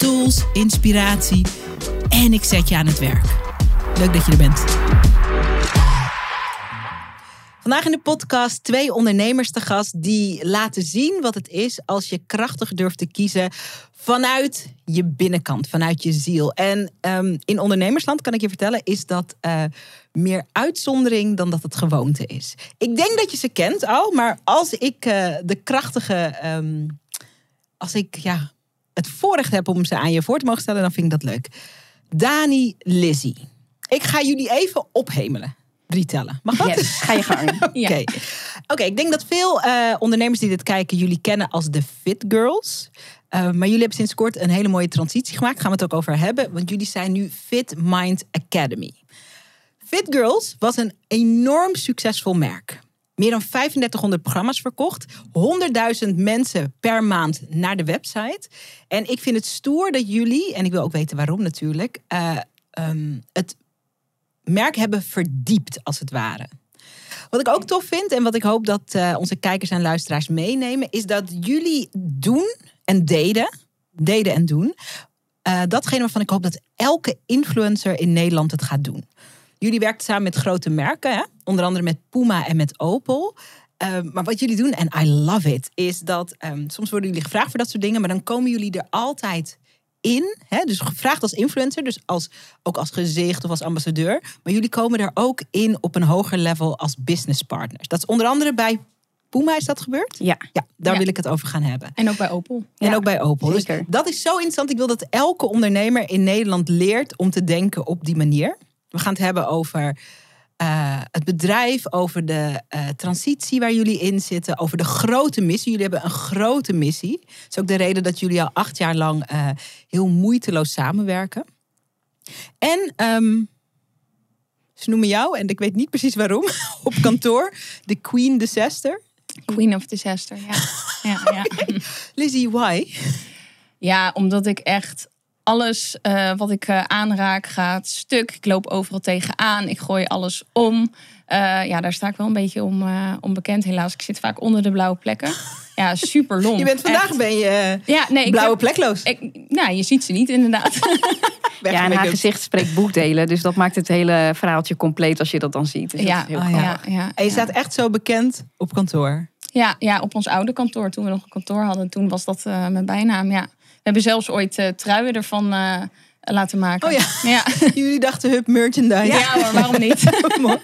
tools, inspiratie en ik zet je aan het werk. Leuk dat je er bent. Vandaag in de podcast twee ondernemers te gast die laten zien wat het is als je krachtig durft te kiezen vanuit je binnenkant, vanuit je ziel. En um, in ondernemersland kan ik je vertellen, is dat uh, meer uitzondering dan dat het gewoonte is. Ik denk dat je ze kent al, maar als ik uh, de krachtige, um, als ik ja, het voorrecht heb om ze aan je voor te mogen stellen, dan vind ik dat leuk. Dani Lizzie. Ik ga jullie even ophemelen. Drie tellen. Mag dat? Yes, ga je gang. Oké. Okay. okay. ik denk dat veel uh, ondernemers die dit kijken jullie kennen als de Fit Girls. Uh, maar jullie hebben sinds kort een hele mooie transitie gemaakt. Gaan we het ook over hebben. Want jullie zijn nu Fit Mind Academy. Fit Girls was een enorm succesvol merk. Meer dan 3500 programma's verkocht. 100.000 mensen per maand naar de website. En ik vind het stoer dat jullie, en ik wil ook weten waarom natuurlijk, uh, um, het merk hebben verdiept, als het ware. Wat ik ook tof vind en wat ik hoop dat uh, onze kijkers en luisteraars meenemen, is dat jullie doen en deden, deden en doen, uh, datgene waarvan ik hoop dat elke influencer in Nederland het gaat doen. Jullie werken samen met grote merken, hè? Onder andere met Puma en met Opel. Uh, maar wat jullie doen, en I love it, is dat um, soms worden jullie gevraagd voor dat soort dingen, maar dan komen jullie er altijd in. Hè? Dus gevraagd als influencer, dus als, ook als gezicht of als ambassadeur. Maar jullie komen er ook in op een hoger level als business partners. Dat is onder andere bij Puma is dat gebeurd? Ja. Ja, daar ja. wil ik het over gaan hebben. En ook bij Opel. En Ja, ook bij Opel. Dus zeker. dat is zo interessant. Ik wil dat elke ondernemer in Nederland leert om te denken op die manier. We gaan het hebben over uh, het bedrijf, over de uh, transitie waar jullie in zitten, over de grote missie. Jullie hebben een grote missie. Dat is ook de reden dat jullie al acht jaar lang uh, heel moeiteloos samenwerken. En um, ze noemen jou, en ik weet niet precies waarom, op kantoor de Queen Disaster. Queen of Disaster, ja. ja, ja. Okay. Lizzie, why? Ja, omdat ik echt alles uh, wat ik uh, aanraak gaat stuk. Ik loop overal tegenaan. Ik gooi alles om. Uh, ja, daar sta ik wel een beetje om, om bekend helaas. Ik zit vaak onder de blauwe plekken. Ja, super lomp. Je bent vandaag Echt. ben je ja, nee, blauwe plekloos. Ik, nou, je ziet ze niet inderdaad. ja, en haar gezicht spreekt boekdelen. Dus dat maakt het hele verhaaltje compleet als je dat dan ziet. Dus ja, heel oh, ja. ja, En je staat echt zo bekend op kantoor. Ja, ja, op ons oude kantoor. Toen we nog een kantoor hadden, toen was dat uh, mijn bijnaam. Ja. We hebben zelfs ooit uh, truien ervan uh, laten maken. Oh ja. ja. Jullie dachten hup merchandise. Ja, maar waarom niet?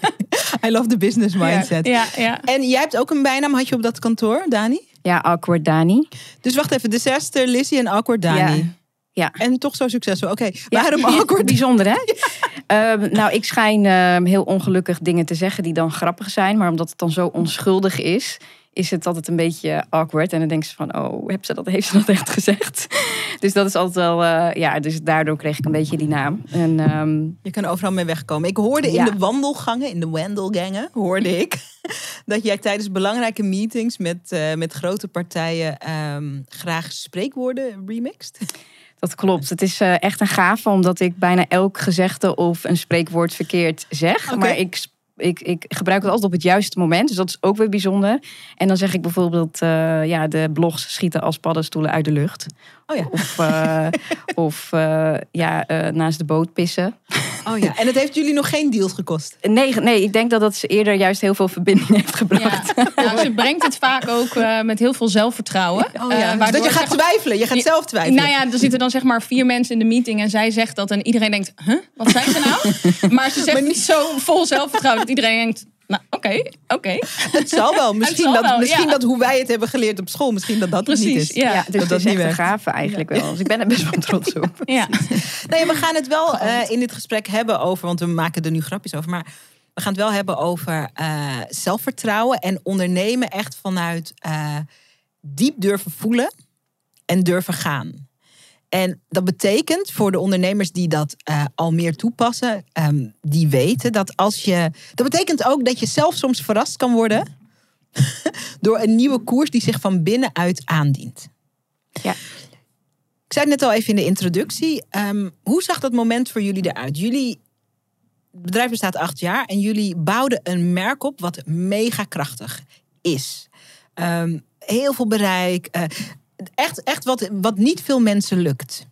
I love the business mindset. Ja, ja. En jij hebt ook een bijnaam, had je op dat kantoor, Dani? Ja, Awkward Dani. Dus wacht even, Disaster, Lizzie en Awkward Dani. Ja. Ja. En toch zo succesvol. Oké, okay. ja, waarom awkward? Bijzonder, hè? Ja. Uh, nou, ik schijn uh, heel ongelukkig dingen te zeggen die dan grappig zijn. Maar omdat het dan zo onschuldig is, is het altijd een beetje awkward. En dan denk ze van, oh, heeft ze dat, heeft ze dat echt gezegd? Dus dat is altijd wel, uh, ja, dus daardoor kreeg ik een beetje die naam. En, um, je kan overal mee wegkomen. Ik hoorde ja. in de wandelgangen, in de wandelgangen, hoorde ik dat jij tijdens belangrijke meetings met, uh, met grote partijen um, graag spreekwoorden remixed. Dat klopt. Het is uh, echt een gave, omdat ik bijna elk gezegde of een spreekwoord verkeerd zeg. Okay. Maar ik ik, ik gebruik het altijd op het juiste moment. Dus dat is ook weer bijzonder. En dan zeg ik bijvoorbeeld, uh, ja, de blogs schieten als paddenstoelen uit de lucht. Oh ja. Of, uh, of uh, ja, naast de boot pissen. Oh ja, en het heeft jullie nog geen deals gekost? Nee, nee ik denk dat dat ze eerder juist heel veel verbinding heeft gebracht. Ja. Nou, ze brengt het vaak ook met heel veel zelfvertrouwen. Oh ja, dus dat je gaat twijfelen. Je gaat zelf twijfelen. Nou ja, er zitten dan zeg maar vier mensen in de meeting en zij zegt dat en iedereen denkt, huh, wat zei ze nou? Maar ze zegt maar niet zo vol zelfvertrouwen dat iedereen denkt, nou, oké, okay, oké. Okay. Het zal wel. Misschien, zal dat, wel, misschien ja. dat hoe wij het hebben geleerd op school, misschien dat dat Precies, het niet is. Ja, ja dus dat, dat is echt een gave eigenlijk wel. Dus ik ben er best wel trots op. Ja. Nee, we gaan het wel uh, in dit gesprek hebben over, want we maken er nu grapjes over, maar we gaan het wel hebben over uh, zelfvertrouwen en ondernemen echt vanuit uh, diep durven voelen en durven gaan. En dat betekent voor de ondernemers die dat eh, al meer toepassen, ehm, die weten dat als je. Dat betekent ook dat je zelf soms verrast kan worden door een nieuwe koers die zich van binnenuit aandient. Ja. Ik zei het net al even in de introductie. Ehm, hoe zag dat moment voor jullie eruit? Jullie, het bedrijf bestaat acht jaar en jullie bouwden een merk op wat mega krachtig is. Ehm, heel veel bereik. eh, echt echt wat, wat niet veel mensen lukt.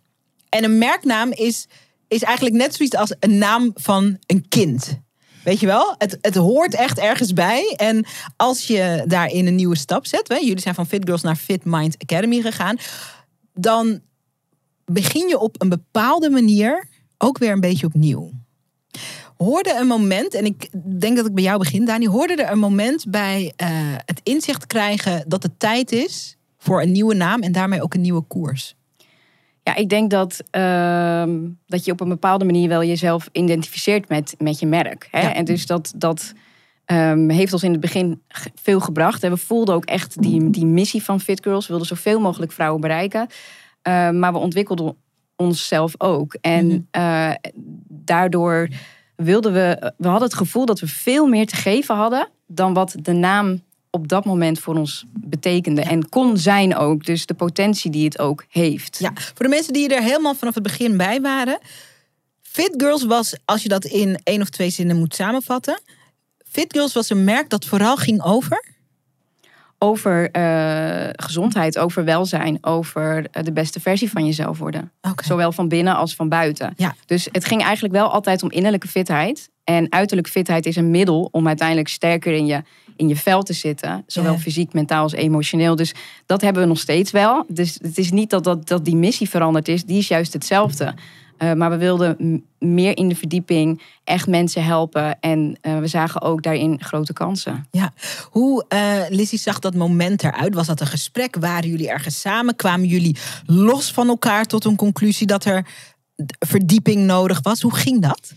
En een merknaam is, is eigenlijk net zoiets als een naam van een kind. Weet je wel? Het, het hoort echt ergens bij. En als je daarin een nieuwe stap zet, hè, jullie zijn van Fit Girls naar Fit Mind Academy gegaan, dan begin je op een bepaalde manier ook weer een beetje opnieuw. Hoorde een moment, en ik denk dat ik bij jou begin, Dani, hoorde er een moment bij eh, het inzicht krijgen dat het tijd is voor een nieuwe naam en daarmee ook een nieuwe koers? Ja, ik denk dat, ehm, dat je op een bepaalde manier wel jezelf identificeert met, met je merk. Hè? Ja. En dus dat, dat ehm, heeft ons in het begin veel gebracht. En we voelden ook echt die, die missie van Fit Girls. We wilden zoveel mogelijk vrouwen bereiken. Eh, maar we ontwikkelden onszelf ook. En Mhm. eh, daardoor wilden we... We hadden het gevoel dat we veel meer te geven hadden... dan wat de naam op dat moment voor ons betekende. En kon zijn ook. Dus de potentie die het ook heeft. Ja, voor de mensen die er helemaal vanaf het begin bij waren. Fit Girls was, als je dat in één of twee zinnen moet samenvatten. Fit Girls was een merk dat vooral ging over. over eh, gezondheid, over welzijn, over eh, de beste versie van jezelf worden. Zowel van binnen als van buiten. Ja. Dus het ging eigenlijk wel altijd om innerlijke fitheid. En uiterlijke fitheid is een middel om uiteindelijk sterker in je, in je vel te zitten. Zowel Ja. fysiek, mentaal als emotioneel. Dus dat hebben we nog steeds wel. Dus het is niet dat, dat, dat die missie veranderd is. Die is juist hetzelfde. Eh, maar we wilden meer in de verdieping echt mensen helpen. En eh, we zagen ook daarin grote kansen. Ja. Hoe, eh Lizzie, zag dat moment eruit? Was dat een gesprek? Waren jullie ergens samen? Kwamen jullie los van elkaar tot een conclusie dat er verdieping nodig was? Hoe ging dat?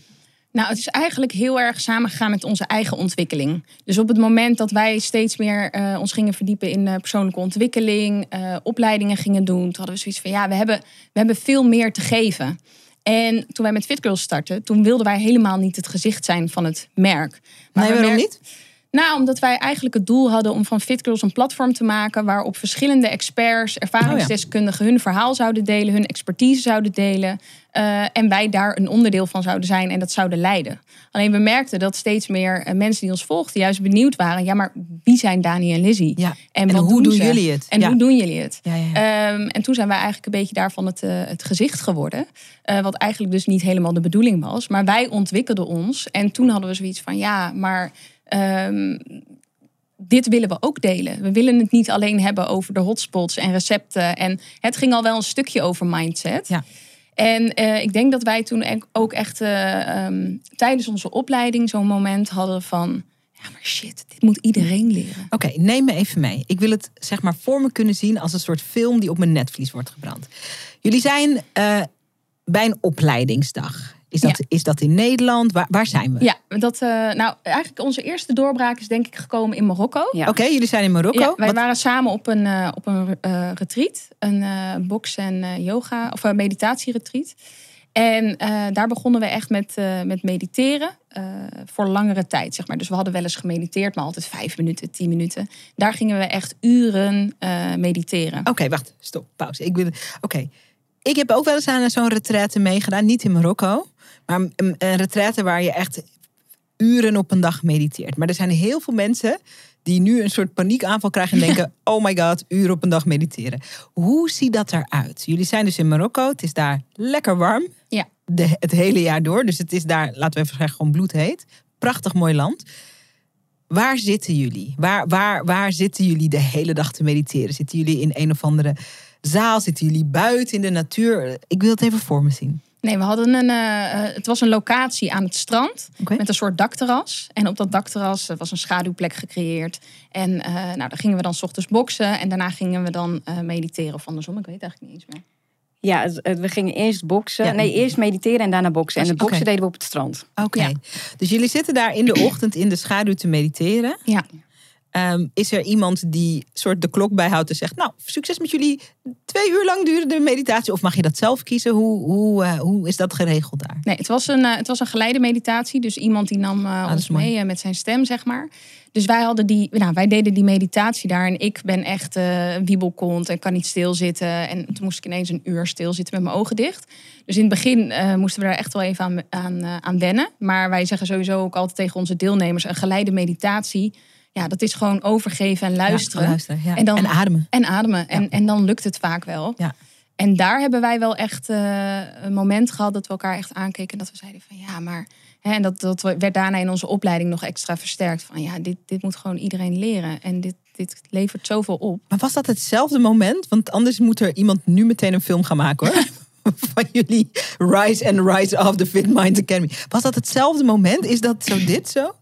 Nou, het is eigenlijk heel erg samengegaan met onze eigen ontwikkeling. Dus op het moment dat wij steeds meer eh, ons gingen verdiepen in eh, persoonlijke ontwikkeling, eh, opleidingen gingen doen, toen hadden we zoiets van ja, we hebben, we hebben veel meer te geven. En toen wij met Fit Girls startten, toen wilden wij helemaal niet het gezicht zijn van het merk. Maar nee, waarom merk- niet? Nou, omdat wij eigenlijk het doel hadden om van Fit Girls een platform te maken waarop verschillende experts, ervaringsdeskundigen hun verhaal zouden delen, hun expertise zouden delen. eh, en wij daar een onderdeel van zouden zijn en dat zouden leiden. Alleen we merkten dat steeds meer eh, mensen die ons volgden juist benieuwd waren. Ja, maar wie zijn Dani en Lizzie? Ja. En, hoe doen jullie het? En Ja. hoe doen jullie het? Ja. Ehm, en toen zijn wij eigenlijk een beetje daarvan het, eh, het gezicht geworden. Wat eigenlijk dus niet helemaal de bedoeling was. Maar wij ontwikkelden ons. En toen hadden we zoiets van ja, maar. Ehm, dit willen we ook delen. We willen het niet alleen hebben over de hotspots en recepten. En het ging al wel een stukje over mindset. Ja. En eh, ik denk dat wij toen e- ook echt eh, ehm, tijdens onze opleiding zo'n moment hadden van... Ja, maar shit, dit moet iedereen leren. Oké, neem me even mee. Ik wil het zeg maar voor me kunnen zien als een soort film die op mijn netvlies wordt gebrand. Jullie zijn eh, bij een opleidingsdag. Is dat, Ja. is dat in Nederland? Waar, waar zijn we? Ja, dat, eh, nou eigenlijk onze eerste doorbraak is denk ik gekomen in Marokko. Ja. Oké, jullie zijn in Marokko. Ja, wij Wat- waren samen op een, eh, op een eh, retreat. Een eh box- en eh, yoga, of een meditatieretreat. En eh, daar begonnen we echt met, eh, met mediteren. eh, voor langere tijd, zeg maar. Dus we hadden wel eens gemediteerd, maar altijd vijf minuten, tien minuten. Daar gingen we echt uren eh, mediteren. Oké, wacht. Stop. Pauze. Ik wil. Oké. Ik heb ook wel eens aan zo'n retraite meegedaan. Niet in Marokko. Maar een, een retraite waar je echt uren op een dag mediteert. Maar er zijn heel veel mensen die nu een soort paniekaanval krijgen en denken: oh my god, uren op een dag mediteren. Hoe ziet dat eruit? Jullie zijn dus in Marokko. Het is daar lekker warm. Ja. De, het hele jaar door. Dus het is daar, laten we even zeggen, gewoon bloedheet. Prachtig mooi land. Waar zitten jullie? Waar, waar, waar zitten jullie de hele dag te mediteren? Zitten jullie in een of andere zaal? Zitten jullie buiten in de natuur? Ik wil het even voor me zien. Nee, we hadden een. eh, eh, het was een locatie aan het strand. Met een soort dakterras. En op dat dakterras was een schaduwplek gecreëerd. En eh, nou, daar gingen we dan 's ochtends boksen. En daarna gingen we dan eh, mediteren of andersom. Ik weet het eigenlijk niet eens meer. Ja, we gingen eerst boksen. Ja. Nee, eerst mediteren en daarna boksen. En het boksen deden we op het strand. Oké. Ja. Dus jullie zitten daar in de ochtend in de schaduw te mediteren. Ja. Ehm, is er iemand die soort de klok bijhoudt en zegt: Nou, succes met jullie twee uur lang durende meditatie? Of mag je dat zelf kiezen? Hoe, hoe, eh, hoe is dat geregeld daar? Nee, het was een, eh, het was een geleide meditatie. Dus iemand die nam eh, is ons mee met zijn stem, zeg maar. Dus wij, hadden die, nou, wij deden die meditatie daar. En ik ben echt wiebelkont en kan niet stilzitten. En toen moest ik ineens een uur stilzitten met mijn ogen dicht. Dus in het begin moesten we daar echt wel even aan, aan, aan wennen. Maar wij zeggen sowieso ook altijd tegen onze deelnemers... een geleide meditatie, ja, dat is gewoon overgeven en luisteren. Ja, luisteren ja. En dan- ademen. En ademen. En, Ja. en dan lukt het vaak wel. Ja. En daar hebben wij wel echt eh, een moment gehad dat we elkaar echt aankeken. En dat we zeiden van ja, maar. Hè, en dat, dat werd daarna in onze opleiding nog extra versterkt. Van ja, dit, dit moet gewoon iedereen leren. En dit, dit levert zoveel op. Maar was dat hetzelfde moment? Want anders moet er iemand nu meteen een film gaan maken hoor. Van jullie Rise and Rise of the Fit Mind Academy. Was dat hetzelfde moment? Is dat zo dit zo?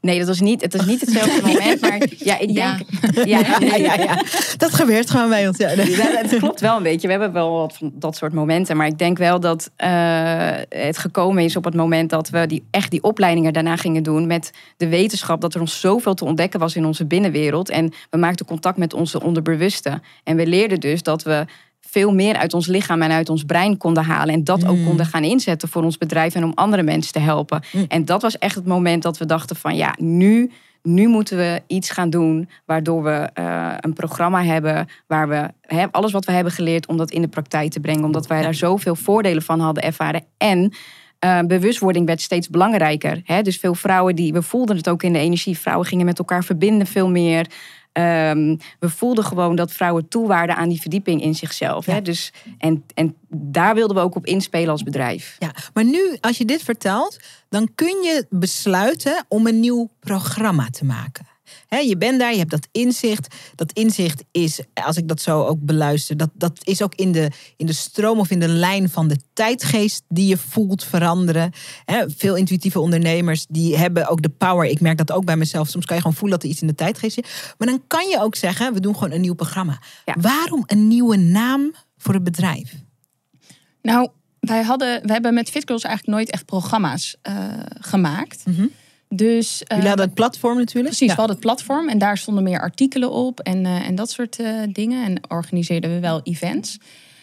Nee, dat was niet, het is niet hetzelfde moment. Maar ja, ik denk. Ja, Ja, ja, ja. Dat gebeurt gewoon bij ons. Ja, het klopt wel een beetje. We hebben wel wat van dat soort momenten. Maar ik denk wel dat eh, het gekomen is op het moment dat we die, echt die opleidingen daarna gingen doen. Met de wetenschap dat er ons zoveel te ontdekken was in onze binnenwereld. En we maakten contact met onze onderbewuste. En we leerden dus dat we veel meer uit ons lichaam en uit ons brein konden halen. En dat ook konden gaan inzetten voor ons bedrijf en om andere mensen te helpen. En dat was echt het moment dat we dachten van ja, nu, nu moeten we iets gaan doen waardoor we eh, een programma hebben waar we alles wat we hebben geleerd om dat in de praktijk te brengen. Omdat wij daar zoveel voordelen van hadden ervaren. En eh, bewustwording werd steeds belangrijker. Hè? Dus veel vrouwen die, we voelden het ook in de energie. Vrouwen gingen met elkaar verbinden veel meer. Ehm, we voelden gewoon dat vrouwen toewaarden aan die verdieping in zichzelf. Ja. Hè? Dus, en, en daar wilden we ook op inspelen als bedrijf. Ja, maar nu, als je dit vertelt, dan kun je besluiten om een nieuw programma te maken. Je bent daar, je hebt dat inzicht. Dat inzicht is, als ik dat zo ook beluister, dat, dat is ook in de, in de stroom of in de lijn van de tijdgeest die je voelt veranderen. Veel intuïtieve ondernemers die hebben ook de power. Ik merk dat ook bij mezelf. Soms kan je gewoon voelen dat er iets in de tijdgeest zit. Maar dan kan je ook zeggen, we doen gewoon een nieuw programma. Ja. Waarom een nieuwe naam voor het bedrijf? Nou, wij, hadden, we hebben met FitGirls eigenlijk nooit echt programma's eh, gemaakt. Dus, eh, Jullie hadden het platform natuurlijk. Precies, Ja. we hadden het platform en daar stonden meer artikelen op en, eh, en dat soort eh, dingen. En organiseerden we wel events.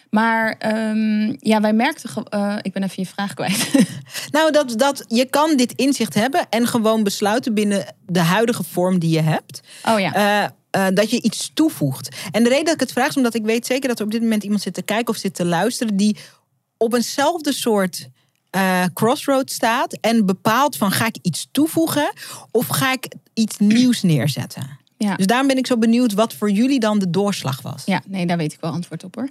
Maar ehm, ja, wij merkten. eh, ik ben even je vraag kwijt. Nou, dat, dat je kan dit inzicht hebben en gewoon besluiten binnen de huidige vorm die je hebt. Oh ja. eh, eh, dat je iets toevoegt. En de reden dat ik het vraag is omdat ik weet zeker dat er op dit moment iemand zit te kijken of zit te luisteren die op eenzelfde soort eh, crossroad staat en bepaalt van ga ik iets toevoegen of ga ik iets nieuws neerzetten. Ja. Dus daarom ben ik zo benieuwd wat voor jullie dan de doorslag was. Ja, nee, daar weet ik wel antwoord op hoor.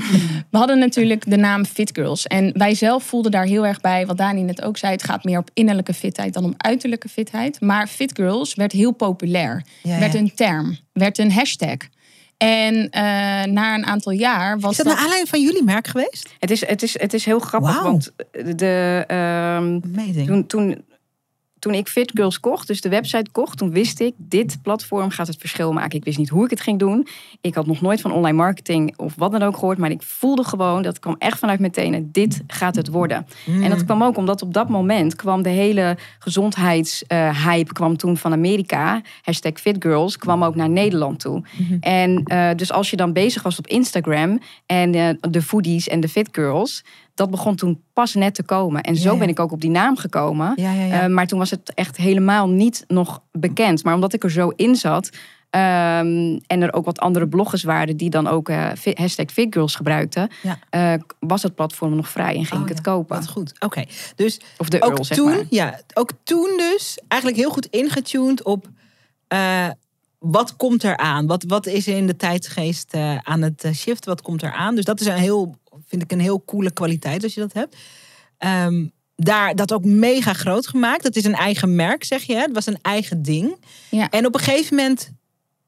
we hadden natuurlijk de naam Fit Girls. En wij zelf voelden daar heel erg bij, wat Dani net ook zei. Het gaat meer op innerlijke fitheid dan om uiterlijke fitheid. Maar Fit Girls werd heel populair. Ja, werd een term, werd een hashtag. En eh, na een aantal jaar was Is dat naar aanleiding van jullie merk geweest? Het is, het is, het is heel grappig, want de, ehm, Amazing. toen, toen, toen ik Fit Girls kocht, dus de website kocht, toen wist ik, dit platform gaat het verschil maken. Ik wist niet hoe ik het ging doen. Ik had nog nooit van online marketing of wat dan ook gehoord, maar ik voelde gewoon, dat kwam echt vanuit mijn tenen, dit gaat het worden. En dat kwam ook omdat op dat moment kwam de hele gezondheidshype kwam toen van Amerika, hashtag FitGirls, kwam ook naar Nederland toe. En eh, dus als je dan bezig was op Instagram en eh, de foodies en de FitGirls, dat begon toen pas net te komen. En zo Ja, ja. ben ik ook op die naam gekomen. Ja. Eh, maar toen was het echt helemaal niet nog bekend. Maar omdat ik er zo in zat. ehm, en er ook wat andere bloggers waren die dan ook fi- hashtag FitGirls gebruikten. Ja. eh, was het platform nog vrij en ging Oh, ik het ja. kopen. Wat goed. Oké. Dus Of de ook Earl, zeg toen, maar. ja, ook toen dus eigenlijk heel goed ingetuned op wat komt er aan? Wat, wat is er in de tijdsgeest aan het shift? Wat komt er aan? Dus dat is een heel, vind ik een heel coole kwaliteit als je dat hebt. Ehm, daar dat ook mega groot gemaakt. Het is een eigen merk, zeg je. Hè? Het was een eigen ding. Ja. En op een gegeven moment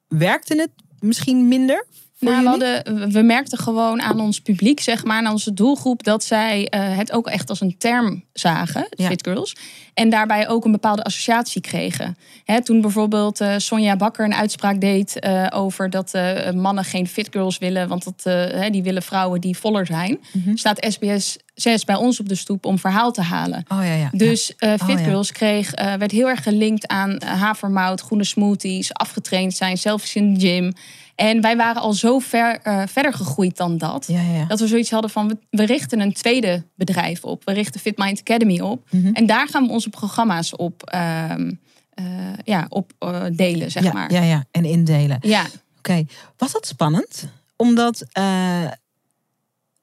werkte het misschien minder. Nou, we, hadden, we merkten gewoon aan ons publiek, zeg maar, aan onze doelgroep, dat zij eh, het ook echt als een term zagen, Ja. Fit Girls. En daarbij ook een bepaalde associatie kregen. Hè, toen bijvoorbeeld eh, Sonja Bakker een uitspraak deed eh, over dat eh, mannen geen Fit Girls willen, want dat, hè, die willen vrouwen die voller zijn, Mhm. staat SBS 6 bij ons op de stoep om verhaal te halen. Oh ja, ja. Dus Fit Oh, ja. Girls kreeg, werd heel erg gelinkt aan havermout, groene smoothies, afgetraind zijn, zelfs in de gym. En wij waren al zo ver, verder gegroeid dan dat. ja, ja, ja. Dat we zoiets hadden van, we, we richten een tweede bedrijf op. We richten Fit Mind Academy op. Mhm. En daar gaan we onze programma's op, ehm, eh, ja, op eh, delen, zeg ja, maar. ja, ja, en indelen. Ja. Oké, was dat spannend? Omdat eh,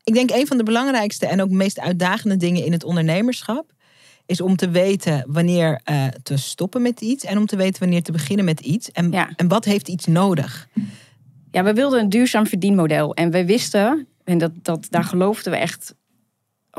ik denk een van de belangrijkste en ook meest uitdagende dingen in het ondernemerschap is om te weten wanneer eh, te stoppen met iets en om te weten wanneer te beginnen met iets. En, Ja. en wat heeft iets nodig? Ja, we wilden een duurzaam verdienmodel. En we wisten, en dat, dat, daar geloofden we echt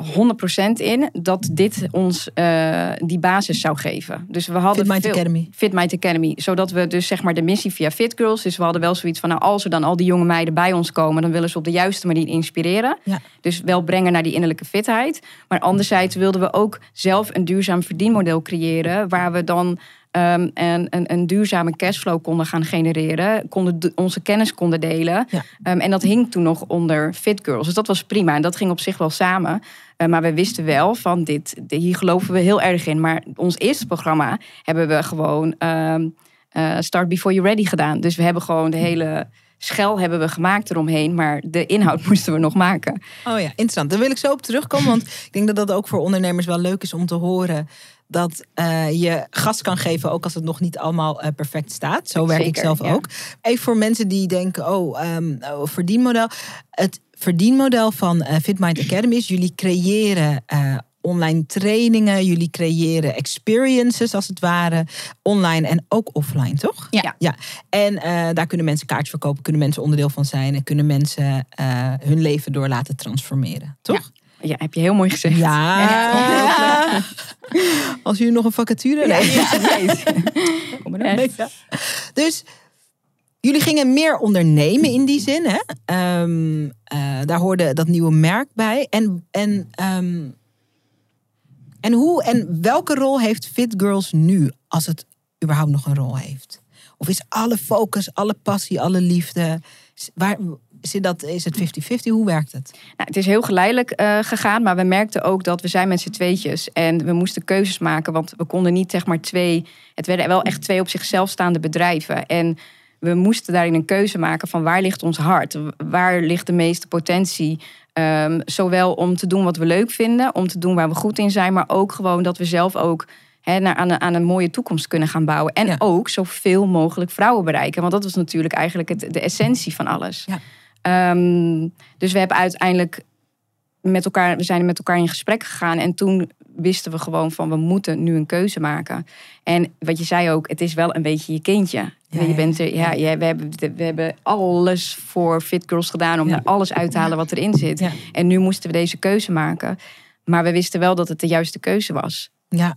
100% in, dat dit ons eh, die basis zou geven. Dus we hadden Fit Mind Academy. Fit Mind Academy. Zodat we dus zeg maar de missie via Fit Girls. Dus we hadden wel zoiets van, nou als er dan al die jonge meiden bij ons komen, dan willen ze op de juiste manier inspireren. Ja. Dus wel brengen naar die innerlijke fitheid. Maar anderzijds wilden we ook zelf een duurzaam verdienmodel creëren. Waar we dan ehm, een, een, een duurzame cashflow konden gaan genereren. Konden, onze kennis konden delen. Ja. Ehm, en dat hing toen nog onder Fit Girls. Dus dat was prima. En dat ging op zich wel samen. Eh, maar we wisten wel van dit, hier geloven we heel erg in. Maar ons eerste programma hebben we gewoon ehm, eh, Start Before You're Ready gedaan. Dus we hebben gewoon de hele schel hebben we gemaakt eromheen. Maar de inhoud moesten we nog maken. Oh ja, interessant. Daar wil ik zo op terugkomen. Want ik denk dat dat ook voor ondernemers wel leuk is om te horen. Dat eh, je gas kan geven, ook als het nog niet allemaal eh, perfect staat. Zo werk ik zelf ja. ook. Even voor mensen die denken, oh, ehm, oh, verdienmodel. Het verdienmodel van eh, Fit Mind Academy is, jullie creëren online trainingen. Jullie creëren experiences als het ware. Online en ook offline, toch? Ja. ja. En daar kunnen mensen kaartjes verkopen, kunnen mensen onderdeel van zijn. En kunnen mensen hun leven door laten transformeren, toch? Ja, heb je heel mooi gezegd. Ja. Als jullie nog een vacature Ja, nee. ja, Kom maar dan. Dus jullie gingen meer ondernemen in die zin. Hè? Ehm, eh, daar hoorde dat nieuwe merk bij. En, en, ehm, en, hoe, en welke rol heeft Fit Girls nu, als het überhaupt nog een rol heeft? Of is alle focus, alle passie, alle liefde, waar, zit dat, is het 50-50? Hoe werkt het? Nou, het is heel geleidelijk eh, gegaan, maar we merkten ook dat we zijn met z'n tweetjes en we moesten keuzes maken, want we konden niet zeg maar twee. Het werden wel echt twee op zichzelf staande bedrijven en we moesten daarin een keuze maken van waar ligt ons hart, waar ligt de meeste potentie. Ehm, zowel om te doen wat we leuk vinden, om te doen waar we goed in zijn, maar ook gewoon dat we zelf ook naar, aan, een, aan een mooie toekomst kunnen gaan bouwen. En Ja. ook zoveel mogelijk vrouwen bereiken, want dat was natuurlijk eigenlijk het, de essentie van alles. Ja. Ehm, dus we hebben uiteindelijk met elkaar, we zijn met elkaar in gesprek gegaan. En toen wisten we gewoon van we moeten nu een keuze maken. En wat je zei ook, het is wel een beetje je kindje. Ja, je bent er, ja, we, hebben, we hebben alles voor Fit Girls gedaan om Ja. er alles uit te halen wat erin zit. En nu moesten we deze keuze maken. Maar we wisten wel dat het de juiste keuze was. Ja,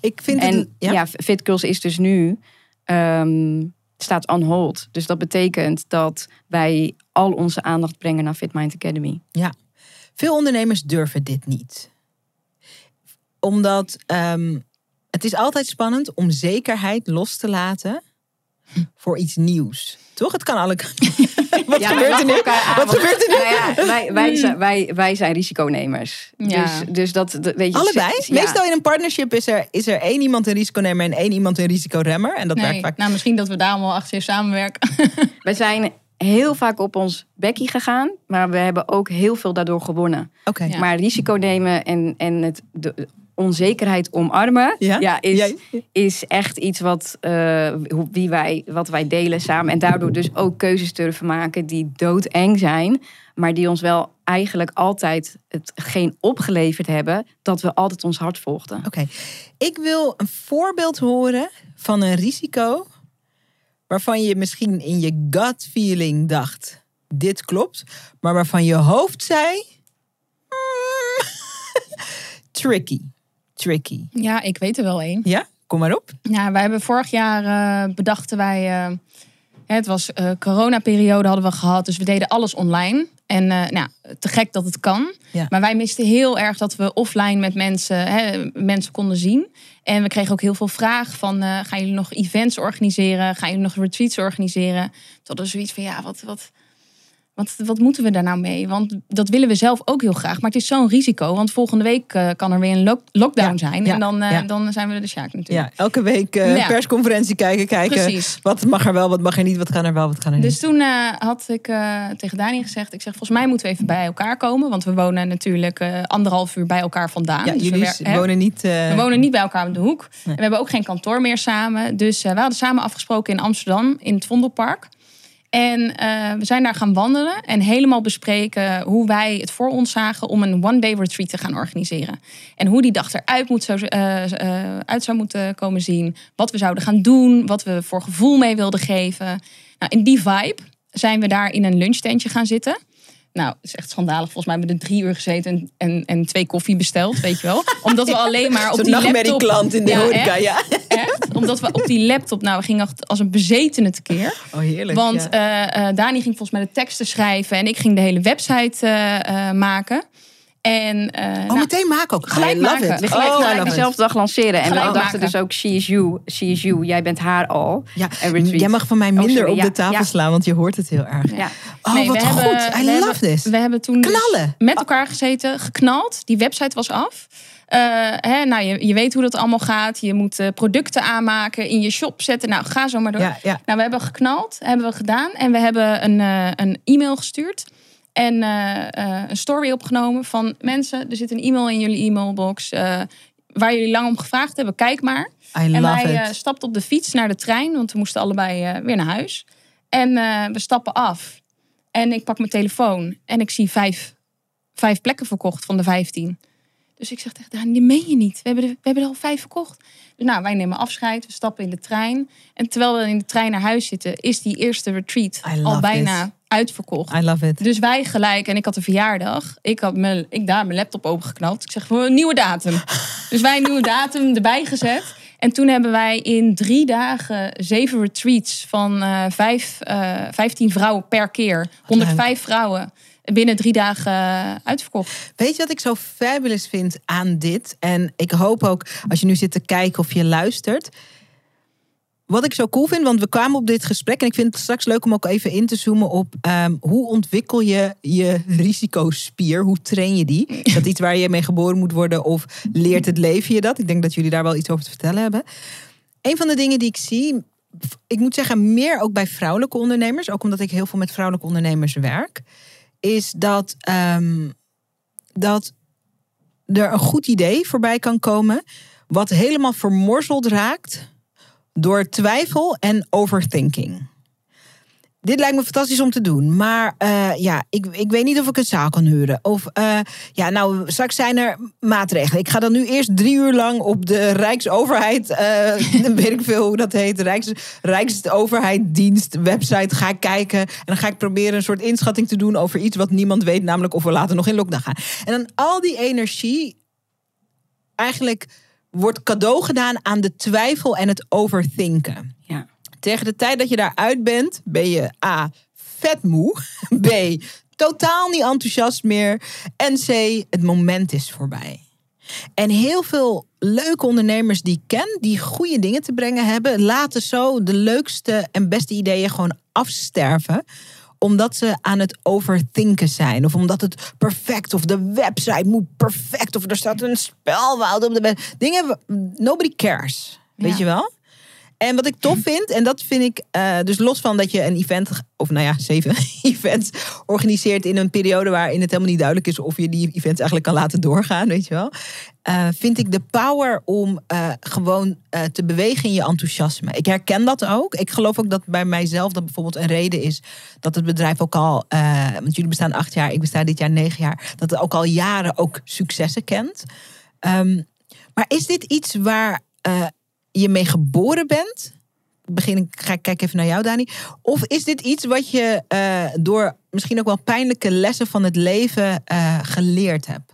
ik vind En het... ja, Fit Girls is dus nu ehm, staat on hold. Dus dat betekent dat wij al onze aandacht brengen naar Fit Mind Academy. Veel ondernemers durven dit niet. Omdat ehm, het is altijd spannend om zekerheid los te laten voor iets nieuws. Toch? Het kan alle Wat Ja, gebeurt er nu? Wat gebeurt er nu? Nou ja, wij, wij, zijn, wij, wij zijn risiconemers. Ja. Dus, dus dat, dat weet je. Allebei? Ja. Meestal in een partnership is er, is er één iemand een risiconemer en één iemand een risicoremmer. En dat werkt vaak. nou, misschien dat we daarom wel achter je samenwerken. We zijn heel vaak op ons bekkie gegaan, maar we hebben ook heel veel daardoor gewonnen. Oké. Ja. Maar risico nemen en, en het, de onzekerheid omarmen, Ja? is, Ja. is echt iets wat, eh, wie wij, wat wij delen samen. En daardoor dus ook keuzes durven maken die doodeng zijn, maar die ons wel eigenlijk altijd hetgeen opgeleverd hebben dat we altijd ons hart volgden. Oké. Ik wil een voorbeeld horen van een risico waarvan je misschien in je gut feeling dacht: dit klopt, maar waarvan je hoofd zei: "Hmm, tricky. Tricky. Ja, ik weet er wel één. Ja, kom maar op. Ja, wij hebben vorig jaar eh, bedachten wij. eh, het was eh coronaperiode hadden we gehad, dus we deden alles online. En nou, te gek dat het kan. Ja. Maar wij misten heel erg dat we offline met mensen, hè, mensen konden zien. En we kregen ook heel veel vragen van, eh, gaan jullie nog events organiseren? Gaan jullie nog retreats organiseren? Hadden we zoiets van, ja, wat, wat, wat, wat moeten we daar nou mee? Want dat willen we zelf ook heel graag. Maar het is zo'n risico. Want volgende week eh, kan er weer een lock- lockdown Ja, zijn. ja, en dan, eh, ja. dan zijn we de sjaak natuurlijk. Ja, elke week eh, persconferentie kijken, kijken. Precies. Wat mag er wel, wat mag er niet, wat kan er wel, wat kan er niet. Dus toen had ik tegen Dani gezegd... ik zeg, volgens mij moeten we even bij elkaar komen. Want we wonen natuurlijk anderhalf uur bij elkaar vandaan. ja, Dus we jullie hè, wonen niet... We wonen niet bij elkaar op de hoek. En we hebben ook geen kantoor meer samen. Dus we hadden samen afgesproken in Amsterdam, in het Vondelpark. En eh, we zijn daar gaan wandelen en helemaal bespreken hoe wij het voor ons zagen om een one-day retreat te gaan organiseren. En hoe die dag eruit moet zo, eh, eh, uit zou moeten komen zien. Wat we zouden gaan doen, wat we voor gevoel mee wilden geven. Nou, in die vibe zijn we daar in een lunchtentje gaan zitten. Nou, het is echt schandalig. Volgens mij hebben we er drie uur gezeten en, en, en twee koffie besteld, weet je wel. Omdat we alleen maar op Zo'n die laptop... nachtmerrieklant in de Ja, horeca, echt. ja. Echt, omdat we op die laptop, nou, we gingen echt als een bezetene tekeer. Oh, heerlijk. Want ja. eh, eh, Dani ging volgens mij de teksten schrijven en ik ging de hele website eh, eh, maken. En, eh, oh, nou, meteen maken ook. gelijk maken. It. Oh, gelijk dezelfde dag lanceren. En we dachten maken. dus ook, she is you, she is you. Jij bent haar al. Ja, jij mag van mij minder sorry, op de tafel ja. slaan, want je hoort het heel erg. Ja. Oh, nee, wat we goed. hebben- I we love hebben- this. We hebben toen dus met elkaar gezeten, geknald. Die website was af. Eh, hè, nou, je, je weet hoe dat allemaal gaat. Je moet eh, producten aanmaken, in je shop zetten. Nou, ga zo maar door. Ja, ja. Nou, we hebben geknald, hebben we gedaan. En we hebben een, eh, een e-mail gestuurd. En eh, eh, een story opgenomen van mensen. Er zit een e-mail in jullie e-mailbox. eh, waar jullie lang om gevraagd hebben. Kijk maar. I en wij stapten op de fiets naar de trein. Want we moesten allebei weer naar huis. En we stappen af. En ik pak mijn telefoon. En ik zie vijf, vijf plekken verkocht van de vijftien. Dus ik zeg tegen Dani, die meen je niet. We hebben, we hebben er al vijf verkocht. Dus nou, wij nemen afscheid. We stappen in de trein. En terwijl we in de trein naar huis zitten... is die eerste retreat al bijna. Uitverkocht. I love it. Dus wij gelijk, en ik had een verjaardag. Ik had mijn, ik daar mijn laptop opengeknapt. Ik zeg, een nieuwe datum. dus wij een nieuwe datum erbij gezet. En toen hebben wij in drie dagen zeven retreats van eh, vijf, eh, 15 vrouwen per keer. 105 vrouwen binnen drie dagen eh, uitverkocht. Weet je wat ik zo fabulous vind aan dit? En ik hoop ook, als je nu zit te kijken of je luistert. Wat ik zo cool vind, want we kwamen op dit gesprek en ik vind het straks leuk om ook even in te zoomen op ehm, hoe ontwikkel je je risicospier? Hoe train je die? Is dat iets waar je mee geboren moet worden of leert het leven je dat? Ik denk dat jullie daar wel iets over te vertellen hebben. Een van de dingen die ik zie, ik moet zeggen meer ook bij vrouwelijke ondernemers, ook omdat ik heel veel met vrouwelijke ondernemers werk, is dat, ehm, dat er een goed idee voorbij kan komen, wat helemaal vermorzeld raakt door twijfel en overthinking. Dit lijkt me fantastisch om te doen. Maar eh, ja, ik, ik weet niet of ik een zaal kan huren. Of eh, ja, nou, straks zijn er maatregelen. Ik ga dan nu eerst drie uur lang op de Rijksoverheid, eh weet ik veel hoe dat heet, Rijks, Rijksoverheiddienst website ga ik kijken. En dan ga ik proberen een soort inschatting te doen over iets wat niemand weet, namelijk of we later nog in lockdown gaan. En dan al die energie eigenlijk wordt cadeau gedaan aan de twijfel en het overthinken. Ja. Tegen de tijd dat je daaruit bent, ben je A. vet moe. B. totaal niet enthousiast meer. En C. het moment is voorbij. En heel veel leuke ondernemers die ik ken, die goede dingen te brengen hebben, laten zo de leukste en beste ideeën gewoon afsterven omdat ze aan het overthinken zijn. Of omdat het perfect. Of de website moet perfect. Of er staat een spelwoud op de web. Dingen. Nobody cares. Weet Ja. je wel? En wat ik tof vind, en dat vind ik eh, dus los van dat je een event, of nou ja, zeven events organiseert in een periode waarin het helemaal niet duidelijk is of je die events eigenlijk kan laten doorgaan, weet je wel. Eh, vind ik de power om eh, gewoon eh, te bewegen in je enthousiasme. Ik herken dat ook. Ik geloof ook dat bij mijzelf dat bijvoorbeeld een reden is dat het bedrijf ook al, want jullie bestaan acht jaar, ik besta dit jaar negen jaar, dat het ook al jaren ook successen kent. Ehm, maar is dit iets waar je mee geboren bent? Begin ik, ga ik kijken even naar jou, Dani. Of is dit iets wat je door misschien ook wel pijnlijke lessen van het leven geleerd hebt?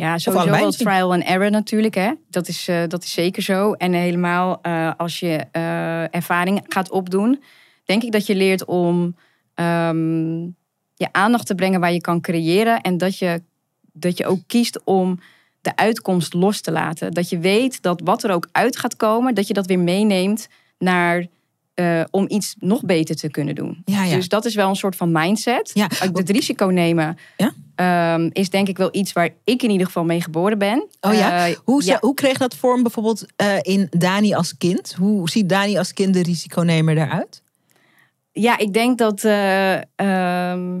Ja, sowieso wel trial and error natuurlijk. Hè? Dat, is, eh, dat is zeker zo. En helemaal eh, als je eh, ervaring gaat opdoen, denk ik dat je leert om ehm, je aandacht te brengen waar je kan creëren. En dat je, dat je ook kiest om de uitkomst los te laten. Dat je weet dat wat er ook uit gaat komen, dat je dat weer meeneemt naar. eh, om iets nog beter te kunnen doen. Ja, ja. Dus dat is wel een soort van mindset. Ja. Ook Het risico nemen Ja. Ehm, is denk ik wel iets waar ik in ieder geval mee geboren ben. Oh ja? Eh, Hoe, ja. hoe kreeg dat vorm bijvoorbeeld eh, in Dani als kind? Hoe ziet Dani als kind de risiconemer eruit? Ja, ik denk dat. eh, ehm,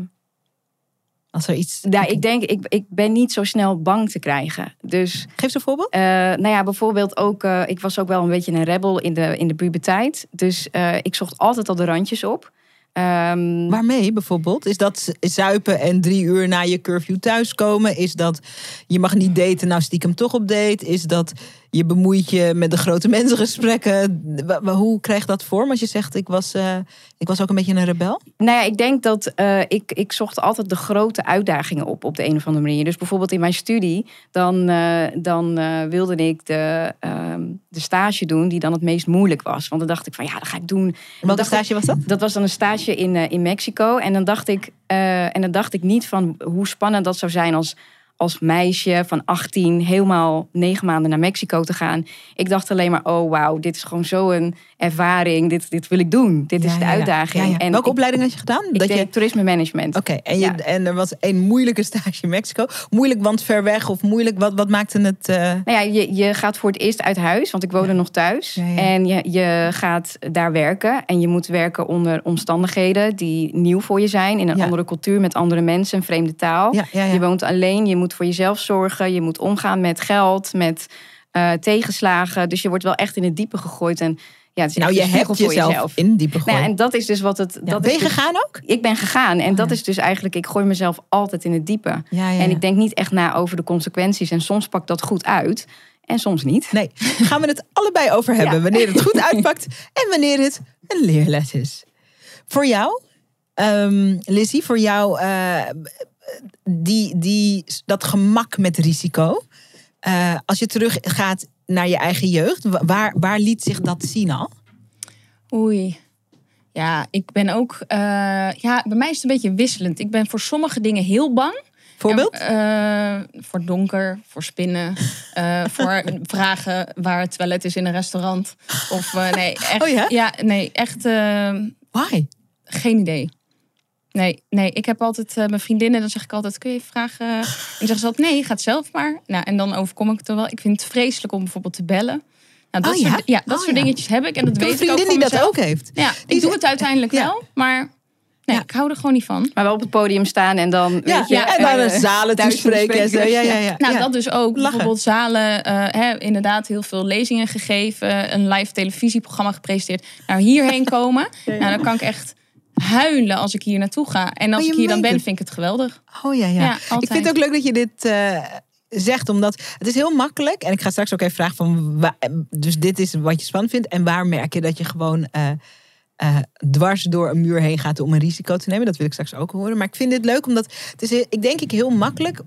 Als er iets. ja, ik denk, ik, ik ben niet zo snel bang te krijgen. Dus, Geef eens een voorbeeld. nou ja, bijvoorbeeld ook. ik was ook wel een beetje een rebel in de, in de puberteit. Dus ik zocht altijd al de randjes op. Ehm, Waarmee bijvoorbeeld? Is dat zuipen en drie uur na je curfew thuiskomen? Is dat je mag niet daten, nou stiekem toch op date? Is dat je bemoeit je met de grote mensengesprekken? Hoe krijg je dat vorm als je zegt ik was, eh, ik was ook een beetje een rebel? Nou ja, ik denk dat eh, ik, ik zocht altijd de grote uitdagingen op op de een of andere manier. Dus bijvoorbeeld in mijn studie, dan, eh, dan wilde ik de, ehm, de stage doen die dan het meest moeilijk was. Want dan dacht ik van ja, dat ga ik doen. Welke ik- stage was dat? Dat was dan een stage in, in Mexico. En dan dacht ik, en dan dacht ik niet van hoe spannend dat zou zijn als, als meisje van 18 helemaal negen maanden naar Mexico te gaan. Ik dacht alleen maar, oh wauw, dit is gewoon zo'n ervaring. Dit, dit wil ik doen. Dit is de ja, uitdaging. Ja. En Welke ik, opleiding had je gedaan? ik dat je... toerisme management. Oké, en, je- en er was een moeilijke stage in Mexico. Moeilijk, want ver weg of moeilijk, wat, wat maakte het... eh, Nou ja, je, je gaat voor het eerst uit huis, want ik woonde nog thuis. En je, je gaat daar werken. En je moet werken onder omstandigheden die nieuw voor je zijn. In een andere cultuur, met andere mensen, een vreemde taal. Je woont alleen, je moet voor jezelf zorgen. Je moet omgaan met geld, met eh, tegenslagen. Dus je wordt wel echt in het diepe gegooid. En ja, het is nou, je hebt jezelf jezelf. in diepe Nou gegooid. en dat is dus wat het... Ja, dat ben is je dus- gegaan ook? Ik ben gegaan. En Oh, dat ja. is dus eigenlijk... Ik gooi mezelf altijd in het diepe. Ja, En ik denk niet echt na over de consequenties. En soms pakt dat goed uit. En soms niet. Nee, gaan we het allebei over hebben. Wanneer het goed uitpakt en wanneer het een leerles is. Voor jou, ehm Lizzie, voor jou eh, die, die, dat gemak met risico. Eh, als je teruggaat naar je eigen jeugd, wa- waar, waar liet zich dat zien al? Oei. Ja, ik ben ook. eh, ja, bij mij is het een beetje wisselend. Ik ben voor sommige dingen heel bang. Voorbeeld? En, eh, voor donker, voor spinnen, voor vragen waar het toilet is in een restaurant. Of eh, nee, echt. Oh ja? nee, echt Why? geen idee. Nee, nee, ik heb altijd eh, mijn vriendinnen, dan zeg ik altijd, kun je even vragen? En dan zeggen ze altijd, nee, ga het zelf maar. Nou, en dan overkom ik het er wel. Ik vind het vreselijk om bijvoorbeeld te bellen. Nou, dat Oh ja? soort, ja, dat Oh soort ja. dingetjes heb ik. En dat Ik heb een weet ik ook vriendin van die dat ook heeft. Ja, Die ik doe het uiteindelijk Ja. wel, maar nee, Ja. ik hou er gewoon niet van. Maar wel op het podium staan en dan. Ja, weet je, ja, en dan eh, een zalen toespreken en zo. Ja, ja, ja. Nou, ja. dat dus ook. Lachen. Bijvoorbeeld zalen, eh, hè, inderdaad heel veel lezingen gegeven, een live televisieprogramma gepresenteerd. Nou, hierheen komen, nou, dan kan ik echt huilen als ik hier naartoe ga. En als Oh, ik hier dan ben, vind ik het geweldig. Oh ja, ja. Ja, ik vind het ook leuk dat je dit eh, zegt, omdat het is heel makkelijk. En ik ga straks ook even vragen van, dus dit is wat je spannend vindt. En waar merk je dat je gewoon eh, eh, dwars door een muur heen gaat om een risico te nemen? Dat wil ik straks ook horen. Maar ik vind dit leuk, omdat het is, ik denk ik heel makkelijk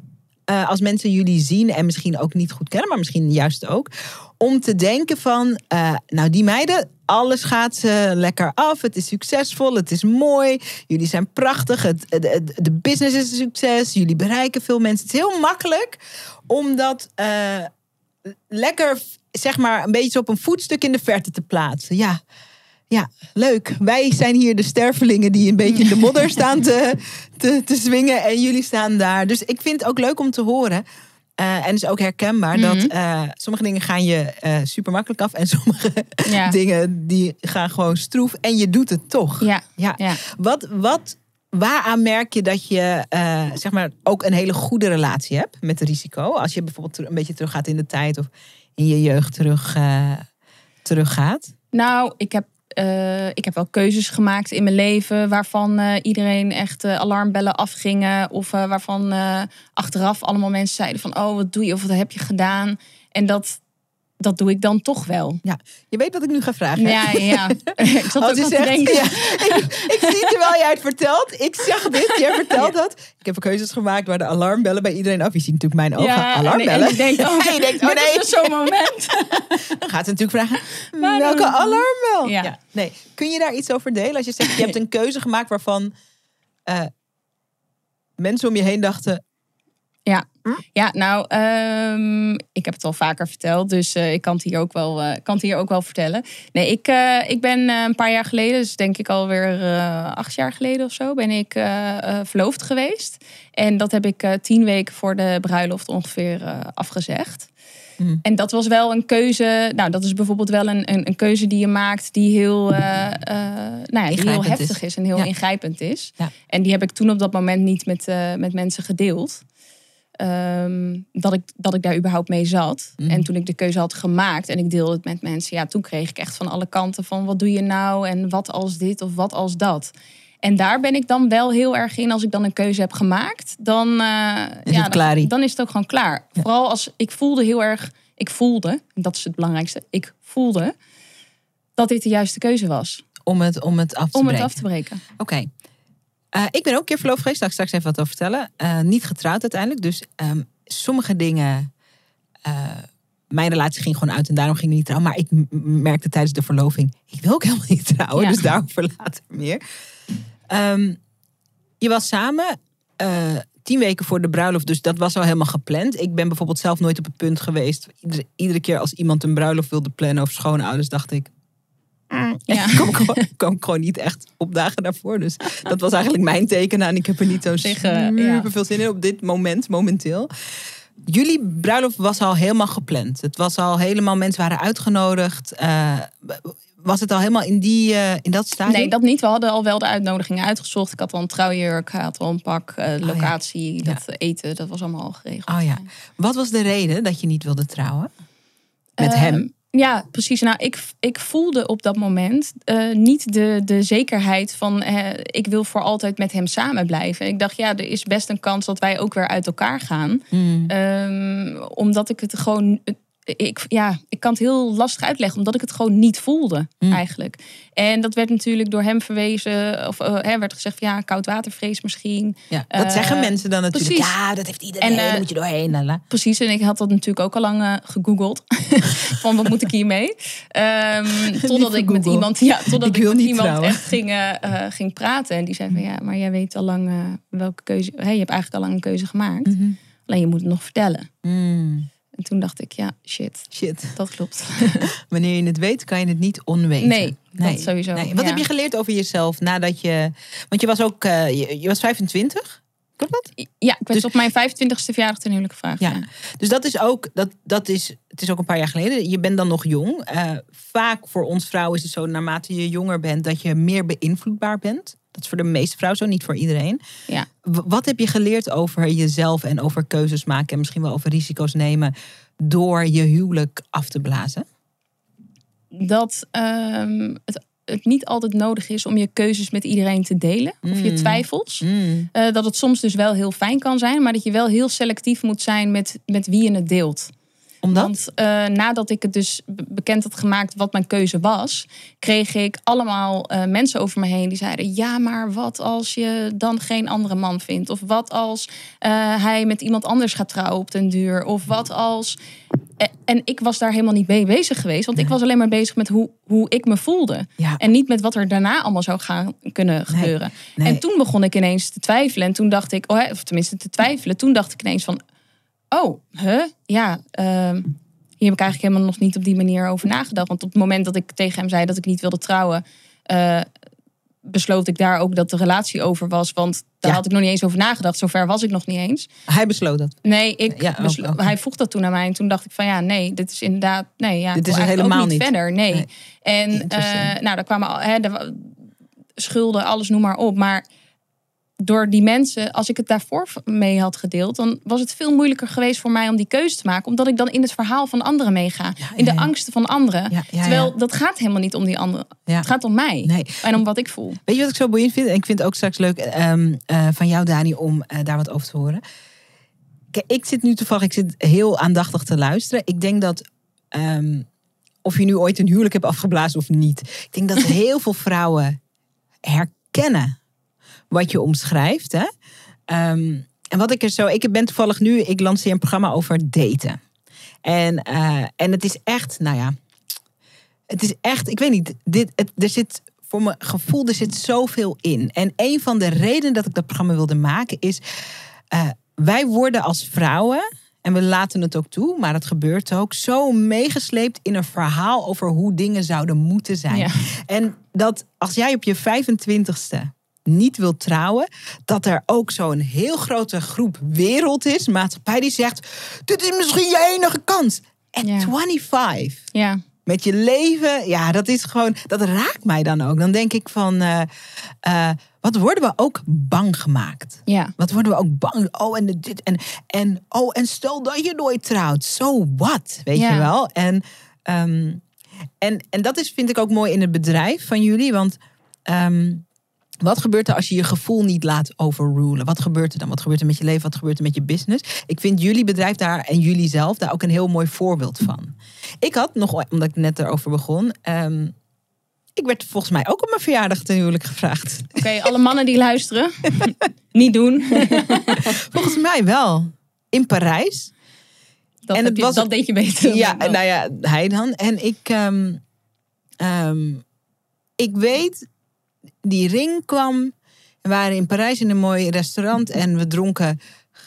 eh, als mensen jullie zien en misschien ook niet goed kennen, maar misschien juist ook, om te denken van, eh, nou die meiden, alles gaat ze lekker af, het is succesvol, het is mooi, jullie zijn prachtig, het, de business is een succes, jullie bereiken veel mensen. Het is heel makkelijk om dat eh, lekker, zeg maar, een beetje op een voetstuk in de verte te plaatsen. Ja. Ja, leuk. Wij zijn hier de stervelingen die een beetje in de modder staan te, te, te swingen. En jullie staan daar. Dus ik vind het ook leuk om te horen. eh, en is ook herkenbaar dat Mhm. eh, sommige dingen gaan je eh super makkelijk af. En sommige Ja. dingen die gaan gewoon stroef. En je doet het toch. Ja, Ja. ja. Wat, wat, waaraan merk je dat je zeg maar ook een hele goede relatie hebt met het risico? Als je bijvoorbeeld een beetje teruggaat in de tijd of in je jeugd terug, teruggaat. Nou, ik heb, eh, ik heb wel keuzes gemaakt in mijn leven waarvan eh, iedereen echt eh, alarmbellen afgingen. Of waarvan achteraf allemaal mensen zeiden van, oh, wat doe je of wat heb je gedaan? En dat, dat doe ik dan toch wel. Ja, je weet wat ik nu ga vragen. hè? Ja, ja. ik zat ook te denken. ja, ik, ik zie terwijl jij het vertelt. Ik zag dit, jij vertelt dat. Ik heb keuzes gemaakt waar de alarmbellen bij iedereen af. Je ziet natuurlijk mijn ogen. Ja, en- alarmbellen. En, ik denk, oh, En je denkt, oh is nee. dus zo'n moment. Dan gaat ze natuurlijk vragen, Maar welke dan- alarmbel? Ja. Nee. Kun je daar iets over delen? Als je zegt, je hebt een keuze gemaakt waarvan... eh, mensen om je heen dachten... Ja, nou, ehm, ik heb het al vaker verteld, dus eh, ik kan het hier ook wel, eh, kan het hier ook wel vertellen. Nee, ik, eh, ik ben een paar jaar geleden, dus denk ik alweer acht jaar geleden of zo, ben ik verloofd geweest. En dat heb ik tien weken voor de bruiloft ongeveer afgezegd. Hmm. En dat was wel een keuze. Nou, dat is bijvoorbeeld wel een, een, een keuze die je maakt die heel, nou ja, die heel heftig is. is. en heel Ja. ingrijpend is. Ja. En die heb ik toen op dat moment niet met, met mensen gedeeld. Ehm, dat, ik, dat ik daar überhaupt mee zat. Mhm. En toen ik de keuze had gemaakt en ik deelde het met mensen, ja, toen kreeg ik echt van alle kanten van wat doe je nou en wat als dit of wat als dat. En daar ben ik dan wel heel erg in. Als ik dan een keuze heb gemaakt, dan, eh, Is ja, het dan, dan is het ook gewoon klaar. Vooral als ik voelde heel erg, ik voelde, en dat is het belangrijkste, ik voelde dat dit de juiste keuze was Om het, om het af te om het breken. af te breken. Oké. Eh, ik ben ook een keer verloofd geweest. Daar ga ik straks even wat over vertellen. Eh, niet getrouwd uiteindelijk. Dus ehm, sommige dingen... eh, mijn relatie ging gewoon uit en daarom ging ik niet trouwen. Maar ik merkte tijdens de verloving... ik wil ook helemaal niet trouwen. Ja. Dus daarover later meer. Ehm, je was samen tien weken voor de bruiloft. Dus dat was al helemaal gepland. Ik ben bijvoorbeeld zelf nooit op het punt geweest. Iedere, iedere keer als iemand een bruiloft wilde plannen... of schoonouders, dacht ik... Ja. Ik kwam gewoon, kwam gewoon niet echt op dagen daarvoor. Dus dat was eigenlijk mijn teken. En ik heb er niet zo ja. super veel zin in op dit moment, momenteel. Jullie bruiloft was al helemaal gepland. Het was al helemaal, mensen waren uitgenodigd. Eh, was het al helemaal in, die, eh, in dat stadium? Nee, dat niet. We hadden al wel de uitnodigingen uitgezocht. Ik had al een trouwjurk, had al een pak, eh, locatie, Oh, Ja. dat eten, dat was allemaal al geregeld. Oh ja. Wat was de reden dat je niet wilde trouwen? Met hem? Ja, precies. Nou, ik, ik voelde op dat moment eh, niet de, de zekerheid van eh, ik wil voor altijd met hem samen blijven. Ik dacht, ja, er is best een kans dat wij ook weer uit elkaar gaan. Hmm. Ehm, omdat ik het gewoon. Ik, ja, ik kan het heel lastig uitleggen, omdat ik het gewoon niet voelde, Mm. eigenlijk. En dat werd natuurlijk door hem verwezen, of hè, werd gezegd van ja, koudwatervrees misschien. Ja, dat eh, zeggen mensen dan natuurlijk. precies. Ja, dat heeft iedereen. En, daar moet je doorheen. lala. Precies, en ik had dat natuurlijk ook al lang gegoogeld. van wat moet ik hiermee? Ehm totdat ik met iemand, ja, totdat Ik met iemand trouwen. echt ging, ging praten. En die zei van ja, maar jij weet al lang welke keuze. Hè, je hebt eigenlijk al lang een keuze gemaakt. Mhm. Alleen je moet het nog vertellen. Hmm. En toen dacht ik, ja, shit, Shit. dat klopt. Wanneer je het weet, kan je het niet onweten. Nee, dat sowieso, Nee. Wat ja. heb je geleerd over jezelf nadat je. Want je was ook. eh, je, je was 25? Klopt dat? Ja, ik werd Dus- op mijn 25ste verjaardag ten huwelijk gevraagd. Ja. Ja. Dus dat is ook. Dat, dat is, het is ook een paar jaar geleden. Je bent dan nog jong. Eh, vaak voor ons vrouwen is het zo, naarmate je jonger bent, dat je meer beïnvloedbaar bent. Dat is voor de meeste vrouwen zo, niet voor iedereen. Ja. Wat heb je geleerd over jezelf en over keuzes maken en misschien wel over risico's nemen door je huwelijk af te blazen? Dat ehm, het, het niet altijd nodig is om je keuzes met iedereen te delen. Of je Mm. twijfels. Mm. Eh, dat het soms dus wel heel fijn kan zijn, maar dat je wel heel selectief moet zijn met, met wie je het deelt. Omdat? Want eh, nadat ik het dus be- bekend had gemaakt wat mijn keuze was, kreeg ik allemaal eh, mensen over me heen die zeiden: Ja, maar wat als je dan geen andere man vindt? Of wat als eh, hij met iemand anders gaat trouwen op den duur? Of wat als. En ik was daar helemaal niet mee bezig geweest, want ik was alleen maar bezig met hoe, hoe ik me voelde. ja. En niet met wat er daarna allemaal zou gaan kunnen gebeuren. nee. En toen begon ik ineens te twijfelen. En toen dacht ik, oh, of tenminste te twijfelen. Toen dacht ik ineens van, oh, huh? Ja, ehm, hier heb ik eigenlijk helemaal nog niet op die manier over nagedacht. Want op het moment dat ik tegen hem zei dat ik niet wilde trouwen, eh, besloot ik daar ook dat de relatie over was. Want daar Ja. had ik nog niet eens over nagedacht. Zover was ik nog niet eens. Hij besloot dat. Nee, ik Ja, beslo- ook. hij vroeg dat toen aan mij. En toen dacht ik van ja, nee, dit is inderdaad... Nee, ja, Dit is helemaal niet verder. Nee. Nee. En eh, nou, daar kwamen al, hè, wa- schulden, alles noem maar op. Maar door die mensen, als ik het daarvoor mee had gedeeld... dan was het veel moeilijker geweest voor mij om die keuze te maken. Omdat ik dan in het verhaal van anderen meega. Ja, in de ja, angsten van anderen. Ja, Terwijl dat gaat helemaal niet om die anderen. Het gaat om mij. Nee. En om wat ik voel. Weet je wat ik zo boeiend vind? En ik vind het ook straks leuk ehm, eh, van jou, Dani, om eh, daar wat over te horen. Kijk, ik zit nu toevallig, ik zit heel aandachtig te luisteren. Ik denk dat, ehm, of je nu ooit een huwelijk hebt afgeblazen of niet. Ik denk dat heel veel vrouwen herkennen wat je omschrijft. Hè? Ehm, en wat ik er zo, ik ben toevallig nu, ik lanceer een programma over daten. En, eh, en het is echt, nou ja, het is echt, ik weet niet, dit, het, er zit voor mijn gevoel, er zit zoveel in. En een van de redenen dat ik dat programma wilde maken is... eh, wij worden als vrouwen, en we laten het ook toe, maar het gebeurt ook... zo meegesleept in een verhaal over hoe dingen zouden moeten zijn. Ja. En dat als jij op je 25ste niet wilt trouwen, dat er ook zo'n heel grote groep wereld is, maatschappij die zegt: dit is misschien je enige kans. En Ja. 25 Ja. met je leven, ja, dat is gewoon, dat raakt mij dan ook. Dan denk ik van, eh, eh, wat worden we ook bang gemaakt? Ja. Wat worden we ook bang? Oh, en dit en en oh, en stel dat je nooit trouwt, so what, weet Ja. je wel? En, ehm, en en dat is, vind ik ook mooi in het bedrijf van jullie, want ehm, wat gebeurt er als je je gevoel niet laat overrulen? Wat gebeurt er dan? Wat gebeurt er met je leven? Wat gebeurt er met je business? Ik vind jullie bedrijf daar en jullie zelf daar ook een heel mooi voorbeeld van. Ik had nog, omdat ik net erover begon, ehm, ik werd volgens mij ook op mijn verjaardag ten huwelijk gevraagd. Oké, alle mannen die luisteren. Niet doen. Volgens mij wel. In Parijs. Dat, En het je- was- dat deed je beter. Ja, nou ja, hij dan. En ik, ehm, ehm, ik weet, die ring kwam. We waren in Parijs in een mooi restaurant en we dronken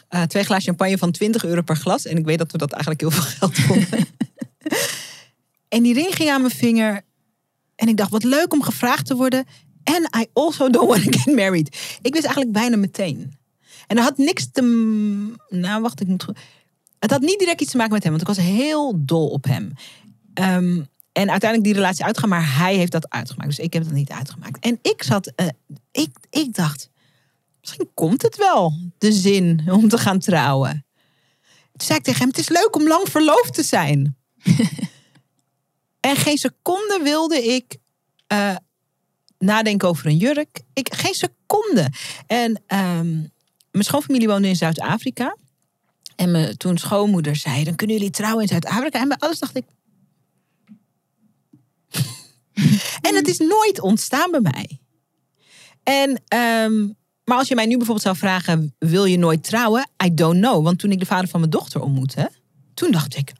eh, twee glazen champagne van 20 euro per glas. En ik weet dat we dat eigenlijk heel veel geld vonden. en die ring ging aan mijn vinger. En ik dacht, wat leuk om gevraagd te worden. En I also don't want to get married. Ik wist eigenlijk bijna meteen. En dat had niks te... Nou, wacht, ik moet... Het had niet direct iets te maken met hem, want ik was heel dol op hem. Ehm, en uiteindelijk die relatie uitgaan, maar hij heeft dat uitgemaakt. Dus ik heb dat niet uitgemaakt. En ik zat, eh, ik, ik dacht, misschien komt het wel, de zin om te gaan trouwen. Toen zei ik tegen hem, het is leuk om lang verloofd te zijn. en geen seconde wilde ik eh, nadenken over een jurk. Ik, geen seconde. En ehm, mijn schoonfamilie woonde in Zuid-Afrika. En mijn toen schoonmoeder zei, dan kunnen jullie trouwen in Zuid-Afrika. En bij alles dacht ik... en het is nooit ontstaan bij mij. En, ehm, maar als je mij nu bijvoorbeeld zou vragen, wil je nooit trouwen? I don't know. Want toen ik de vader van mijn dochter ontmoette, toen dacht ik,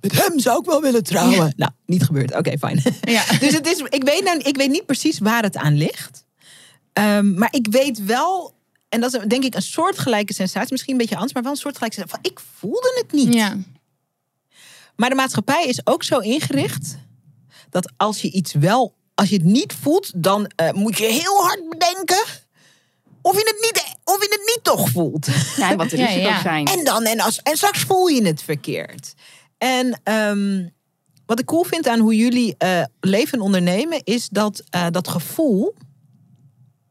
met hem zou ik wel willen trouwen. Nou, niet gebeurd. Oké, fijn. Ja. Dus het is, ik, weet nou, ik weet niet precies waar het aan ligt. Ehm, maar ik weet wel, en dat is denk ik een soortgelijke sensatie, misschien een beetje anders, maar wel een soortgelijke sensatie. Van, ik voelde het niet. Ja. Maar de maatschappij is ook zo ingericht dat als je iets wel, als je het niet voelt, dan eh, moet je heel hard bedenken of je het niet, of je het niet toch voelt. Ja, en wat de Ja, risico's ja. zijn. En dan, en, als, en straks voel je het verkeerd. En ehm, wat ik cool vind aan hoe jullie eh, leven en ondernemen, is dat eh, dat gevoel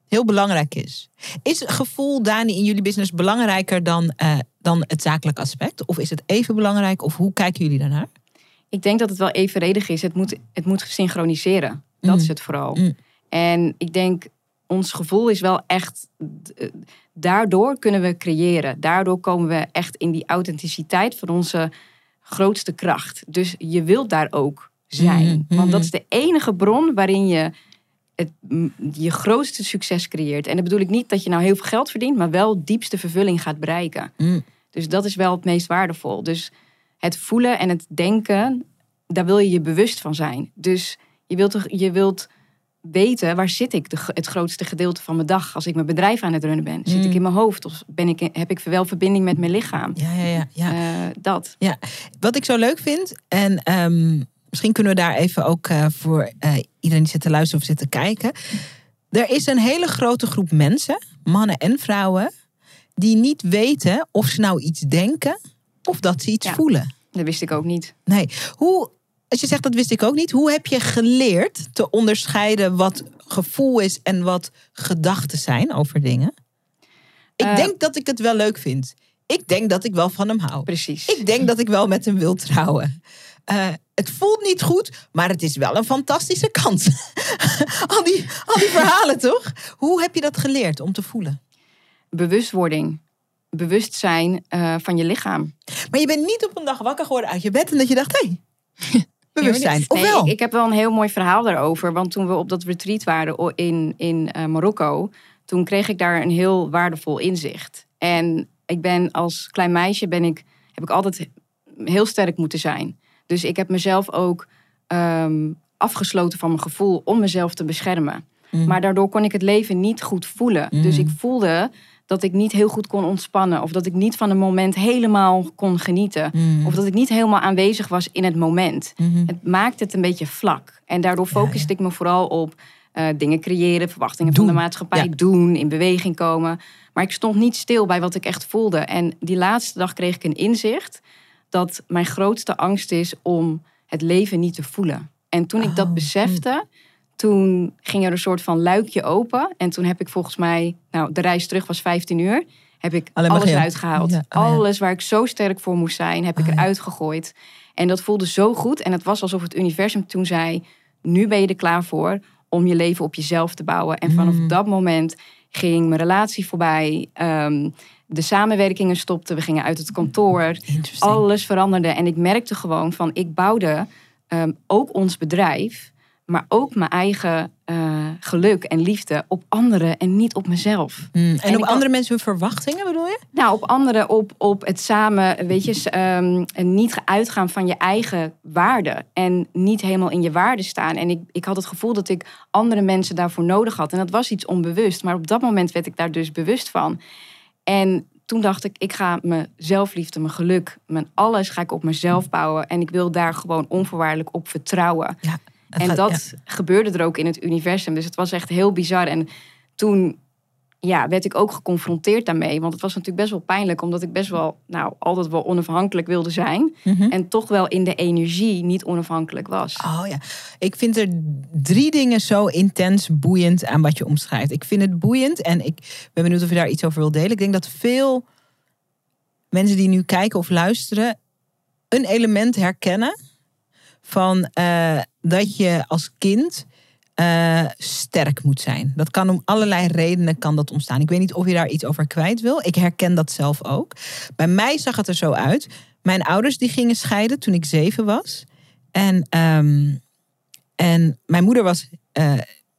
heel belangrijk is. Is het gevoel, Dani, in jullie business belangrijker dan, eh, dan het zakelijk aspect? Of is het even belangrijk? Of hoe kijken jullie daarnaar? Ik denk dat het wel evenredig is. Het moet, het moet synchroniseren. Dat Mm. is het vooral. Mm. En ik denk, ons gevoel is wel echt. eh, Daardoor kunnen we creëren. Daardoor komen we echt in die authenticiteit van onze grootste kracht. Dus je wilt daar ook zijn. Mhm, Want dat mhm. is de enige bron waarin je het, m, je grootste succes creëert. En dan bedoel ik niet dat je nou heel veel geld verdient, maar wel diepste vervulling gaat bereiken. Mm. Dus dat is wel het meest waardevol. Dus het voelen en het denken, daar wil je je bewust van zijn. Dus je wilt, toch- je wilt weten, waar zit ik de, het grootste gedeelte van mijn dag als ik mijn bedrijf aan het runnen ben? Zit Mm. ik in mijn hoofd of ben ik, heb ik wel verbinding met mijn lichaam? Ja, ja, ja. ja. Eh, dat. Wat ik zo leuk vind, en ehm, misschien kunnen we daar even ook eh, voor eh, iedereen die zit te luisteren of zit te kijken. Er is een hele grote groep mensen, mannen en vrouwen, die niet weten of ze nou iets denken of dat ze iets Ja. voelen. Dat wist ik ook niet. Nee, hoe, als je zegt dat wist ik ook niet, hoe heb je geleerd te onderscheiden wat gevoel is en wat gedachten zijn over dingen? Ik Eh. denk dat ik het wel leuk vind. Ik denk dat ik wel van hem hou. Precies. Ik denk dat ik wel met hem wil trouwen. Eh, het voelt niet goed, maar het is wel een fantastische kans. al, die, al die verhalen, toch? Hoe heb je dat geleerd om te voelen? Bewustwording. Bewustzijn eh, van je lichaam. Maar je bent niet op een dag wakker geworden uit je bed en dat je dacht, hé, hey, bewustzijn. Of Nee, wel? ik, ik heb wel een heel mooi verhaal daarover. Want toen we op dat retreat waren in, in eh, Marokko, toen kreeg ik daar een heel waardevol inzicht. En ik ben als klein meisje ben ik, heb ik altijd heel sterk moeten zijn. Dus ik heb mezelf ook ehm, afgesloten van mijn gevoel om mezelf te beschermen. Mm. Maar daardoor kon ik het leven niet goed voelen. Dus Mm. ik voelde dat ik niet heel goed kon ontspannen. Of dat ik niet van een moment helemaal kon genieten. Mm. Of dat ik niet helemaal aanwezig was in het moment. Mhm. Het maakte het een beetje vlak. En daardoor Ja, focuste ik me vooral op eh, dingen creëren, verwachtingen Doen. van de maatschappij Ja. doen, in beweging komen. Maar ik stond niet stil bij wat ik echt voelde. En die laatste dag kreeg ik een inzicht dat mijn grootste angst is om het leven niet te voelen. En toen ik Oh, dat besefte, toen ging er een soort van luikje open. En toen heb ik volgens mij, nou, de reis terug was 15 uur. Heb ik Alleen alles uitgehaald. Ja, oh. Alles waar ik zo sterk voor moest zijn, heb ik ja. eruit gegooid. En dat voelde zo goed. En het was alsof het universum toen zei: Nu ben je er klaar voor om je leven op jezelf te bouwen. En vanaf Mm. dat moment ging mijn relatie voorbij. ehm, de samenwerkingen stopten. We gingen uit het kantoor. Alles veranderde. En ik merkte gewoon van: ik bouwde ehm, ook ons bedrijf. Maar ook mijn eigen eh, geluk en liefde op anderen en niet op mezelf. Mm. En, En op andere mensen hun verwachtingen bedoel je? Nou, op anderen, op, op het samen, weet je, en niet uitgaan van je eigen waarde. En niet helemaal in je waarde staan. En ik, ik had het gevoel dat ik andere mensen daarvoor nodig had. En dat was iets onbewust. Maar op dat moment werd ik daar dus bewust van. En toen dacht ik, ik ga mijn zelfliefde, mijn geluk, mijn alles ga ik op mezelf bouwen. En ik wil daar gewoon onvoorwaardelijk op vertrouwen. Ja. En gaat- dat gebeurde er ook in het universum. Dus het was echt heel bizar. En toen ja, werd ik ook geconfronteerd daarmee. Want het was natuurlijk best wel pijnlijk. Omdat ik best wel, nou, altijd wel onafhankelijk wilde zijn. Mhm. En toch wel in de energie niet onafhankelijk was. Oh ja, ik vind er drie dingen zo intens boeiend aan wat je omschrijft. Ik vind het boeiend en ik ben benieuwd of je daar iets over wil delen. Ik denk dat veel mensen die nu kijken of luisteren een element herkennen van eh, dat je als kind eh, sterk moet zijn. Dat kan om allerlei redenen kan dat ontstaan. Ik weet niet of je daar iets over kwijt wil. Ik herken dat zelf ook. Bij mij zag het er zo uit. Mijn ouders die gingen scheiden toen ik zeven was. En, ehm, en mijn moeder was eh,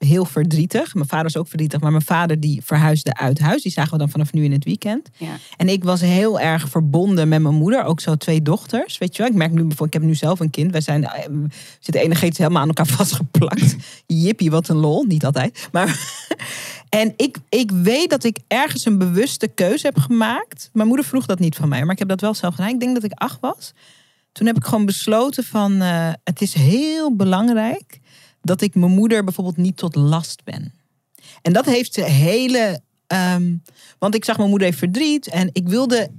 heel verdrietig. Mijn vader was ook verdrietig. Maar mijn vader die verhuisde uit huis. Die zagen we dan vanaf nu in het weekend. Ja. En ik was heel erg verbonden met mijn moeder. Ook zo twee dochters. Weet je wel? Ik merk nu bijvoorbeeld, ik heb nu zelf een kind. Wij zijn, eh, we zitten energetisch helemaal aan elkaar vastgeplakt. Jippie, wat een lol. Niet altijd. Maar, en ik, ik weet dat ik ergens een bewuste keuze heb gemaakt. Mijn moeder vroeg dat niet van mij. Maar ik heb dat wel zelf gedaan. Ik denk dat ik acht was. Toen heb ik gewoon besloten van... eh, het is heel belangrijk dat ik mijn moeder bijvoorbeeld niet tot last ben. En dat heeft hele. ehm, want ik zag mijn moeder heeft verdriet en ik wilde.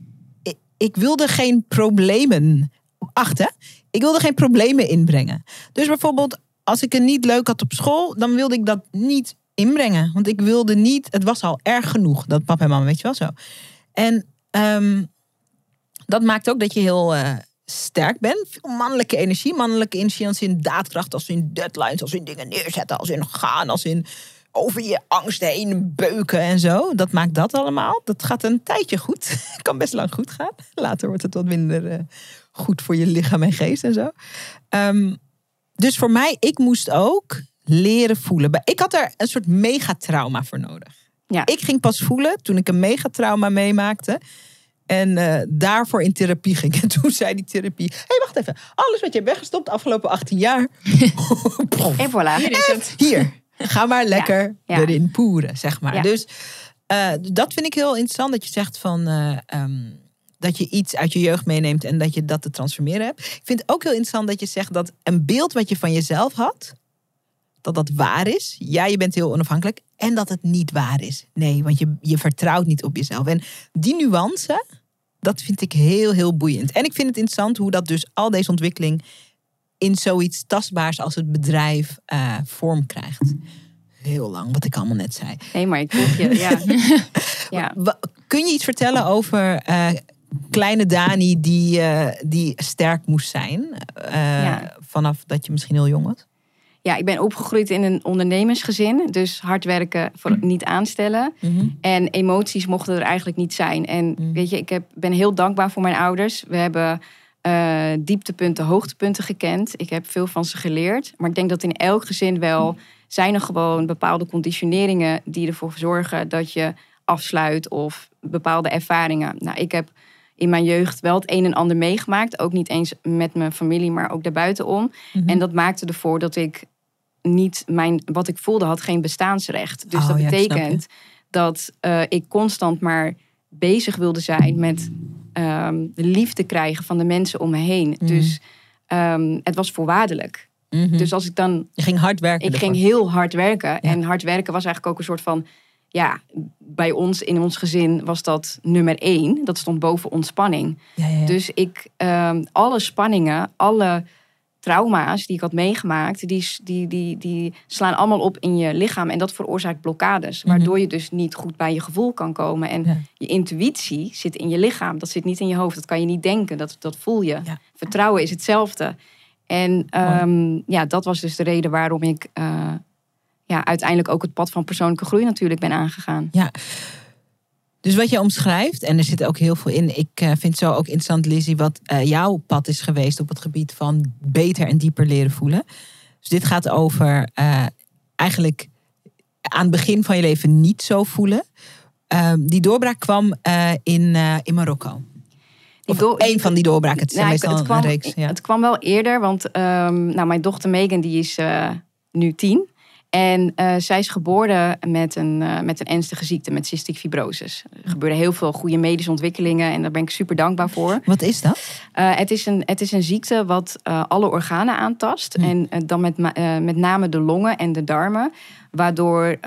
Ik, wilde geen problemen. Acht, hè? Ik wilde geen problemen inbrengen. Dus bijvoorbeeld, als ik het niet leuk had op school, dan wilde ik dat niet inbrengen. Want ik wilde niet. Het was al erg genoeg, dat papa en mama, weet je wel zo. En ehm, dat maakt ook dat je heel. eh, sterk bent. Veel mannelijke energie. Mannelijke energie als in daadkracht, als in deadlines, als in dingen neerzetten, als in gaan, als in over je angst heen beuken en zo. Dat maakt dat allemaal. Dat gaat een tijdje goed. kan best lang goed gaan. Later wordt het wat minder eh, goed voor je lichaam en geest en zo. Ehm, dus voor mij, ik moest ook leren voelen. Ik had er een soort megatrauma voor nodig. Ja. Ik ging pas voelen toen ik een megatrauma meemaakte. En eh, daarvoor in therapie ging. En toen zei die therapie: Hé, hey, wacht even. Alles wat je hebt weggestopt de afgelopen 18 jaar. En voilà. Hier is het. Hier, ga maar lekker ja. erin poeren, zeg maar. Ja. Dus eh, dat vind ik heel interessant dat je zegt van. eh, ehm, dat je iets uit je jeugd meeneemt en dat je dat te transformeren hebt. Ik vind het ook heel interessant dat je zegt dat een beeld wat je van jezelf had, dat dat waar is. Ja, je bent heel onafhankelijk. En dat het niet waar is. Nee, want je, je vertrouwt niet op jezelf. En die nuance, dat vind ik heel, heel boeiend. En ik vind het interessant hoe dat dus al deze ontwikkeling in zoiets tastbaars als het bedrijf eh, vorm krijgt. Heel lang, wat ik allemaal net zei. Nee, maar ik volg je. Ja. ja. Kun je iets vertellen over eh, kleine Dani die, eh, die sterk moest zijn? Ja. Vanaf dat je misschien heel jong was? Ja, ik ben opgegroeid in een ondernemersgezin. Dus hard werken, voor niet aanstellen. En emoties mochten er eigenlijk niet zijn. En Mm. weet je, ik heb, ben heel dankbaar voor mijn ouders. We hebben eh, dieptepunten, hoogtepunten gekend. Ik heb veel van ze geleerd. Maar ik denk dat in elk gezin wel zijn er gewoon bepaalde conditioneringen die ervoor zorgen dat je afsluit of bepaalde ervaringen. Nou, ik heb in mijn jeugd wel het een en ander meegemaakt. Ook niet eens met mijn familie, maar ook daarbuitenom. Mhm. En dat maakte ervoor dat ik niet mijn, wat ik voelde had geen bestaansrecht. Dus Oh, dat ja, betekent dat eh, ik constant maar bezig wilde zijn met ehm, de liefde krijgen van de mensen om me heen. Mhm. Dus ehm, het was voorwaardelijk. Mhm. Dus als ik dan je ging hard werken. ik ervoor. ging heel hard werken. En hard werken was eigenlijk ook een soort van. Ja, bij ons in ons gezin was dat nummer één. Dat stond boven ontspanning. Ja. Dus ik, ehm, alle spanningen, alle trauma's die ik had meegemaakt, die, die, die, die slaan allemaal op in je lichaam. En dat veroorzaakt blokkades. Waardoor je dus niet goed bij je gevoel kan komen. En Mhm. Ja. je intuïtie zit in je lichaam. Dat zit niet in je hoofd. Dat kan je niet denken. Dat, dat voel je. Ja. Vertrouwen is hetzelfde. En ehm, ja, dat was dus de reden waarom ik eh, ja, uiteindelijk ook het pad van persoonlijke groei natuurlijk ben aangegaan. Ja. Dus wat je omschrijft, en er zit ook heel veel in. Ik eh, vind het zo ook interessant, Lizzie, wat eh, jouw pad is geweest op het gebied van beter en dieper leren voelen. Dus dit gaat over eh, eigenlijk aan het begin van je leven niet zo voelen. Ehm, die doorbraak kwam in, in Marokko. Of één van die doorbraken. Het is Nou, het, kwam, een reeks. Ja. het kwam wel eerder, want ehm, nou, mijn dochter Megan die is nu tien. En eh, zij is geboren met een, eh, met een ernstige ziekte, met cystic fibrosis. Er gebeurden heel veel goede medische ontwikkelingen en daar ben ik super dankbaar voor. Wat is dat? Eh, het, is een, het is een ziekte wat alle organen aantast. En eh, dan met, met name de longen en de darmen. Waardoor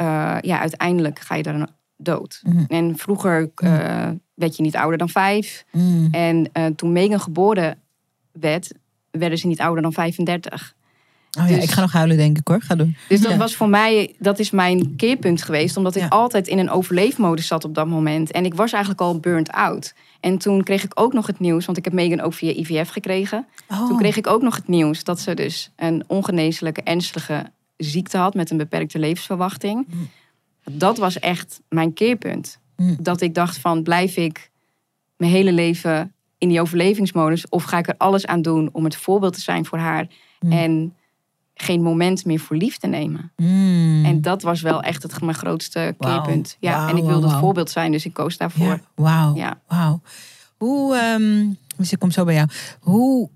ja, uiteindelijk ga je dan dood. Mhm. En vroeger eh, werd je niet ouder dan vijf. Mm. En toen Megan geboren werd, werden ze niet ouder dan 35. Oh ja, Dus- ik ga nog huilen, denk ik hoor. Ga doen. Dus dat Ja. was voor mij, dat is mijn keerpunt geweest. Omdat ik Ja. altijd in een overleefmodus zat op dat moment. En ik was eigenlijk al burnt out. En toen kreeg ik ook nog het nieuws, want ik heb Megan ook via IVF gekregen. Oh. Toen kreeg ik ook nog het nieuws dat ze dus een ongeneeslijke, ernstige ziekte had met een beperkte levensverwachting. Dat was echt mijn keerpunt. Mm. Dat ik dacht van, blijf ik mijn hele leven in die overlevingsmodus? Of ga ik er alles aan doen om het voorbeeld te zijn voor haar? Mm. En geen moment meer voor lief te nemen. Mm. En dat was wel echt het, mijn grootste keerpunt. Ja, en ik wilde het voorbeeld zijn, dus ik koos daarvoor. Ja, wauw. Ja. Wauw. Hoe, ehm, dus ik kom zo bij jou. Hoe,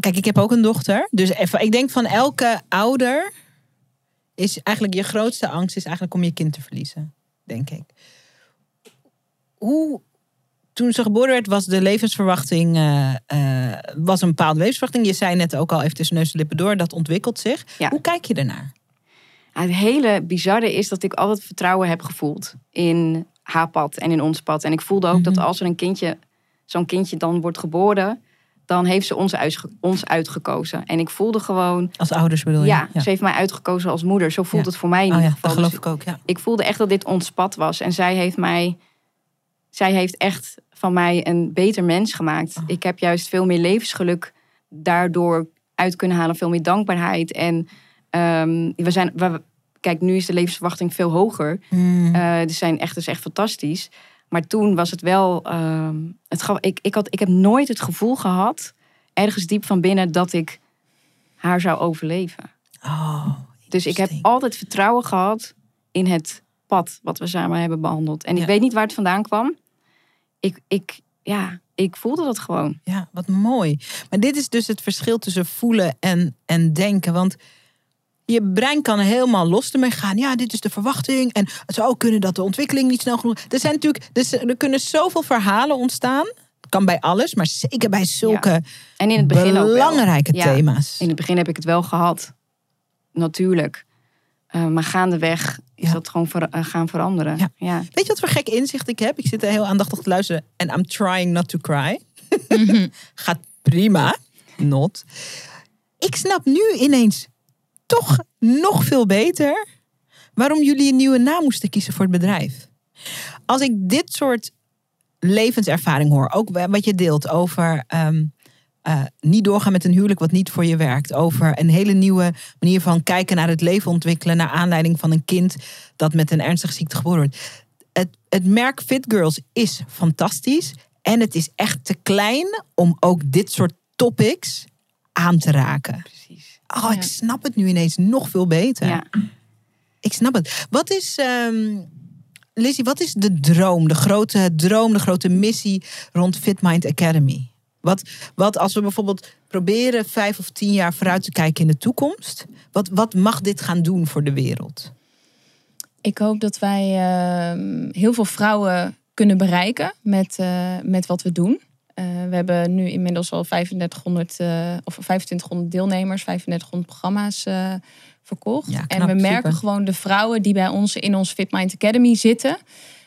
kijk, ik heb ook een dochter. Dus even, ik denk van elke ouder is eigenlijk je grootste angst is eigenlijk om je kind te verliezen, denk ik. Hoe, toen ze geboren werd, was de levensverwachting eh, eh, was een bepaalde levensverwachting. Je zei net ook al even tussen neus en lippen door, dat ontwikkelt zich. Ja. Hoe kijk je ernaar? Het hele bizarre is dat ik altijd vertrouwen heb gevoeld in haar pad en in ons pad. En ik voelde ook dat Mhm. als er een kindje, zo'n kindje dan wordt geboren, dan heeft ze ons, uitge- ons uitgekozen. En ik voelde gewoon, Als ouders bedoel je? ja, ze heeft mij uitgekozen als moeder. Zo voelt Ja. het voor mij in Oh ieder ja, geval. dat geloof Dus ik ook, ja. ik voelde echt dat dit ons pad was. En zij heeft mij, zij heeft echt van mij een beter mens gemaakt. Oh. Ik heb juist veel meer levensgeluk daardoor uit kunnen halen, veel meer dankbaarheid. En ehm, we zijn, we, kijk, nu is de levensverwachting veel hoger. Mm. Die zijn echt, dus echt fantastisch. Maar toen was het wel, ehm, het, gaf- ik, ik, had, ik heb nooit het gevoel gehad, ergens diep van binnen, dat ik haar zou overleven. Oh, Dus ik heb altijd vertrouwen gehad in het pad wat we samen hebben behandeld. En Ja. ik weet niet waar het vandaan kwam. Ik, ik, ja, ik voelde dat gewoon. Ja, wat mooi. Maar dit is dus het verschil tussen voelen en, en denken. Want je brein kan helemaal los ermee gaan. Ja, dit is de verwachting. En het zou ook kunnen dat de ontwikkeling niet snel genoeg... Er, zijn natuurlijk, dus er kunnen zoveel verhalen ontstaan. Kan bij alles, maar zeker bij zulke En in het begin ook belangrijke Ja. thema's. In het begin heb ik het wel gehad. Natuurlijk. Eh, maar gaandeweg is Ja. dat gewoon ver- eh, gaan veranderen. Ja. Ja. Weet je wat voor gek inzicht ik heb? Ik zit er heel aandachtig te luisteren. En I'm trying not to cry. Gaat prima. Not. Ik snap nu ineens toch nog veel beter waarom jullie een nieuwe naam moesten kiezen voor het bedrijf. Als ik dit soort levenservaring hoor, ook wat je deelt over ehm, eh, niet doorgaan met een huwelijk wat niet voor je werkt, over een hele nieuwe manier van kijken naar het leven ontwikkelen naar aanleiding van een kind dat met een ernstige ziekte geboren wordt. Het, het merk Fit Girls is fantastisch en het is echt te klein om ook dit soort topics aan te raken. Precies. Oh, ik snap het nu ineens nog veel beter. Ja. Ik snap het. Wat is, ehm Lizzie, wat is de droom, de grote droom, de grote missie rond Fit Mind Academy? Wat, wat als we bijvoorbeeld proberen vijf of tien jaar vooruit te kijken in de toekomst. Wat, wat mag dit gaan doen voor de wereld? Ik hoop dat wij ehm, heel veel vrouwen kunnen bereiken met, eh, met wat we doen. Eh, we hebben nu inmiddels al 3500 eh, of 2500 deelnemers, 3500 programma's verkocht. Ja, en we merken super. gewoon de vrouwen die bij ons in ons Fit Mind Academy zitten.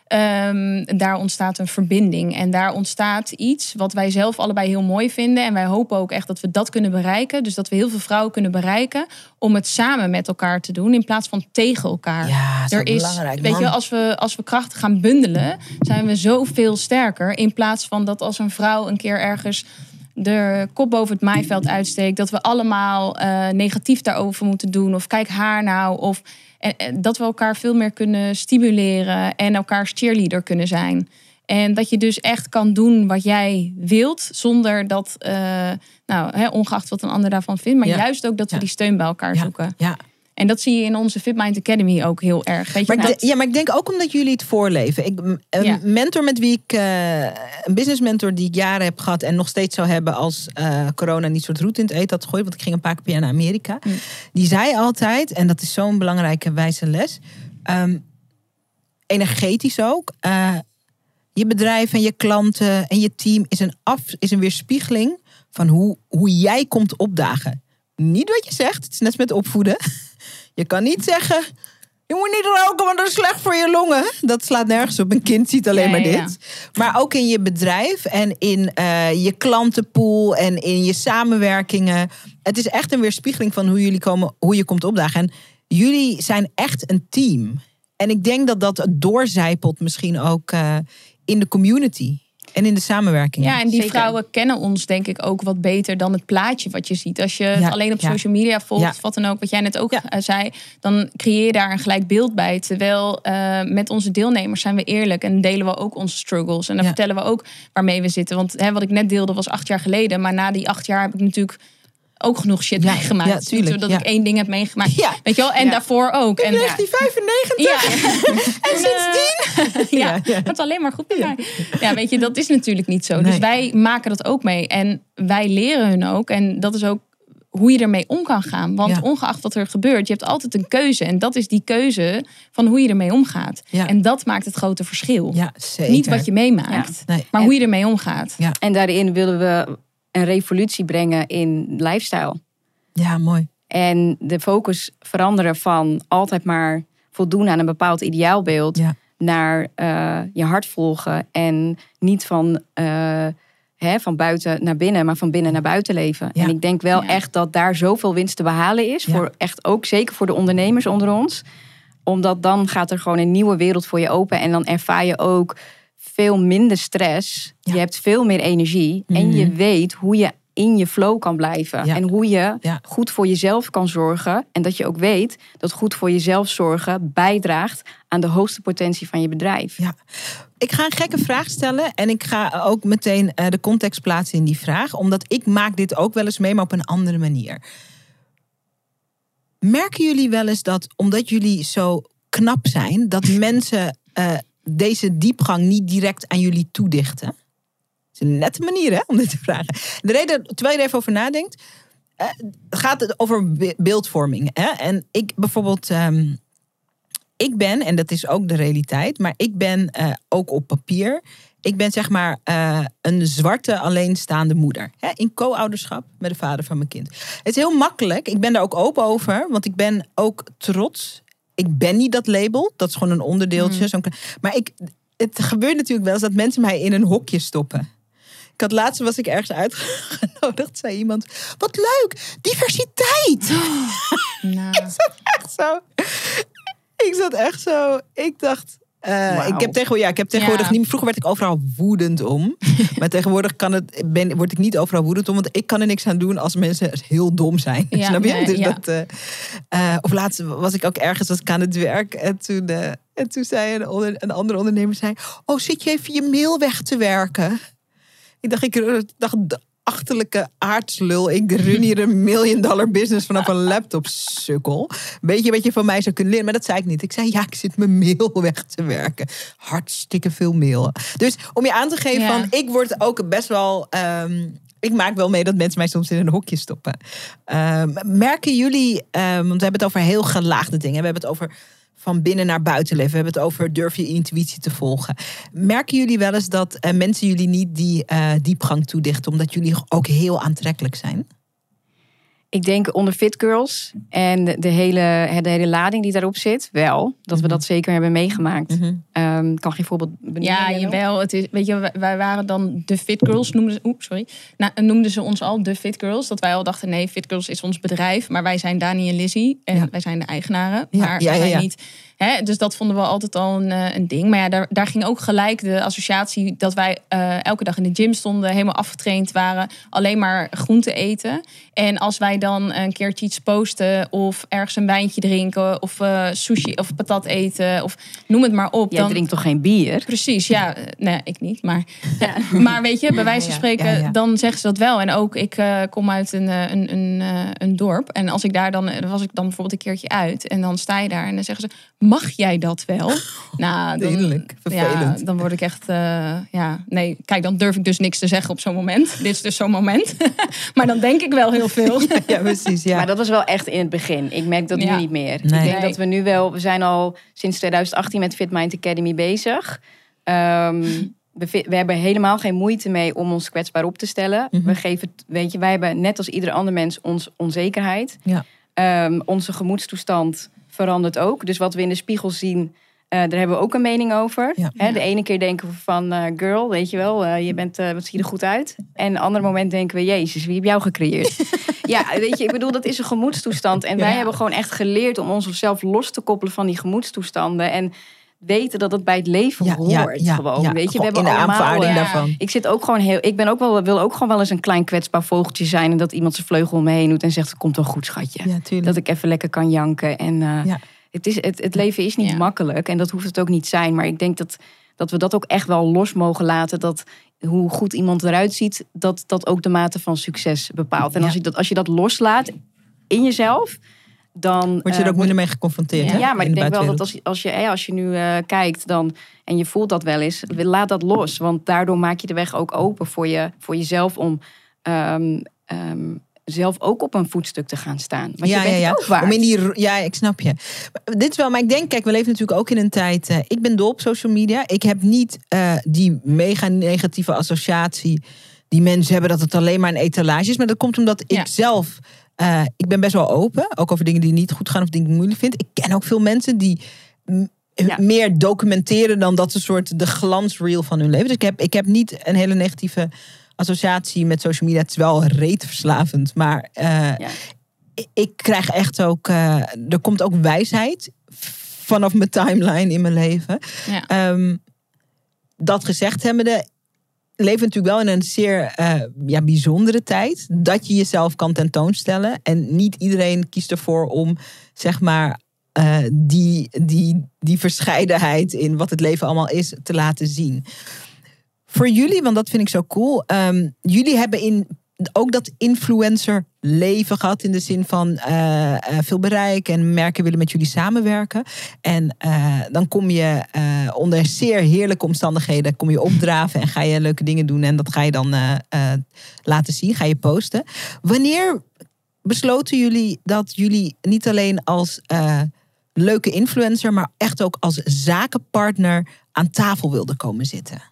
Ehm, daar ontstaat een verbinding. En daar ontstaat iets wat wij zelf allebei heel mooi vinden. En wij hopen ook echt dat we dat kunnen bereiken. Dus dat we heel veel vrouwen kunnen bereiken om het samen met elkaar te doen in plaats van tegen elkaar Ja, dat er is, belangrijk. weet man. je, als we, als we krachten gaan bundelen, zijn we zoveel sterker. In plaats van dat als een vrouw een keer ergens de kop boven het maaiveld uitsteekt, dat we allemaal eh, negatief daarover moeten doen. Of kijk haar nou. Of en, en dat we elkaar veel meer kunnen stimuleren en elkaars cheerleader kunnen zijn. En dat je dus echt kan doen wat jij wilt, zonder dat, eh, nou, hè, ongeacht wat een ander daarvan vindt, maar Ja. juist ook dat we Ja. die steun bij elkaar Ja. zoeken. Ja. En dat zie je in onze Fit Mind Academy ook heel erg. Weet je, Maar de- ja, maar ik denk ook omdat jullie het voorleven. Ik, een Ja. mentor met wie ik, eh, een business mentor die ik jaren heb gehad en nog steeds zou hebben als eh, corona niet soort roet in het eten had gegooid, want ik ging een paar keer naar Amerika. Mm. Die zei altijd, en dat is zo'n belangrijke wijze les, ehm, energetisch ook. eh, je bedrijf en je klanten en je team is een, af, is een weerspiegeling van hoe, hoe jij komt opdagen. Niet wat je zegt, het is net met opvoeden. Je kan niet zeggen, je moet niet roken, want dat is slecht voor je longen. Dat slaat nergens op. Een kind ziet alleen Ja, maar ja, ja. dit. Maar ook in je bedrijf en in eh, je klantenpool en in je samenwerkingen. Het is echt een weerspiegeling van hoe jullie komen, hoe je komt opdagen. En jullie zijn echt een team. En ik denk dat dat doorzijpelt misschien ook eh, in de community en in de samenwerking. Ja, en die Zeker. vrouwen kennen ons denk ik ook wat beter dan het plaatje wat je ziet. Als je het alleen op ja. social media volgt, Ja. wat dan ook, wat jij net ook Ja. eh, zei, dan creëer je daar een gelijk beeld bij. Terwijl eh, met onze deelnemers zijn we eerlijk en delen we ook onze struggles. En dan Ja. vertellen we ook waarmee we zitten. Want hè, wat ik net deelde was acht jaar geleden, maar na die acht jaar heb ik natuurlijk ook genoeg shit Ja, meegemaakt. ja, tuurlijk, dat ja. ik één ding heb meegemaakt. Ja. Weet je wel? En Ja. daarvoor ook. En, 1995. ja. En sindsdien. ja, Ja, ja. het is alleen maar goed met mij. Ja, weet je, dat is natuurlijk niet zo. Nee. Dus wij maken dat ook mee. En wij leren hun ook. En dat is ook hoe je ermee om kan gaan. Want Ja. ongeacht wat er gebeurt, je hebt altijd een keuze. En dat is die keuze van hoe je ermee omgaat. Ja. En dat maakt het grote verschil. Ja, zeker. Niet wat je meemaakt, Nee. maar En- hoe je ermee omgaat. Ja. En daarin willen we een revolutie brengen in lifestyle. Ja, mooi. En de focus veranderen van altijd maar voldoen aan een bepaald ideaalbeeld Ja. naar eh, je hart volgen. En niet van, eh, hè, van buiten naar binnen, maar van binnen naar buiten leven. Ja. En ik denk wel Ja. echt dat daar zoveel winst te behalen is. Ja. Voor echt ook zeker voor de ondernemers onder ons. Omdat dan gaat er gewoon een nieuwe wereld voor je open. En dan ervaar je ook veel minder stress. Ja. Je hebt veel meer energie. En je Mhm. weet hoe je in je flow kan blijven. Ja. En hoe je Ja. goed voor jezelf kan zorgen. En dat je ook weet dat goed voor jezelf zorgen bijdraagt aan de hoogste potentie van je bedrijf. Ja. Ik ga een gekke vraag stellen en ik ga ook meteen eh, de context plaatsen in die vraag, omdat ik maak dit ook wel eens mee, maar op een andere manier. Merken jullie wel eens dat omdat jullie zo knap zijn, dat mensen eh, deze diepgang niet direct aan jullie toedichten? Dat is een nette manier hè, om dit te vragen. De reden, terwijl je er even over nadenkt, eh, gaat het over be- beeldvorming. Hè? En ik bijvoorbeeld. ehm, ik ben, en dat is ook de realiteit, maar ik ben eh, ook op papier. Ik ben zeg maar eh, een zwarte alleenstaande moeder. Hè, in co-ouderschap met de vader van mijn kind. Het is heel makkelijk. Ik ben daar ook open over, want ik ben ook trots. Ik ben niet dat label. Dat is gewoon een onderdeeltje. zo'n klein- Maar ik, het gebeurt natuurlijk wel eens dat mensen mij in een hokje stoppen. Ik had laatst was ik ergens uitgenodigd, zei iemand: Wat leuk, diversiteit. Nou, echt zo. Ik zat echt zo. Ik dacht. Eh, ik heb tegenwoordig, ja, ik heb tegenwoordig Ja. niet. Vroeger werd ik overal woedend om. maar tegenwoordig kan het, ben, word ik niet overal woedend om. Want ik kan er niks aan doen als mensen heel dom zijn. Ja, Snap je? nee, dus ja. dat, eh, eh, of laatst was ik ook ergens was ik aan het werk. En toen, eh, en toen zei een, onder, een andere ondernemer: zei, Oh, zit je even je mail weg te werken? Ik dacht, ik dacht, achterlijke aardslul. Ik run hier een million dollar business vanaf een laptop, sukkel. Weet je wat je van mij zou kunnen leren? Maar dat zei ik niet. Ik zei, ja, ik zit mijn mail weg te werken. Hartstikke veel mail. Dus om je aan te geven Ja. van, ik word ook best wel... ehm, ik maak wel mee dat mensen mij soms in een hokje stoppen. Ehm, merken jullie, ehm, want we hebben het over heel gelaagde dingen. We hebben het over van binnen naar buiten leven. We hebben het over durf je intuïtie te volgen. Merken jullie wel eens dat eh, mensen jullie niet die eh, diepgang toedichten, omdat jullie ook heel aantrekkelijk zijn? Ik denk onder Fit Girls en de hele, de hele lading die daarop zit, wel. Dat we Mhm. dat zeker hebben meegemaakt. Ehm, kan geen voorbeeld benoemen. Ja, jawel. Het is, weet je, wij- wij waren dan de Fit Girls, noemden ze, oep, sorry. Nou, noemden ze ons al de Fit Girls. Dat wij al dachten, nee, Fit Girls is ons bedrijf. Maar wij zijn Dani en Lizzie. En Ja. wij zijn de eigenaren. Ja, Maar ja, ja, zijn ja. niet... Hè, dus dat vonden we altijd al een, eh, een ding. Maar ja, daar, daar ging ook gelijk de associatie... dat wij eh, elke dag in de gym stonden. Helemaal afgetraind waren. Alleen maar groente eten. En als wij dan een keertje iets posten... of ergens een wijntje drinken... of eh, sushi of patat eten... of noem het maar op. Jij dan, drinkt toch geen bier? Precies, ja. Nee, ik niet. Maar, maar weet je, bij wijze van Ja, spreken, ja, ja. dan zeggen ze dat wel. En ook, ik kom uit een, een, een, een dorp. En als ik daar dan was ik dan bijvoorbeeld een keertje uit. En dan sta je daar en dan zeggen ze, mag jij dat wel? nou, dan, Lelijk, ja, vervelend. dan word ik echt, eh, ja, nee. Kijk, dan durf ik dus niks te zeggen op zo'n moment. Dit is dus zo'n moment. maar dan denk ik wel heel veel. Ja, precies. Ja. Maar dat was wel echt in het begin. Ik merk dat Ja. nu niet meer. Nee. Ik denk Nee. dat we nu wel... We zijn al sinds 2018 met Fit Mind Academy bezig. Ehm, we, hebben helemaal geen moeite mee om ons kwetsbaar op te stellen. Mhm. We geven, weet je, wij hebben net als ieder ander mens ons onzekerheid. Ja. Ehm, onze gemoedstoestand verandert ook. Dus wat we in de spiegel zien, eh, daar hebben we ook een mening over. Ja. De ene keer denken we van, eh, girl, weet je wel, eh, je bent, wat zie je er goed uit. En een ander moment denken we, jezus, wie heb jou gecreëerd? ja, weet je, ik bedoel, dat is een gemoedstoestand. En wij hebben gewoon echt geleerd om onszelf los te koppelen van die gemoedstoestanden. En weten dat het bij het leven ja, hoort. ja, ja, gewoon, ja. weet je, we hebben in de allemaal... aanvaarding eh, ja. daarvan. ik zit ook gewoon heel. Ik ben ook wel, wil ook gewoon wel eens een klein kwetsbaar vogeltje zijn. En dat iemand zijn vleugel om me heen doet en zegt: Het komt wel goed, schatje. Dat ik even lekker kan janken. En eh, Ja. het, is, het, het leven is niet Ja. makkelijk. En dat hoeft het ook niet zijn. Maar ik denk dat, dat we dat ook echt wel los mogen laten. Dat hoe goed iemand eruit ziet, dat dat ook de mate van succes bepaalt. En Ja. als, je dat, als je dat loslaat in jezelf, dan. Word je er eh, ook minder mee geconfronteerd. Ja. hè? ja, maar in ik de denk wel dat als, als, je, als je nu eh, kijkt dan, en je voelt dat wel eens, laat dat los. Want daardoor maak je de weg ook open voor, je, voor jezelf om ehm, ehm, zelf ook op een voetstuk te gaan staan. Want je bent ook waard. Om in die, ja, ik snap je. Maar Dit is wel, maar ik denk, kijk, we leven natuurlijk ook in een tijd. eh, ik ben dol op social media. Ik heb niet eh, die mega negatieve associatie die mensen hebben dat het alleen maar een etalage is. Maar dat komt omdat ik Ja. zelf. Eh, ik ben best wel open, ook over dingen die niet goed gaan of dingen die ik moeilijk vind. Ik ken ook veel mensen die Ja. meer documenteren dan dat ze soort de glansreel van hun leven. Dus ik heb, ik heb niet een hele negatieve associatie met social media. Het is wel reet verslavend, maar eh, Ja. ik- ik krijg echt ook, eh, er komt ook wijsheid vanaf mijn timeline in mijn leven. Ja. Ehm, dat gezegd hebbende, leven natuurlijk wel in een zeer eh, ja, bijzondere tijd. Dat je jezelf kan tentoonstellen. En niet iedereen kiest ervoor om, zeg maar, eh, die, die, die verscheidenheid in wat het leven allemaal is te laten zien. Voor jullie, want dat vind ik zo cool. ehm, jullie hebben in ook dat influencer leven gehad in de zin van eh, eh, veel bereik en merken willen met jullie samenwerken. En eh, dan kom je onder zeer heerlijke omstandigheden kom je opdraven en ga je leuke dingen doen en dat ga je dan laten zien, ga je posten. Wanneer besloten jullie dat jullie niet alleen als leuke influencer, maar echt ook als zakenpartner aan tafel wilden komen zitten?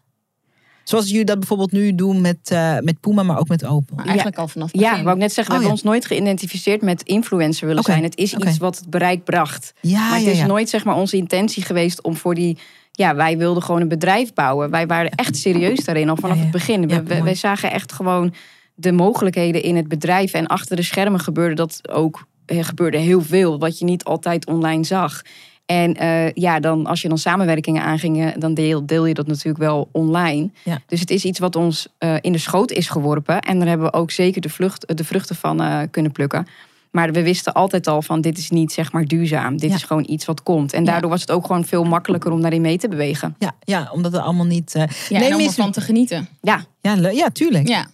Zoals jullie dat bijvoorbeeld nu doen met, eh, met Puma, maar ook met Opel. Maar eigenlijk al vanaf het Ja, begin. wou ik net zeggen, we Oh, hebben ons nooit geïdentificeerd met influencer willen zijn. Het is iets wat het bereik bracht. Ja, maar het ja, is ja. nooit zeg maar onze intentie geweest om voor die. Ja, wij wilden gewoon een bedrijf bouwen. Wij waren echt serieus daarin al vanaf Ja, ja. het begin. Ja, We- mooi. wij zagen echt gewoon de mogelijkheden in het bedrijf. En achter de schermen gebeurde dat ook. Er gebeurde heel veel, wat je niet altijd online zag. En eh, ja, dan, als je dan samenwerkingen aangingen, dan deel, deel je dat natuurlijk wel online. Ja. Dus het is iets wat ons eh, in de schoot is geworpen. En daar hebben we ook zeker de, vlucht, de vruchten van eh, kunnen plukken. Maar we wisten altijd al van dit is niet zeg maar duurzaam. Dit Ja. is gewoon iets wat komt. En Ja. daardoor was het ook gewoon veel makkelijker om daarin mee te bewegen. Ja, ja, omdat het allemaal niet. eh, Ja, neem en om eens- ervan te genieten. Ja, ja, ja, tuurlijk. Ja.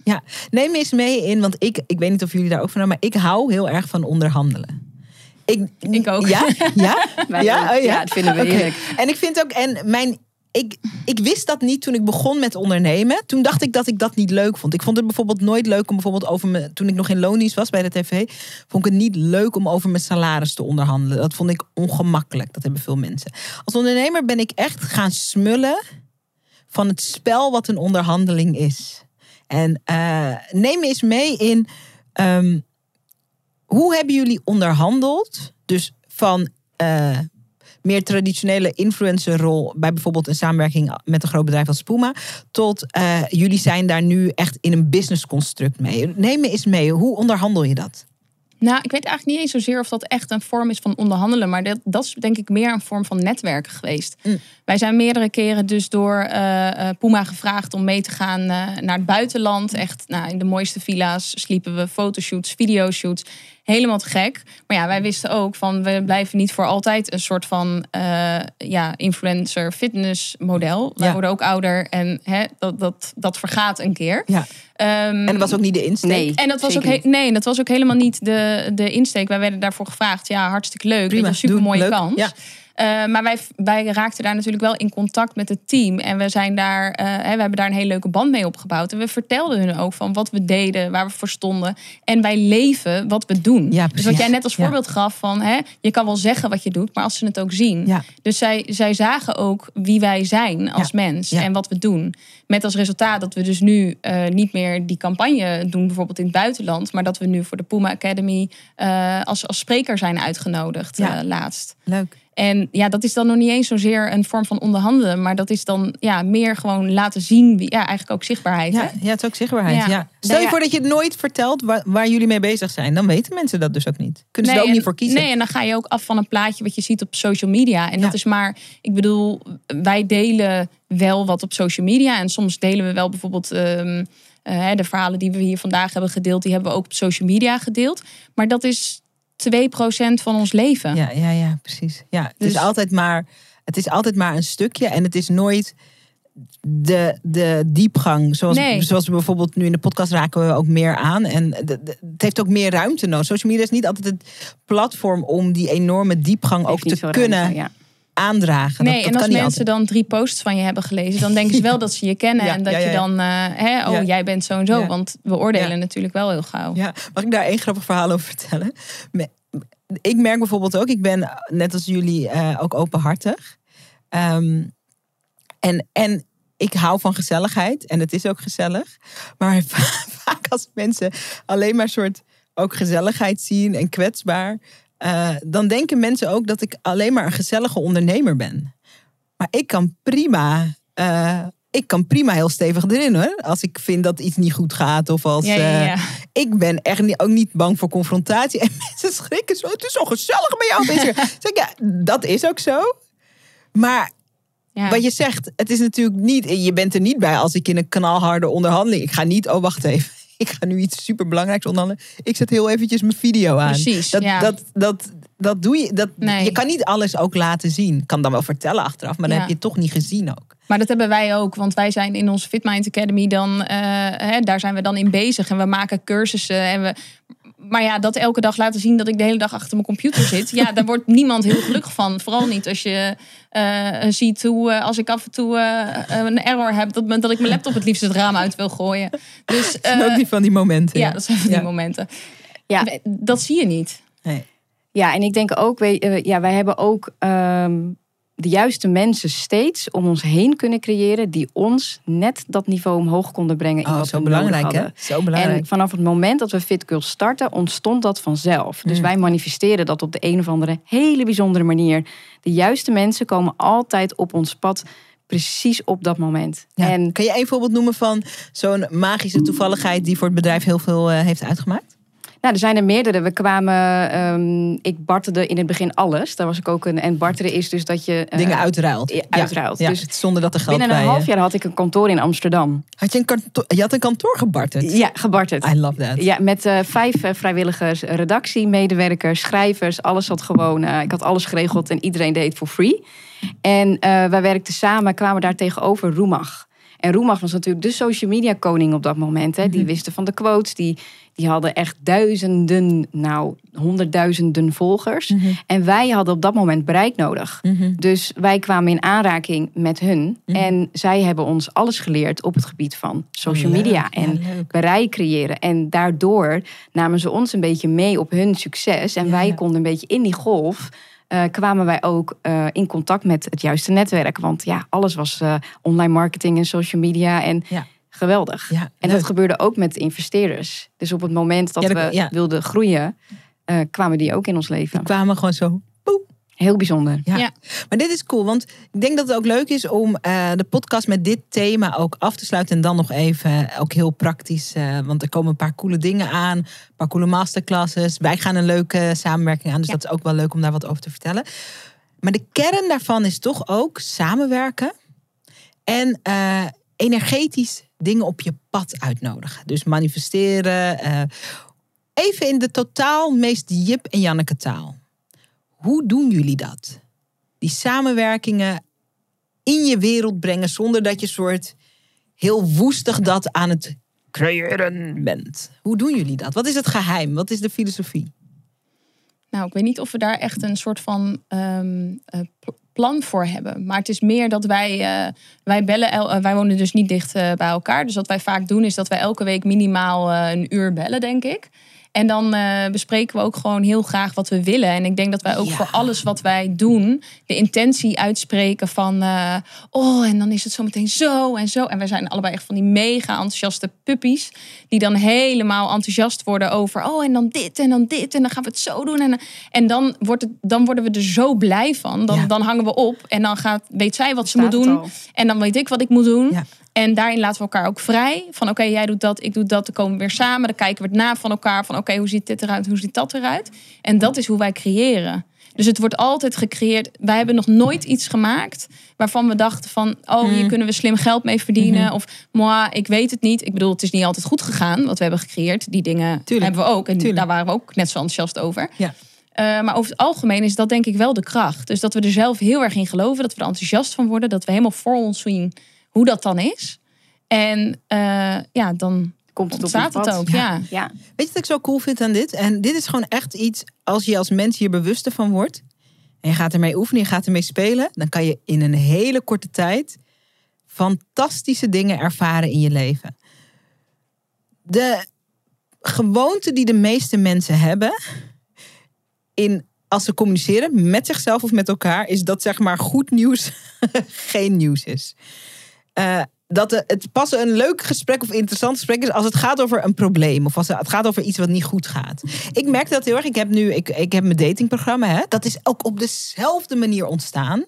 Neem me eens mee in, want ik, ik weet niet of jullie daar ook van hebben, maar ik hou heel erg van onderhandelen. Ik, Ik ook. Ja? Ja? wij Ja? ook. Oh, ja? ja, dat vinden we heerlijk. En ik vind ook, en mijn ik, ik wist dat niet toen ik begon met ondernemen. Toen dacht ik dat ik dat niet leuk vond. Ik vond het bijvoorbeeld nooit leuk om bijvoorbeeld over me. Toen ik nog in loondienst was bij de tv, vond ik het niet leuk om over mijn salaris te onderhandelen. Dat vond ik ongemakkelijk. Dat hebben veel mensen. Als ondernemer ben ik echt gaan smullen van het spel wat een onderhandeling is. En uh, neem eens mee in. ehm, hoe hebben jullie onderhandeld? Dus van eh, meer traditionele influencerrol bij bijvoorbeeld een samenwerking met een groot bedrijf als Puma, tot eh, jullie zijn daar nu echt in een business construct mee. Neem me eens mee, hoe onderhandel je dat? Nou, ik weet eigenlijk niet eens zozeer of dat echt een vorm is van onderhandelen. Maar dat, dat is denk ik meer een vorm van netwerken geweest. Mm. Wij zijn meerdere keren dus door eh, Puma gevraagd om mee te gaan naar het buitenland. Echt nou, in de mooiste villa's sliepen we fotoshoots, videoshoots. Helemaal te gek. Maar ja, wij wisten ook van we blijven niet voor altijd een soort van eh, ja, influencer fitness model. Wij Ja. worden ook ouder en hè, dat, dat, dat vergaat een keer. Ja. Ehm, En dat was ook niet de insteek. Nee. en dat was, ook he- nee, dat was ook helemaal niet de, de insteek. Wij werden daarvoor gevraagd. Ja, hartstikke leuk. Prima, een super mooie kans. Ja. Eh, maar wij, wij raakten daar natuurlijk wel in contact met het team. En we, zijn daar, eh, we hebben daar een hele leuke band mee opgebouwd. En we vertelden hun ook van wat we deden, waar we voor stonden. En wij leven wat we doen. Ja, dus wat jij net als Ja. voorbeeld gaf van... Hè, je kan wel zeggen wat je doet, maar als ze het ook zien. Ja. Dus zij, zij zagen ook wie wij zijn als mens en wat we doen. Met als resultaat dat we dus nu eh, niet meer die campagne doen, bijvoorbeeld in het buitenland. Maar dat we nu voor de Puma Academy als, als spreker zijn uitgenodigd laatst. Leuk. En ja, dat is dan nog niet eens zozeer een vorm van onderhandelen. Maar dat is dan ja, meer gewoon laten zien. Wie, ja, eigenlijk ook zichtbaarheid. Ja, hè? ja, het is ook zichtbaarheid. Ja. Ja. Stel je voor dat je het nooit vertelt waar, waar jullie mee bezig zijn. Dan weten mensen dat dus ook niet. Kunnen ze er ook en, niet voor kiezen. Nee, en dan ga je ook af van een plaatje wat je ziet op social media. En dat is maar, ik bedoel, wij delen wel wat op social media. En soms delen we wel bijvoorbeeld ehm, eh, de verhalen die we hier vandaag hebben gedeeld. Die hebben we ook op social media gedeeld. Maar dat is 2% van ons leven. Ja, ja, ja, precies. Ja, het, is Dus- altijd maar, het is altijd maar een stukje en het is nooit de, de diepgang. Zoals, Nee. zoals we bijvoorbeeld nu in de podcast raken we ook meer aan. En de- de- het heeft ook meer ruimte nodig. Social media is niet altijd het platform om die enorme diepgang ook te kunnen ruimte, ja. Aandragen. Nee, dat, dat en als mensen altijd. dan drie posts van je hebben gelezen, dan denken ze wel dat ze je kennen. Ja, en dat ja, ja, je dan, eh, hè, oh, jij bent zo en zo. Want we oordelen natuurlijk wel heel gauw. Ja, mag ik daar één grappig verhaal over vertellen? Ik merk bijvoorbeeld ook, ik ben net als jullie eh, ook openhartig. Ehm, en, en ik hou van gezelligheid en het is ook gezellig. Maar vaak als mensen alleen maar soort ook gezelligheid zien en kwetsbaar, eh, dan denken mensen ook dat ik alleen maar een gezellige ondernemer ben. Maar ik kan prima. eh, ik kan prima heel stevig erin hoor. Als ik vind dat iets niet goed gaat. Of als. Ja, ja, eh, ik ben echt niet, ook niet bang voor confrontatie. En mensen schrikken zo. Het is zo gezellig bij jou. op Instagram." zeg ja, dat is ook zo. Maar Ja. wat je zegt, het is natuurlijk niet. Je bent er niet bij als ik in een knalharde onderhandeling. Ik ga niet. Oh, wacht even. Ik ga nu iets superbelangrijks onderhandelen. Ik zet heel eventjes mijn video aan. Precies, Dat, ja. dat, dat, dat doe je. Dat, Nee. Je kan niet alles ook laten zien. Ik kan dan wel vertellen achteraf, maar dan Ja. heb je het toch niet gezien ook. Maar dat hebben wij ook, want wij zijn in onze Fitmind Academy dan, eh, hè, daar zijn we dan in bezig en we maken cursussen en we. Maar ja, dat elke dag laten zien dat ik de hele dag achter mijn computer zit. Ja, daar wordt niemand heel gelukkig van. Vooral niet als je eh, ziet hoe, eh, als ik af en toe eh, een error heb, dat, dat ik mijn laptop het liefst het raam uit wil gooien. Dus ook die van die momenten. ja, dat zijn van die Ja. momenten. Ja. Dat zie je niet. Nee. Ja, en ik denk ook, we- ja, wij hebben ook ehm, de juiste mensen steeds om ons heen kunnen creëren die ons net dat niveau omhoog konden brengen. In Oh, wat zo we belangrijk hè? hadden. Zo belangrijk. En vanaf het moment dat we Fit Girls starten, ontstond dat vanzelf. Dus Mm. wij manifesteren dat op de een of andere hele bijzondere manier. De juiste mensen komen altijd op ons pad, precies op dat moment. Ja. En Kan je één voorbeeld noemen van zo'n magische toevalligheid die voor het bedrijf heel veel eh, heeft uitgemaakt? Nou, er zijn er meerdere. We kwamen, ehm, ik barterde in het begin alles. Daar was ik ook een. En barteren is dus dat je. eh, Dingen uitruilt. ja, uitruilt. Ja, Dus zonder dat er geld binnen een half eh, jaar had ik een kantoor in Amsterdam. Had je, een kantoor, je had een kantoor gebarterd? Ja, gebarterd. I love that. Ja, met eh, vijf vrijwilligers, redactiemedewerkers, schrijvers. Alles zat gewoon. ik had alles geregeld en iedereen deed het voor free. En wij werkten samen, kwamen daar tegenover Roemag. En Roemag was natuurlijk de social media koning op dat moment. Hè. Die Mhm. wisten van de quotes. Die, die hadden echt duizenden, nou honderdduizenden volgers. Mhm. En wij hadden op dat moment bereik nodig. Mhm. Dus wij kwamen in aanraking met hun. Mhm. En zij hebben ons alles geleerd op het gebied van social media. En bereik creëren. En daardoor namen ze ons een beetje mee op hun succes. En Ja. wij konden een beetje in die golf. eh, kwamen wij ook eh, in contact met het juiste netwerk. Want ja, alles was eh, online marketing en social media. En Ja. Geweldig. Ja, En dat gebeurde ook met de investeerders. Dus op het moment dat Ja, dat- we ja. wilden groeien, eh, kwamen die ook in ons Die leven. kwamen gewoon zo. Heel bijzonder. Ja. Ja. Maar dit is cool, want ik denk dat het ook leuk is om eh, de podcast met dit thema ook af te sluiten. En dan nog even, ook heel praktisch, eh, want er komen een paar coole dingen aan. Een paar coole masterclasses. Wij gaan een leuke samenwerking aan, dus Ja. dat is ook wel leuk om daar wat over te vertellen. Maar de kern daarvan is toch ook samenwerken en eh, energetisch dingen op je pad uitnodigen. Dus manifesteren. eh, even in de totaal meest Jip en Janneke taal. Hoe doen jullie dat? Die samenwerkingen in je wereld brengen zonder dat je soort heel woestig dat aan het creëren bent. Hoe doen jullie dat? Wat is het geheim? Wat is de filosofie? Nou, ik weet niet of we daar echt een soort van ehm, eh, plan voor hebben. Maar het is meer dat wij, eh, wij bellen, el- eh, wij wonen dus niet dicht eh, bij elkaar. Dus wat wij vaak doen is dat wij elke week minimaal een uur bellen, denk ik. En dan eh, bespreken we ook gewoon heel graag wat we willen. En ik denk dat wij ook Ja. voor alles wat wij doen, de intentie uitspreken van... eh, oh, en dan is het zometeen zo en zo. En wij zijn allebei echt van die mega enthousiaste puppies. Die dan helemaal enthousiast worden over... oh, en dan dit en dan dit en dan gaan we het zo doen. En, en dan, wordt het, dan worden we er zo blij van. Dan, Ja. dan hangen we op en dan gaat, weet zij wat ze moet doen. En dan weet ik wat ik moet doen. Ja. En daarin laten we elkaar ook vrij. Van oké, jij doet dat, ik doe dat. Dan komen we weer samen. Dan kijken we het na van elkaar. Van oké, hoe ziet dit eruit? Hoe ziet dat eruit? En dat is hoe wij creëren. Dus het wordt altijd gecreëerd. Wij hebben nog nooit iets gemaakt waarvan we dachten van... oh, hier Mm. kunnen we slim geld mee verdienen. Mhm. Of, moi, ik weet het niet. Ik bedoel, het is niet altijd goed gegaan wat we hebben gecreëerd. Die dingen Tuurlijk. hebben we ook. En Tuurlijk. daar waren we ook net zo enthousiast over. Ja. Eh, maar over het algemeen is dat denk ik wel de kracht. Dus dat we er zelf heel erg in geloven. Dat we er enthousiast van worden. Dat we helemaal voor ons zien hoe dat dan is. En eh, ja, dan Komt het op ontstaat ons het pad. ook. Ja. Ja. Weet je wat ik zo cool vind aan dit? En dit is gewoon echt iets, als je als mens hier bewuster van wordt. En je gaat ermee oefenen, je gaat ermee spelen. Dan kan je in een hele korte tijd fantastische dingen ervaren in je leven. De gewoonte die de meeste mensen hebben. In, als ze communiceren met zichzelf of met elkaar. Is dat zeg maar goed nieuws geen nieuws is. Eh, dat het pas een leuk gesprek of interessant gesprek is als het gaat over een probleem of als het gaat over iets wat niet goed gaat. Ik merk dat heel erg. Ik heb nu, ik, ik heb mijn datingprogramma, hè. dat is ook op dezelfde manier ontstaan.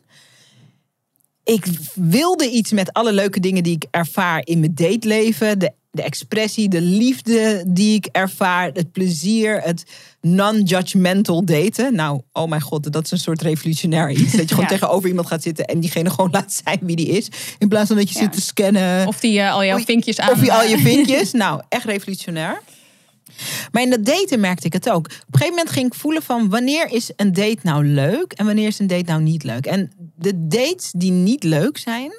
Ik wilde iets met alle leuke dingen die ik ervaar in mijn dateleven. De, de expressie, de liefde die ik ervaar, het plezier, het non-judgmental daten. Nou, oh mijn god, dat is een soort revolutionair iets. Dat je gewoon Ja. tegenover iemand gaat zitten en diegene gewoon laat zijn wie die is. In plaats van dat je Ja. zit te scannen. Of die eh, al jouw vinkjes aan. Of je al je vinkjes. Nou, echt revolutionair. Maar in dat daten merkte ik het ook. Op een gegeven moment ging ik voelen van wanneer is een date nou leuk en wanneer is een date nou niet leuk. En de dates die niet leuk zijn,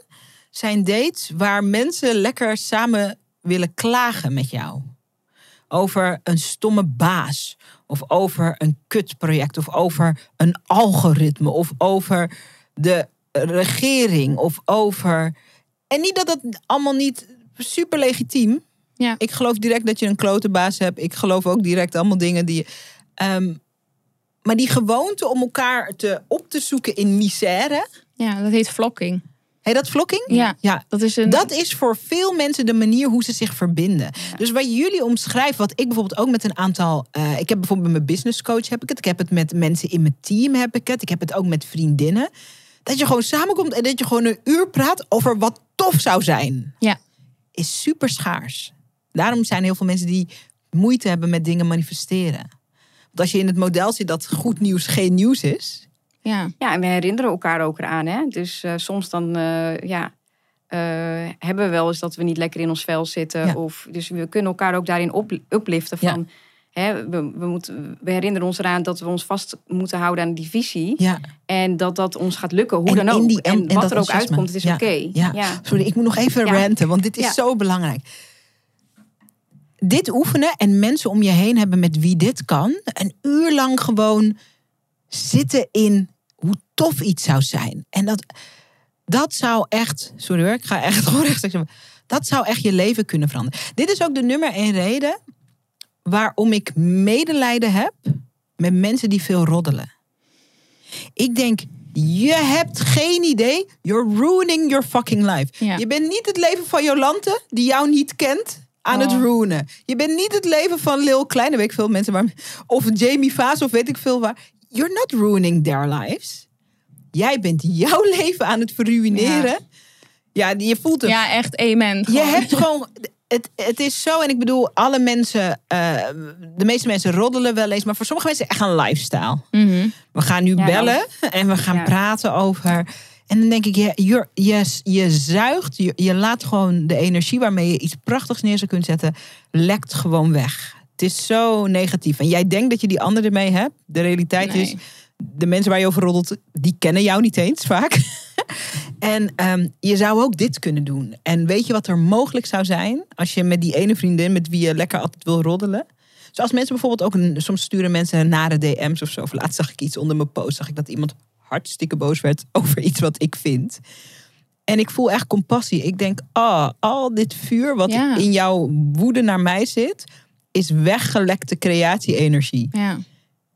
zijn dates waar mensen lekker samen willen klagen met jou. Over een stomme baas. Of over een kutproject. Of over een algoritme. Of over de regering. Of over. En niet dat dat allemaal niet super legitiem. Ja. Ik geloof direct dat je een klote baas hebt. Ik geloof ook direct allemaal dingen die. ehm, maar die gewoonte om elkaar te, op te zoeken in misère. Ja, dat heet vlokking. Heet dat vlokking? Ja. ja. Dat is een. Dat is voor veel mensen de manier hoe ze zich verbinden. Dus wat jullie omschrijven, wat ik bijvoorbeeld ook met een aantal. eh, ik heb bijvoorbeeld met mijn business coach heb ik het. Ik heb het met mensen in mijn team heb ik het. Ik heb het ook met vriendinnen. Dat je gewoon samenkomt en dat je gewoon een uur praat over wat tof zou zijn. Ja. Is super schaars. Daarom zijn heel veel mensen die moeite hebben met dingen manifesteren. Want als je in het model zit dat goed nieuws geen nieuws is. Ja. Ja, en we herinneren elkaar ook eraan. Hè? Dus eh, soms dan eh, ja, eh, hebben we wel eens dat we niet lekker in ons vel zitten. Ja. Of, dus we kunnen elkaar ook daarin op, upliften Ja. van... Hè, we, we, moeten, we herinneren ons eraan dat we ons vast moeten houden aan die visie. Ja. En dat dat ons gaat lukken, hoe En dan ook. die- en- en, wat dat er ook uitkomt, het is oké. Ja. Ja. Sorry, ik moet nog even ranten, want dit is zo belangrijk. Dit oefenen en mensen om je heen hebben met wie dit kan. Een uur lang gewoon zitten in hoe tof iets zou zijn. En dat, dat zou echt, sorry hoor, ik ga echt gewoon rechtstreeks. Dat zou echt je leven kunnen veranderen. Dit is ook de nummer één reden waarom ik medelijden heb met mensen die veel roddelen. Ik denk, je hebt geen idee. You're ruining your fucking life. Ja. Je bent niet het leven van Jolante, die jou niet kent, aan het Oh. ruinen. Je bent niet het leven van Lil Kleine, weet ik veel mensen, maar, of Jamie Vaas of weet ik veel waar. You're not ruining their lives. Jij bent jouw leven aan het verruineren. Ja, je voelt het. Ja, echt amen. Je hebt gewoon. Het, het is zo, en ik bedoel, alle mensen, eh, de meeste mensen roddelen wel eens, maar voor sommige mensen echt een lifestyle. Mhm. We gaan nu Ja, bellen en we gaan Ja. praten over. En dan denk ik, je, je, je, je zuigt, je, je laat gewoon de energie waarmee je iets prachtigs neer zou kunnen zetten, lekt gewoon weg. Het is zo negatief. En jij denkt dat je die ander ermee hebt. De realiteit Nee. is, de mensen waar je over roddelt, die kennen jou niet eens vaak. en ehm, je zou ook dit kunnen doen. En weet je wat er mogelijk zou zijn als je met die ene vriendin met wie je lekker altijd wil roddelen? Zoals mensen bijvoorbeeld ook, soms sturen mensen nare DM's of zo. Of laatst zag ik iets onder mijn post, zag ik dat iemand hartstikke boos werd over iets wat ik vind. En ik voel echt compassie. Ik denk, ah, al dit vuur wat Ja. in jouw woede naar mij zit, is weggelekte creatie-energie. Ja,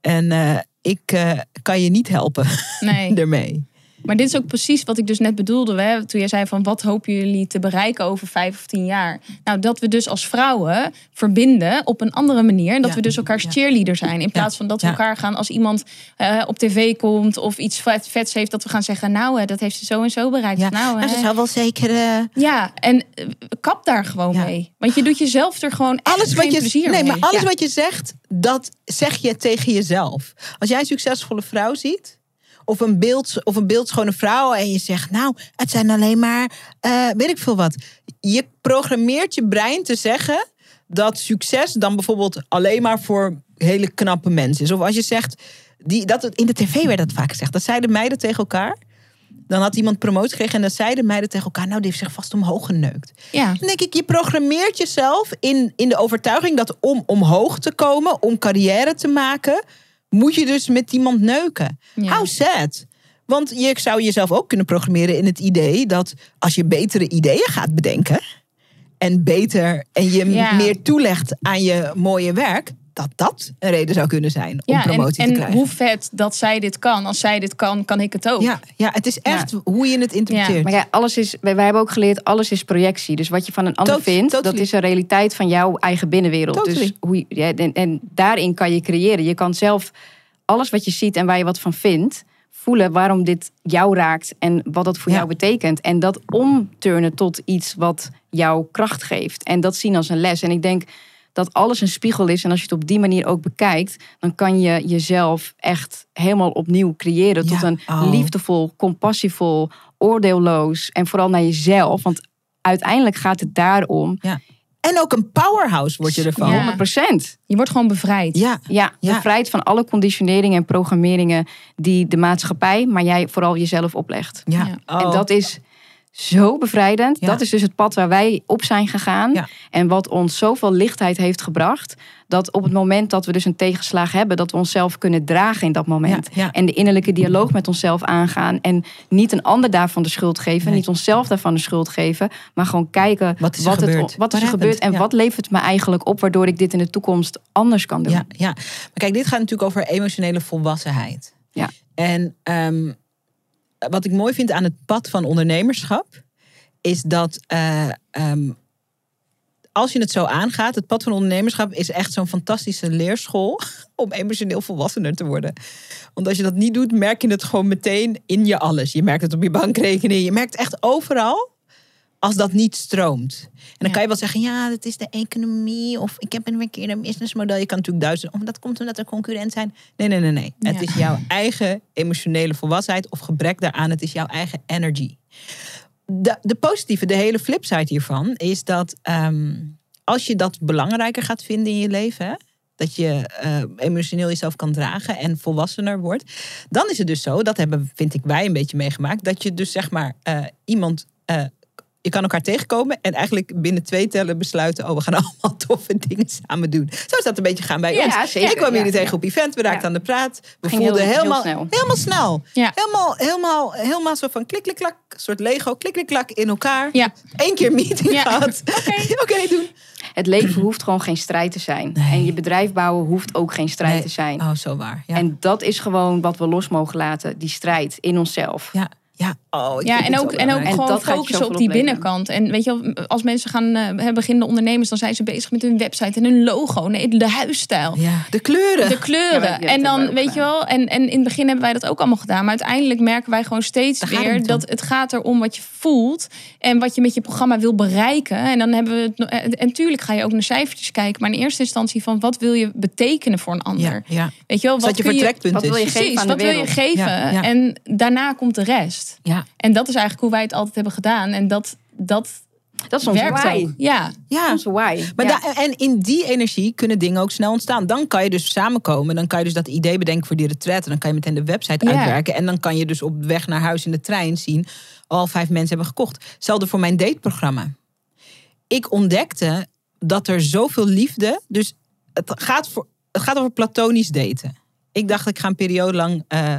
En eh, ik eh, kan je niet helpen nee. ermee. Maar dit is ook precies wat ik dus net bedoelde. Hè? Toen jij zei van wat hopen jullie te bereiken over vijf of tien jaar. Nou, dat we dus als vrouwen verbinden op een andere manier. En dat Ja. we dus elkaars cheerleader zijn. In plaats van dat we elkaar gaan als iemand eh, op tv komt of iets vet, vets heeft. Dat we gaan zeggen, nou hè, dat heeft ze zo en zo bereikt. Ja, Nou, hè. ze zou wel zeker. eh, ja en eh, kap daar gewoon mee. Want je doet jezelf er gewoon echt alles wat je, plezier nee, mee. maar alles wat je zegt, dat zeg je tegen jezelf. Als jij een succesvolle vrouw ziet, of een, beeld, of een beeldschone vrouw, en je zegt, nou, het zijn alleen maar, eh, weet ik veel wat. Je programmeert je brein te zeggen dat succes dan bijvoorbeeld alleen maar voor hele knappe mensen is. Of als je zegt, die, dat in de tv werd dat vaak gezegd, dat zeiden meiden tegen elkaar. Dan had iemand promotie gekregen en dan zeiden meiden tegen elkaar, nou, die heeft zich vast omhoog geneukt. Ja. Dan denk ik, je programmeert jezelf in, in de overtuiging dat om omhoog te komen, om carrière te maken, moet je dus met iemand neuken. Ja. How sad. Want je zou jezelf ook kunnen programmeren in het idee dat als je betere ideeën gaat bedenken en beter en je Ja. meer toelegt aan je mooie werk, dat dat een reden zou kunnen zijn om Ja, en, promotie te en krijgen. hoe vet dat zij dit kan. Als zij dit kan, kan ik het ook. ja, ja, het is echt hoe je het interpreteert. Maar ja, alles is, wij, wij hebben ook geleerd, alles is projectie. Dus wat je van een ander Tot- vindt, totally. dat is een realiteit van jouw eigen binnenwereld. Totally. Dus hoe, je- ja, en, en daarin kan je creëren. Je kan zelf alles wat je ziet en waar je wat van vindt, voelen waarom dit jou raakt en wat dat voor Ja. jou betekent. En dat omturnen tot iets wat jou kracht geeft. En dat zien als een les. En ik denk dat alles een spiegel is. En als je het op die manier ook bekijkt, dan kan je jezelf echt helemaal opnieuw creëren. Tot Ja. een Oh. liefdevol, compassievol, oordeelloos. En vooral naar jezelf. Want uiteindelijk gaat het daarom. Ja. En ook een powerhouse word je ervan. Ja. 100 procent. Je wordt gewoon bevrijd. Ja, Ja, Ja. bevrijd van alle conditioneringen en programmeringen die de maatschappij, maar jij vooral jezelf oplegt. ja. Ja. Oh. En dat is zo bevrijdend. Ja. Dat is dus het pad waar wij op zijn gegaan. Ja. En wat ons zoveel lichtheid heeft gebracht. Dat op het moment dat we dus een tegenslag hebben, dat we onszelf kunnen dragen in dat moment. Ja. En de innerlijke dialoog met onszelf aangaan. En niet een ander daarvan de schuld geven. Nee. Niet onszelf daarvan de schuld geven. Maar gewoon kijken Wat is er het, gebeurd? wat is er gebeurd. En wat levert me eigenlijk op, waardoor ik dit in de toekomst anders kan doen. Ja, ja. Maar kijk, dit gaat natuurlijk over emotionele volwassenheid. Ja. En ehm, wat ik mooi vind aan het pad van ondernemerschap, is dat eh, ehm, als je het zo aangaat, het pad van ondernemerschap is echt zo'n fantastische leerschool om emotioneel volwassener te worden. Want als je dat niet doet, merk je het gewoon meteen in je alles. Je merkt het op je bankrekening, je merkt echt overal als dat niet stroomt. En dan Ja. kan je wel zeggen, ja, dat is de economie. Of ik heb een verkeerde businessmodel. Je kan natuurlijk duizend. Of dat komt omdat er concurrent zijn. Nee, nee, nee, nee. Het is jouw eigen emotionele volwassenheid of gebrek daaraan. Het is jouw eigen energy. De, de positieve, de hele flipside hiervan is dat ehm, als je dat belangrijker gaat vinden in je leven, hè, Dat je eh, emotioneel jezelf kan dragen en volwassener wordt. Dan is het dus zo, dat hebben, vind ik, wij een beetje meegemaakt. Dat je dus zeg maar eh, iemand. eh, je kan elkaar tegenkomen en eigenlijk binnen twee tellen besluiten: oh, we gaan allemaal toffe dingen samen doen. Zo is dat een beetje gaan bij Ja, ons. zeker. Ik kwam jullie Ja, tegen ja. op event, we raakten aan de praat. We Ging voelden heel- heel helemaal, snel. helemaal snel. Helemaal, helemaal, helemaal zo van klik, klik, klak. Soort Lego, klik, klik, klak in elkaar. Eén keer meeting gehad. Oké, doen. Het leven hoeft gewoon geen strijd te zijn. Nee. En je bedrijf bouwen hoeft ook geen strijd Nee. te zijn. Oh, zo waar. En dat is gewoon wat we los mogen laten. Die strijd in onszelf. ja. Ja, oh, ik Ja, en ook, en ook. En gewoon focussen op die binnenkant. En weet je wel, als mensen gaan eh, hebben beginnende ondernemers, dan zijn ze bezig met hun website en hun logo, nee, de huisstijl. Ja, de kleuren. De kleuren. Ja, en dan, weet je wel, en, en in het begin hebben wij dat ook allemaal gedaan. Maar uiteindelijk merken wij gewoon steeds Daar het om. dat het gaat erom wat je voelt. En wat je met je programma wil bereiken. En dan hebben we het. no- En en tuurlijk ga je ook naar cijfertjes kijken. Maar in eerste instantie van wat wil je betekenen voor een ander? ja, ja. Weet je wel, Wat je vertrekpunt wat wil je is. geven Precies, aan de wat wil je geven? Ja, ja. En daarna komt de rest. Ja, En dat is eigenlijk hoe wij het altijd hebben gedaan. En dat, dat Dat is ons werkt why. ook. Ja, ja. Onze why. Maar Ja. da- en in die energie kunnen dingen ook snel ontstaan. Dan kan je dus samenkomen. Dan kan je dus dat idee bedenken voor die retreat. En dan kan je meteen de website Ja. uitwerken. En dan kan je dus op weg naar huis in de trein zien... al vijf mensen hebben gekocht. Hetzelfde voor mijn dateprogramma. Ik ontdekte dat er zoveel liefde... Dus het gaat, voor, het gaat over platonisch daten. Ik dacht, ik ga een periode lang... eh,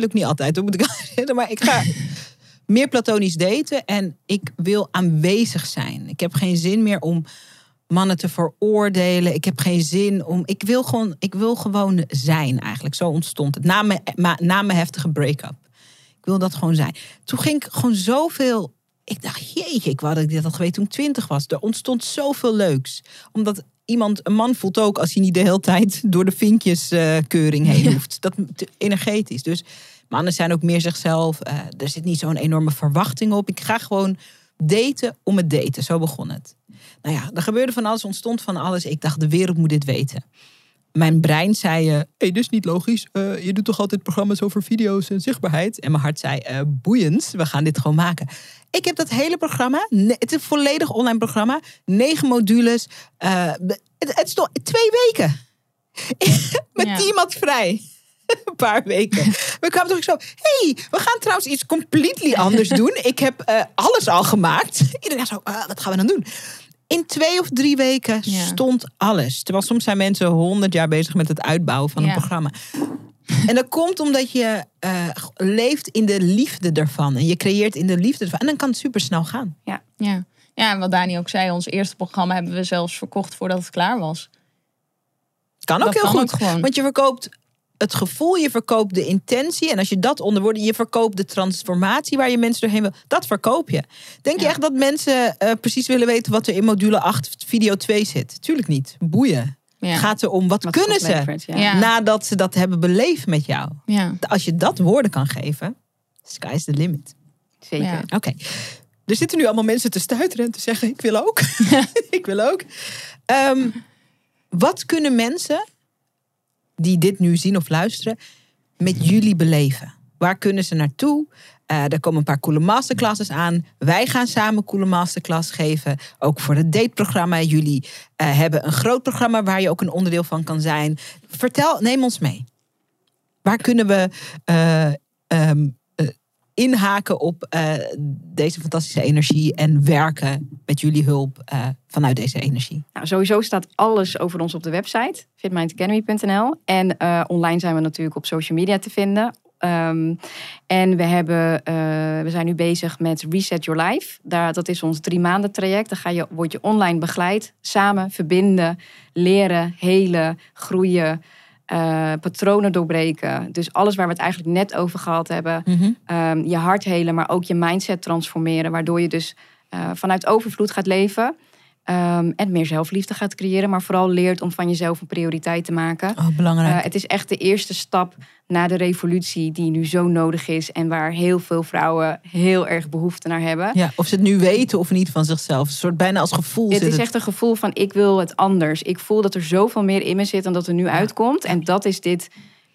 lukt niet altijd, hoor, moet ik zeggen. Maar ik ga meer platonisch daten. En ik wil aanwezig zijn. Ik heb geen zin meer om mannen te veroordelen. Ik heb geen zin om. Ik wil gewoon, ik wil gewoon zijn eigenlijk. Zo ontstond het. Na mijn, na mijn heftige break-up. Ik wil dat gewoon zijn. Toen ging ik gewoon zoveel. Ik dacht, jeetje, ik wou dat ik dit had geweten toen ik twintig was. Er ontstond zoveel leuks. Omdat iemand, een man voelt ook als hij niet de hele tijd door de vinkjeskeuring heen hoeft. Dat energetisch. Dus mannen zijn ook meer zichzelf. Eh, er zit niet zo'n enorme verwachting op. Ik ga gewoon daten om het daten. Zo begon het. Nou ja, er gebeurde van alles, ontstond van alles. Ik dacht, de wereld moet dit weten. Mijn brein zei, eh hey, dit is niet logisch. Eh, je doet toch altijd programma's over video's en zichtbaarheid? En mijn hart zei, eh boeiend, we gaan dit gewoon maken. Ik heb dat hele programma, het is een volledig online programma. Negen modules. het, het is nog twee weken. Met Ja. iemand vrij. Een paar weken. We kwamen toch zo. hey, we gaan trouwens iets completely anders doen. Ik heb eh, alles al gemaakt. Iedereen zo, eh, wat gaan we dan doen? In twee of drie weken Ja. stond alles. Terwijl soms zijn mensen honderd jaar bezig met het uitbouwen van een Ja. programma. En dat komt omdat je eh, leeft in de liefde ervan. En je creëert in de liefde ervan. En dan kan het super snel gaan. ja. Ja, en wat Dani ook zei, ons eerste programma hebben we zelfs verkocht voordat het klaar was. Kan ook Dat heel kan goed. ook gewoon. Want je verkoopt het gevoel, je verkoopt de intentie. En als je dat onder woorden, je verkoopt de transformatie waar je mensen doorheen wil. Dat verkoop je. Denk je echt dat mensen eh, precies willen weten wat er in module 8 video 2 zit? Tuurlijk niet. Boeien. Ja. Het gaat erom, wat Wat kunnen ze ja. Nadat ze dat hebben beleefd met jou? Ja. Als je dat woorden kan geven, sky's the limit. Zeker. Ja. Oké. Er zitten nu allemaal mensen te stuiteren en te zeggen: Ik wil ook. ik wil ook. Ehm, wat kunnen mensen die dit nu zien of luisteren met jullie beleven? Waar kunnen ze naartoe? Eh, er komen een paar coole masterclasses aan. Wij gaan samen coole masterclass geven. Ook voor het dateprogramma. Jullie eh, hebben een groot programma waar je ook een onderdeel van kan zijn. Vertel, neem ons mee. Waar kunnen we eh, ehm, eh, inhaken op eh, deze fantastische energie en werken met jullie hulp eh, vanuit deze energie? Nou, sowieso staat alles over ons op de website, fitmindacademy.nl. En eh, online zijn we natuurlijk op social media te vinden. Ehm, en we, hebben, we zijn nu bezig met Reset Your Life. Daar, dat is ons drie maanden traject. Dan ga je, word je online begeleid, samen verbinden, leren, helen, groeien, eh, patronen doorbreken. Dus alles waar we het eigenlijk net over gehad hebben. Ehm, je hart helen, maar ook je mindset transformeren. Waardoor je dus eh, vanuit overvloed gaat leven. Ehm, en meer zelfliefde gaat creëren. Maar vooral leert om van jezelf een prioriteit te maken. Oh, belangrijk. Eh, het is echt de eerste stap naar de revolutie die nu zo nodig is. En waar heel veel vrouwen heel erg behoefte naar hebben. ja, of ze het nu weten of niet van zichzelf. Een soort bijna als gevoel. Het zit is echt een gevoel van ik wil het anders. Ik voel dat er zoveel meer in me zit dan dat er nu uitkomt. En dat is dit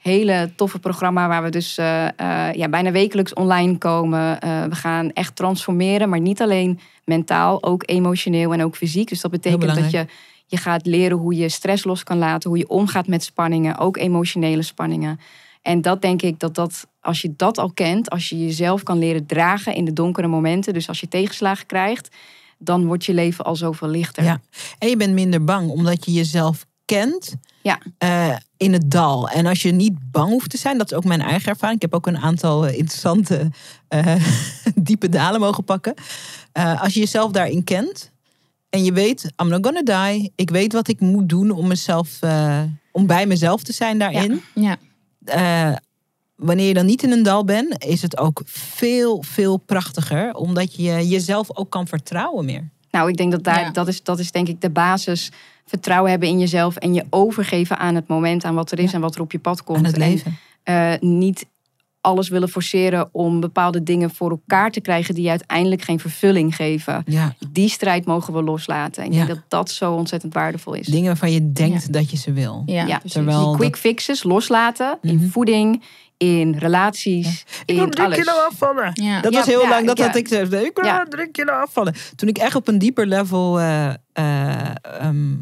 hele toffe programma waar we dus eh, eh, ja, bijna wekelijks online komen. Eh, we gaan echt transformeren, maar niet alleen mentaal, ook emotioneel en ook fysiek. Dus dat betekent dat je. Je gaat leren hoe je stress los kan laten, hoe je omgaat met spanningen, ook emotionele spanningen. En dat denk ik dat dat, als je dat al kent, als je jezelf kan leren dragen in de donkere momenten, dus als je tegenslagen krijgt, dan wordt je leven al zoveel lichter. Ja. En je bent minder bang, omdat je jezelf kent Ja. eh, in het dal. En als je niet bang hoeft te zijn, dat is ook mijn eigen ervaring. Ik heb ook een aantal eh, interessante, eh, diepe dalen mogen pakken. Eh, als je jezelf daarin kent en je weet, I'm not gonna die. Ik weet wat ik moet doen om, mezelf, eh, om bij mezelf te zijn daarin. Ja. Eh, wanneer je dan niet in een dal bent, is het ook veel, veel prachtiger. Omdat je jezelf ook kan vertrouwen meer. Nou, ik denk dat daar, Ja. dat, is, dat is denk ik de basis. Vertrouwen hebben in jezelf en je overgeven aan het moment, aan wat er is Ja. en wat er op je pad komt. Aan het En, leven. eh, niet alles willen forceren om bepaalde dingen voor elkaar te krijgen die je uiteindelijk geen vervulling geven. Ja. Die strijd mogen we loslaten. Ik Ja. denk dat dat zo ontzettend waardevol is. Dingen waarvan je denkt dat je ze wil. Ja, Ja, terwijl- die quick fixes loslaten in Mhm. voeding, in relaties, in alles. afvallen. Ja. Dat Ja, was heel ja, lang, dat ja. had ik gezegd. Ik wil Ja. drie kilo afvallen. Toen ik echt op een dieper level eh, eh, ehm,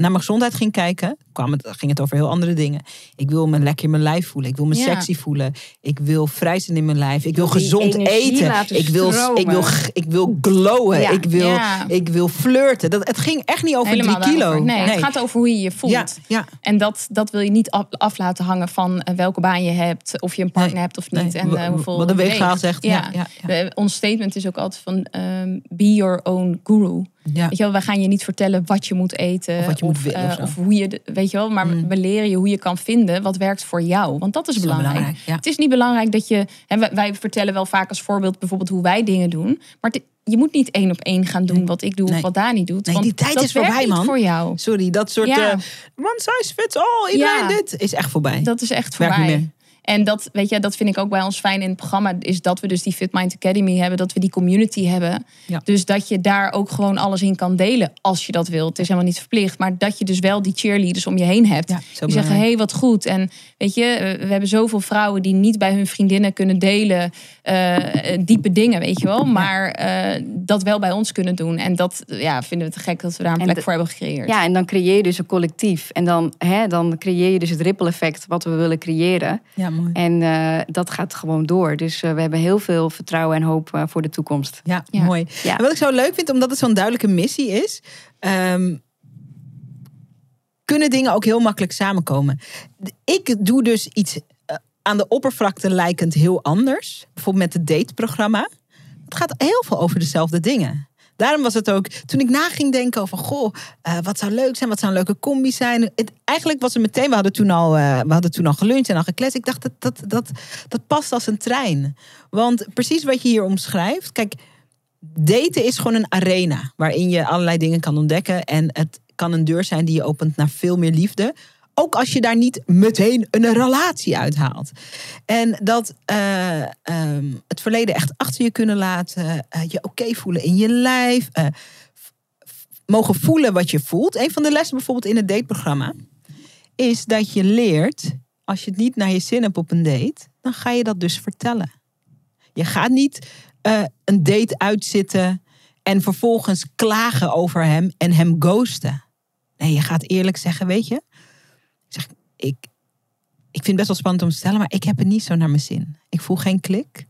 naar mijn gezondheid ging kijken, kwam het, ging het over heel andere dingen. Ik wil me lekker in mijn lijf voelen. Ik wil me Ja. sexy voelen. Ik wil vrij zijn in mijn lijf. Ik wil gezond eten. Ik wil, ik, wil, ik wil glowen. Ja. Ik, wil, Ja. ik wil flirten. Dat, het ging echt niet over Helemaal drie kilo. Nee, het gaat over hoe je je voelt. En dat, dat wil je niet af, af laten hangen van eh, welke baan je hebt, of je een partner Nee, hebt of niet. Nee, en eh, hoeveel Wat de weegschaal zegt. Ja, ja, ja. We- ons statement is ook altijd van ehm, be your own guru. Ja. Weet je wel, wij gaan je niet vertellen wat je moet eten. Of wat je moet of, willen eh, of hoe je, de- weet je wel, maar Mm. we leren je hoe je kan vinden wat werkt voor jou. Want dat is belangrijk. belangrijk, ja. Het is niet belangrijk dat je, hè, wij, wij vertellen wel vaak als voorbeeld bijvoorbeeld hoe wij dingen doen. Maar het- je moet niet één op één gaan doen Nee. wat ik doe Nee. of wat Dani doet. Nee, want die tijd dat is voorbij, niet man. voor jou. Sorry, dat soort Ja. eh, one size fits all. Iedereen Ja. dit is echt voorbij. Dat is echt niet voorbij. En dat, weet je, dat vind ik ook bij ons fijn in het programma. Is dat we dus die Fit Mind Academy hebben. Dat we die community hebben. Ja. Dus dat je daar ook gewoon alles in kan delen. Als je dat wilt. Het is helemaal niet verplicht. Maar dat je dus wel die cheerleaders om je heen hebt. Ja, die zeggen, hé, hey, wat goed. En weet je, we hebben zoveel vrouwen die niet bij hun vriendinnen kunnen delen. eh, eh, diepe dingen, weet je wel. Maar eh, dat wel bij ons kunnen doen. En dat ja, vinden we te gek dat we daar een En plek de- voor hebben gecreëerd. Ja, en dan creëer je dus een collectief. En dan, hè, dan creëer je dus het ripple effect wat we willen creëren. Ja, mooi. En eh, dat gaat gewoon door. Dus eh, we hebben heel veel vertrouwen en hoop eh, voor de toekomst. Ja, Ja. mooi. Ja. En wat ik zo leuk vind, omdat het zo'n duidelijke missie is, ehm, kunnen dingen ook heel makkelijk samenkomen. Ik doe dus iets aan de oppervlakte lijkend heel anders. Bijvoorbeeld met het dateprogramma. Het gaat heel veel over dezelfde dingen. Daarom was het ook, toen ik na ging denken over, goh, eh, wat zou leuk zijn, wat zou een leuke combi zijn. Het, eigenlijk was het meteen, we hadden toen al, eh, we hadden toen al geluncht en al gekletst. Ik dacht, dat, dat, dat, dat past als een trein. Want precies wat je hier omschrijft, kijk, daten is gewoon een arena waarin je allerlei dingen kan ontdekken. En het kan een deur zijn die je opent naar veel meer liefde. Ook als je daar niet meteen een relatie uithaalt. En dat eh, ehm, het verleden echt achter je kunnen laten. eh, je oké voelen in je lijf. eh, mogen voelen wat je voelt. Een van de lessen bijvoorbeeld in het dateprogramma. Is dat je leert. Als je het niet naar je zin hebt op een date. Dan ga je dat dus vertellen. Je gaat niet een date uitzitten en vervolgens klagen over hem en hem ghosten. Nee, je gaat eerlijk zeggen, weet je, ik, ik, vind het best wel spannend om te stellen, maar ik heb het niet zo naar mijn zin. Ik voel geen klik.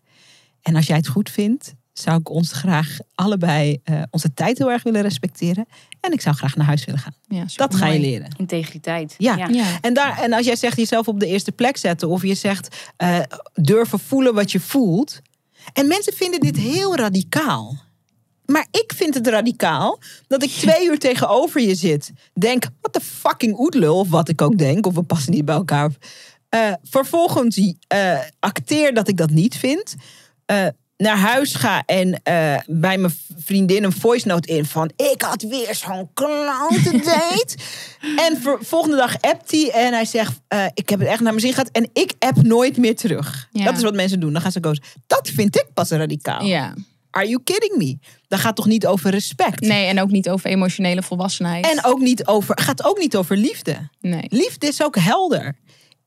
En als jij het goed vindt, zou ik ons graag allebei eh, onze tijd heel erg willen respecteren. En ik zou graag naar huis willen gaan. Ja, Dat ga je leren. Integriteit. Ja. Ja. En, daar, en als jij zegt jezelf op de eerste plek zetten, of je zegt eh, durven voelen wat je voelt. En mensen vinden dit heel radicaal. Maar ik vind het radicaal dat ik twee uur tegenover je zit. Denk, wat de fucking oetlul, of wat ik ook denk, of we passen niet bij elkaar. Eh, vervolgens eh, acteer dat ik dat niet vind. Eh, naar huis ga en bij mijn vriendin een voice note in van... ik had weer zo'n date. en ver- volgende dag appt hij en hij zegt... ik heb het echt naar mijn zin gehad en ik app nooit meer terug. Ja. Dat is wat mensen doen. Dan gaan ze kozen. Dat vind ik pas radicaal. Ja. Are you kidding me? Dat gaat toch niet over respect? Nee, en ook niet over emotionele volwassenheid. En ook niet over, gaat ook niet over liefde. nee. Liefde is ook helder.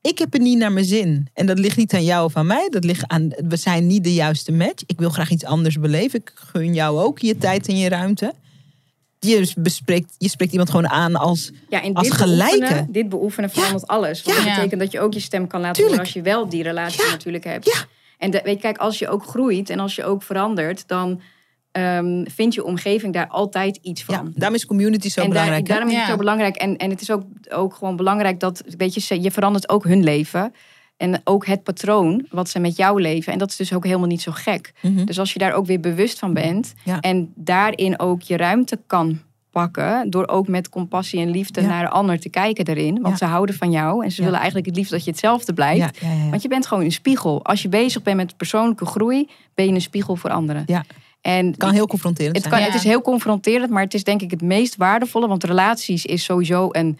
Ik heb het niet naar mijn zin. En dat ligt niet aan jou of aan mij. Dat ligt aan, we zijn niet de juiste match. Ik wil graag iets anders beleven. Ik gun jou ook je tijd en je ruimte. je bespreekt, je spreekt iemand gewoon aan als Ja, Als dit gelijke. beoefenen, dit beoefenen verandert alles. Want Ja. dat betekent dat je ook je stem kan laten Tuurlijk. horen als je wel die relatie Ja. natuurlijk hebt. En de- weet je, kijk, als je ook groeit en als je ook verandert, dan ehm vindt je omgeving daar altijd iets van. ja, daarom is community zo en daar- belangrijk. hè? daarom is het Ja. zo belangrijk. En, en het is ook, ook gewoon belangrijk dat, weet je, je verandert ook hun leven. En ook het patroon wat ze met jou leven. En dat is dus ook helemaal niet zo gek. Mhm. Dus als je daar ook weer bewust van bent. Ja. En daarin ook je ruimte kan pakken. Door ook met compassie en liefde Ja. naar de ander te kijken daarin. Want Ja. ze houden van jou. En ze Ja. willen eigenlijk het liefst dat je hetzelfde blijft. Want je bent gewoon een spiegel. Als je bezig bent met persoonlijke groei. Ben je een spiegel voor anderen. Ja. En Het kan heel confronterend het, zijn. kan, het is heel confronterend, maar het is denk ik het meest waardevolle. Want relaties is sowieso een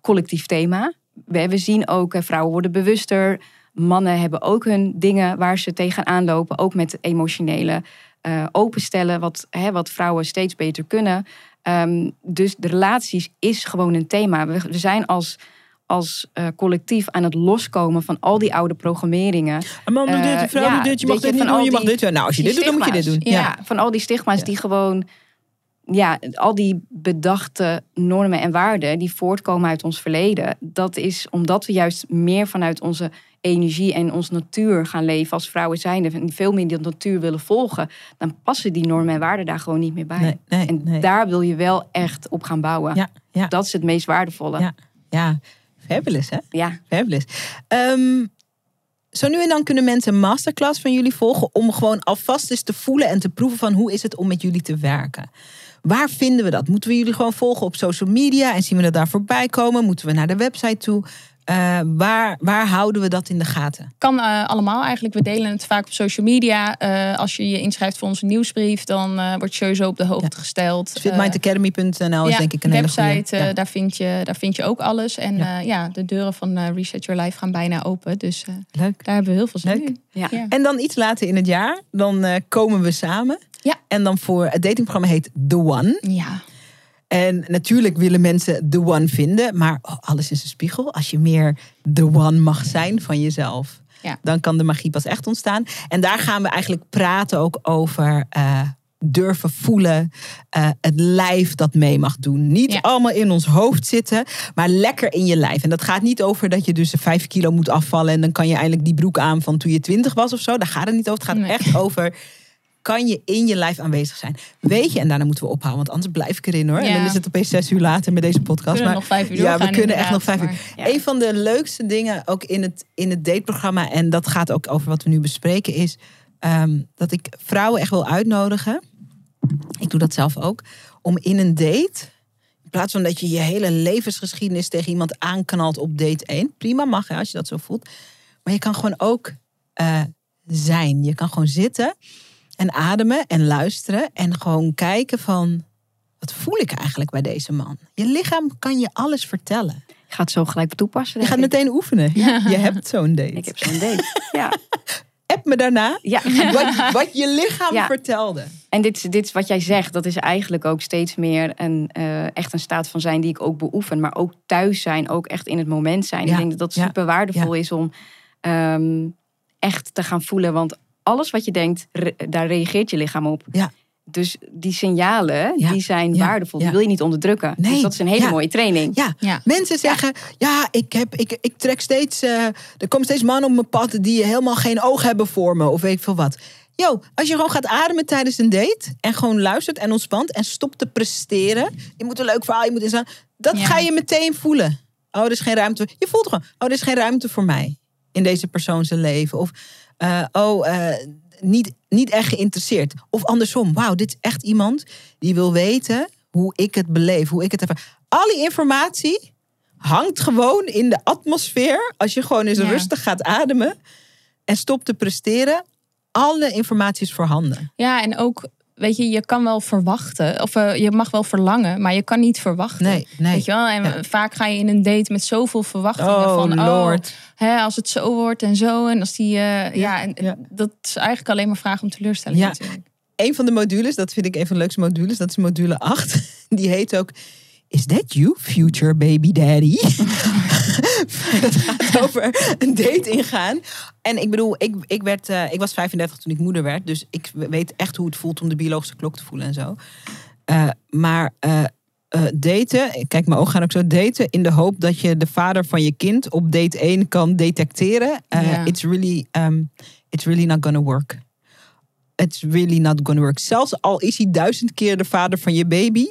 collectief thema. We, we zien ook, eh, vrouwen worden bewuster. Mannen hebben ook hun dingen waar ze tegenaan lopen. Ook met emotionele eh, openstellen, wat, hè, wat vrouwen steeds beter kunnen. Ehm, dus de relaties is gewoon een thema. We, we zijn als, als eh, collectief aan het loskomen van al die oude programmeringen. Een man doet dit, een vrouw Eh, ja, doet dit, je mag dit niet doen, je mag dit doen. Nou, als je dit doet, dan moet je dit doen. Ja. Ja, van al die stigma's die gewoon... Ja, al die bedachte normen en waarden die voortkomen uit ons verleden. Dat is omdat we juist meer vanuit onze energie en onze natuur gaan leven als vrouwen zijnde. En veel meer die natuur willen volgen. Dan passen die normen en waarden daar gewoon niet meer bij. Nee, nee, en nee. daar wil je wel echt op gaan bouwen. Ja, ja. Dat is het meest waardevolle. Ja. Ja, fabulous hè? ja. Fabulous. Ehm, zo nu en dan kunnen mensen een masterclass van jullie volgen om gewoon alvast eens te voelen en te proeven van hoe is het om met jullie te werken. Waar vinden we dat? Moeten we jullie gewoon volgen op social media en zien we dat daar voorbij komen? Moeten we naar de website toe? Eh, waar, waar houden we dat in de gaten? Kan eh, allemaal eigenlijk. We delen het vaak op social media. Eh, als je je inschrijft voor onze nieuwsbrief, dan eh word je sowieso op de hoogte gesteld. Eh, Fitmindacademy.nl is denk ik een hele goede. website, eh, Ja. daar, vind je, daar vind je ook alles. En Ja. ja, ja de deuren van Reset Your Life gaan bijna open. Dus eh, Leuk. daar hebben we heel veel zin Leuk. in. Ja. Ja. En dan iets later in het jaar, dan eh, komen we samen. Ja. En dan voor het datingprogramma heet The One. ja. En natuurlijk willen mensen The One vinden, maar oh, alles is een spiegel. Als je meer The One mag zijn van jezelf, Ja. dan kan de magie pas echt ontstaan. En daar gaan we eigenlijk praten ook over eh, durven voelen, eh, het lijf dat mee mag doen. Niet Ja. allemaal in ons hoofd zitten, maar lekker in je lijf. En dat gaat niet over dat je dus vijf kilo moet afvallen en dan kan je eindelijk die broek aan van toen je twintig was of zo. Daar gaat het niet over. Het gaat Nee. echt over kan je in je lijf aanwezig zijn. Weet je, en daarna moeten we ophouden, want anders blijf ik erin hoor. En dan is het opeens zes uur later met deze We podcast. kunnen Maar nog vijf uur ja, we kunnen echt nog vijf uur. Ja. Een van de leukste dingen ook in het, in het dateprogramma, en dat gaat ook over wat we nu bespreken, is ehm, dat ik vrouwen echt wil uitnodigen. Ik doe dat zelf ook. Om in een date, in plaats van dat je je hele levensgeschiedenis tegen iemand aanknalt op date 1. Prima, mag hè, als je dat zo voelt. Maar je kan gewoon ook eh, zijn. Je kan gewoon zitten en ademen en luisteren. En gewoon kijken van, wat voel ik eigenlijk bij deze man? Je lichaam kan je alles vertellen. Ik ga het zo gelijk toepassen. Je gaat ik. meteen oefenen. Je hebt zo'n date. Ik heb zo'n date. Ja. App me daarna ja. wat, wat je lichaam Ja. vertelde. En dit, is- dit is wat jij zegt, dat is eigenlijk ook steeds meer een, eh, echt een staat van zijn die ik ook beoefen. Maar ook thuis zijn, ook echt in het moment zijn. Ja, Ik denk dat dat super waardevol is om ehm, echt te gaan voelen. Want alles wat je denkt, re- daar reageert je lichaam op. Ja. Dus die signalen, Ja, die zijn ja, waardevol. ja. Die wil je niet onderdrukken. Nee, Dus dat is een hele ja. mooie training. Ja, Ja. mensen zeggen, ja, ik, heb, ik, ik trek steeds, eh, er komen steeds mannen op mijn pad die helemaal geen oog hebben voor me of weet ik veel wat. Yo, als je gewoon gaat ademen tijdens een date en gewoon luistert en ontspant en stopt te presteren. Je moet een leuk verhaal, je moet eens aan. Dat Ja. ga je meteen voelen. Oh, er is geen ruimte. Je voelt gewoon, oh, er is geen ruimte voor mij in deze persoon zijn leven. Of, eh, oh, eh, niet, niet echt geïnteresseerd. Of andersom, wauw, dit is echt iemand die wil weten hoe ik het beleef, hoe ik het ervaar. Al die informatie hangt gewoon in de atmosfeer. Als je gewoon eens Ja. rustig gaat ademen en stopt te presteren. Alle informatie is voorhanden. Ja, en ook, weet je, je kan wel verwachten. Of eh, je mag wel verlangen, maar je kan niet verwachten. Nee, nee. Weet je wel? En Ja. vaak ga je in een date met zoveel verwachtingen Oh, van... Lord. Oh, hè, als het zo wordt en zo. En als die... eh, ja, en ja. dat is eigenlijk alleen maar vragen om teleurstelling Ja. natuurlijk. Een van de modules, dat vind ik een van de leukste modules, dat is module 8. Die heet ook Is that you, future baby daddy? dat gaat over een date ingaan. En ik bedoel, ik, ik, werd, eh, ik was 35 toen ik moeder werd. Dus ik weet echt hoe het voelt om de biologische klok te voelen en zo. Eh, maar eh, daten, kijk, mijn ogen gaan ook zo daten in de hoop dat je de vader van je kind op date 1 kan detecteren. Ja. It's really, um, it's really not gonna work. It's really not gonna work. Zelfs al is hij duizend keer de vader van je baby,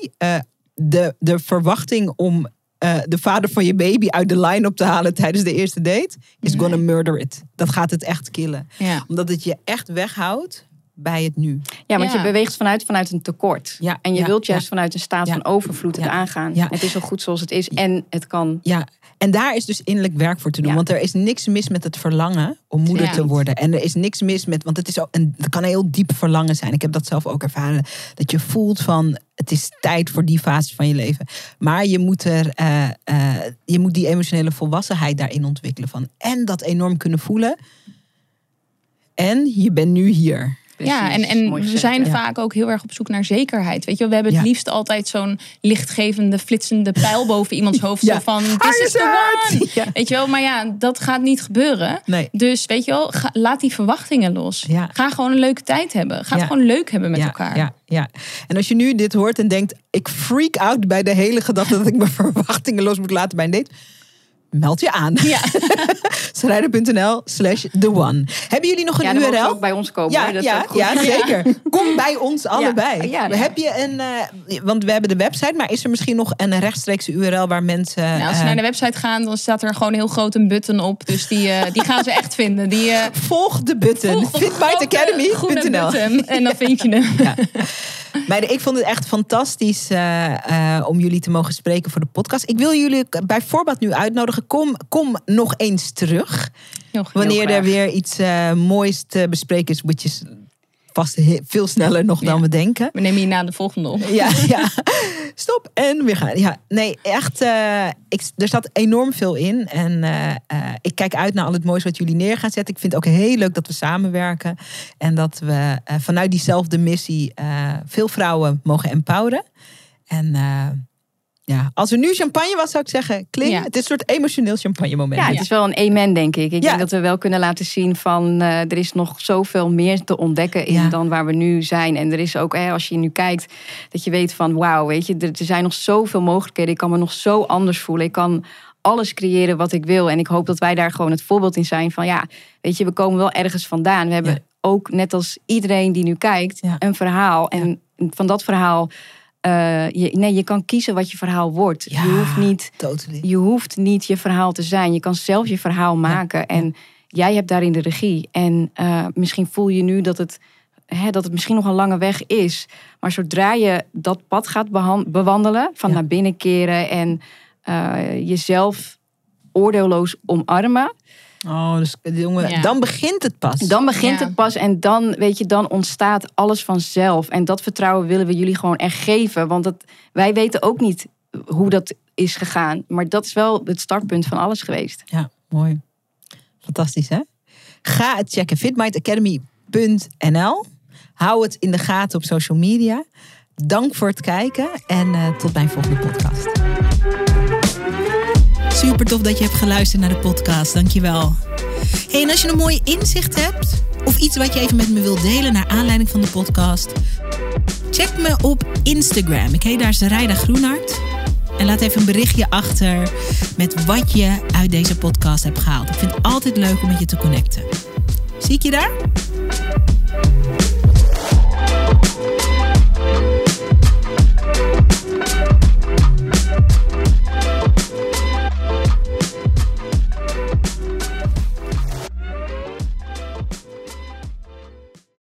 de, de verwachting om eh, de vader van je baby uit de line op te halen tijdens de eerste date is gonna murder it. Dat gaat het echt killen, Ja. omdat het je echt weghoudt bij het nu. Ja, want Ja. je beweegt vanuit, vanuit een tekort. Ja, en je ja, wilt juist ja. vanuit een staat Ja. van overvloed het aangaan. Ja. Het is al goed zoals het is. En het kan. Ja, en daar is dus innerlijk werk voor te doen. Ja. Want er is niks mis met het verlangen om moeder Ja. te worden. En er is niks mis met, want het, is ook een, het kan een heel diep verlangen zijn. Ik heb dat zelf ook ervaren. Dat je voelt van, het is tijd voor die fase van je leven. Maar je moet, er, eh, eh, je moet die emotionele volwassenheid daarin ontwikkelen. Van, en dat enorm kunnen voelen. En je bent nu hier. Ja, en, en we zijn ja. vaak ook heel erg op zoek naar zekerheid. Weet je, wel, we hebben het Ja. liefst altijd zo'n lichtgevende, flitsende pijl boven iemands hoofd. Ja. Zo van, this is the one. Weet je wel, maar ja, dat gaat niet gebeuren. Nee. Dus weet je wel, ga- laat die verwachtingen los. Ga gewoon een leuke tijd hebben. Ga het gewoon leuk hebben met elkaar. Ja, ja. En als je nu dit hoort en denkt, ik freak out bij de hele gedachte dat ik mijn verwachtingen los moet laten bij een date. Meld je aan. Ja. Strijder.nl slash the one. Hebben jullie nog een Ja, URL? ook bij ons komen. Ja. Dat ja, ja, zeker. Kom bij ons allebei. Heb je een, eh, want we hebben de website, maar is er misschien nog een rechtstreekse URL waar mensen. Nou, als ze eh, naar de website gaan, dan staat er gewoon heel groot een button op. Dus die, eh, die gaan ze echt vinden. Die, Volg de button. volg En dan vind je hem. Meiden, ik vond het echt fantastisch eh, eh, om jullie te mogen spreken voor de podcast. Ik wil jullie bij voorbaat nu uitnodigen. Kom, kom nog eens terug. Nog Wanneer er weer iets eh, moois te bespreken is, which is vast veel sneller nog dan Ja. we denken. We nemen hierna de volgende op. Ja, ja. Stop en weer gaan. Ja, nee, echt. eh, ik, er staat enorm veel in. En eh, eh, ik kijk uit naar al het moois wat jullie neer gaan zetten. Ik vind het ook heel leuk dat we samenwerken. En dat we vanuit diezelfde missie veel vrouwen mogen empoweren. En ja, als er nu champagne was, zou ik zeggen, kling. Ja. Het is een soort emotioneel champagne moment. Ja, het is wel een amen, denk ik. Ik Ja. denk dat we wel kunnen laten zien van eh, er is nog zoveel meer te ontdekken in Ja. dan waar we nu zijn. En er is ook, hè, als je nu kijkt, dat je weet van wauw, weet je, er, er zijn nog zoveel mogelijkheden. Ik kan me nog zo anders voelen. Ik kan alles creëren wat ik wil. En ik hoop dat wij daar gewoon het voorbeeld in zijn van ja, weet je, we komen wel ergens vandaan. We hebben ook, net als iedereen die nu kijkt, een verhaal. En van dat verhaal, eh, je, nee, je kan kiezen wat je verhaal wordt. Ja. Je hoeft niet Totally. je hoeft niet je verhaal te zijn. Je kan zelf je verhaal maken. En jij hebt daarin de regie. En eh, misschien voel je nu dat het, hè, dat het misschien nog een lange weg is. Maar zodra je dat pad gaat bewandelen, van Ja. naar binnen keren en eh, jezelf oordeelloos omarmen, Oh, dus jongen, Ja. dan begint het pas. dan begint Ja. het pas en dan, weet je, dan ontstaat alles vanzelf. En dat vertrouwen willen we jullie gewoon echt geven. Want dat, wij weten ook niet hoe dat is gegaan. Maar dat is wel het startpunt van alles geweest. Ja, mooi. Fantastisch, hè? Ga het checken. fitmindacademy.nl Hou het in de gaten op social media. Dank voor het kijken en eh, tot mijn volgende podcast. Super tof dat je hebt geluisterd naar de podcast. Dankjewel. Hey, en als je een mooi inzicht hebt of iets wat je even met me wilt delen naar aanleiding van de podcast, check me op Instagram. Ik heet daar Zerijda Groenhart. En laat even een berichtje achter met wat je uit deze podcast hebt gehaald. Ik vind het altijd leuk om met je te connecten. Zie ik je daar?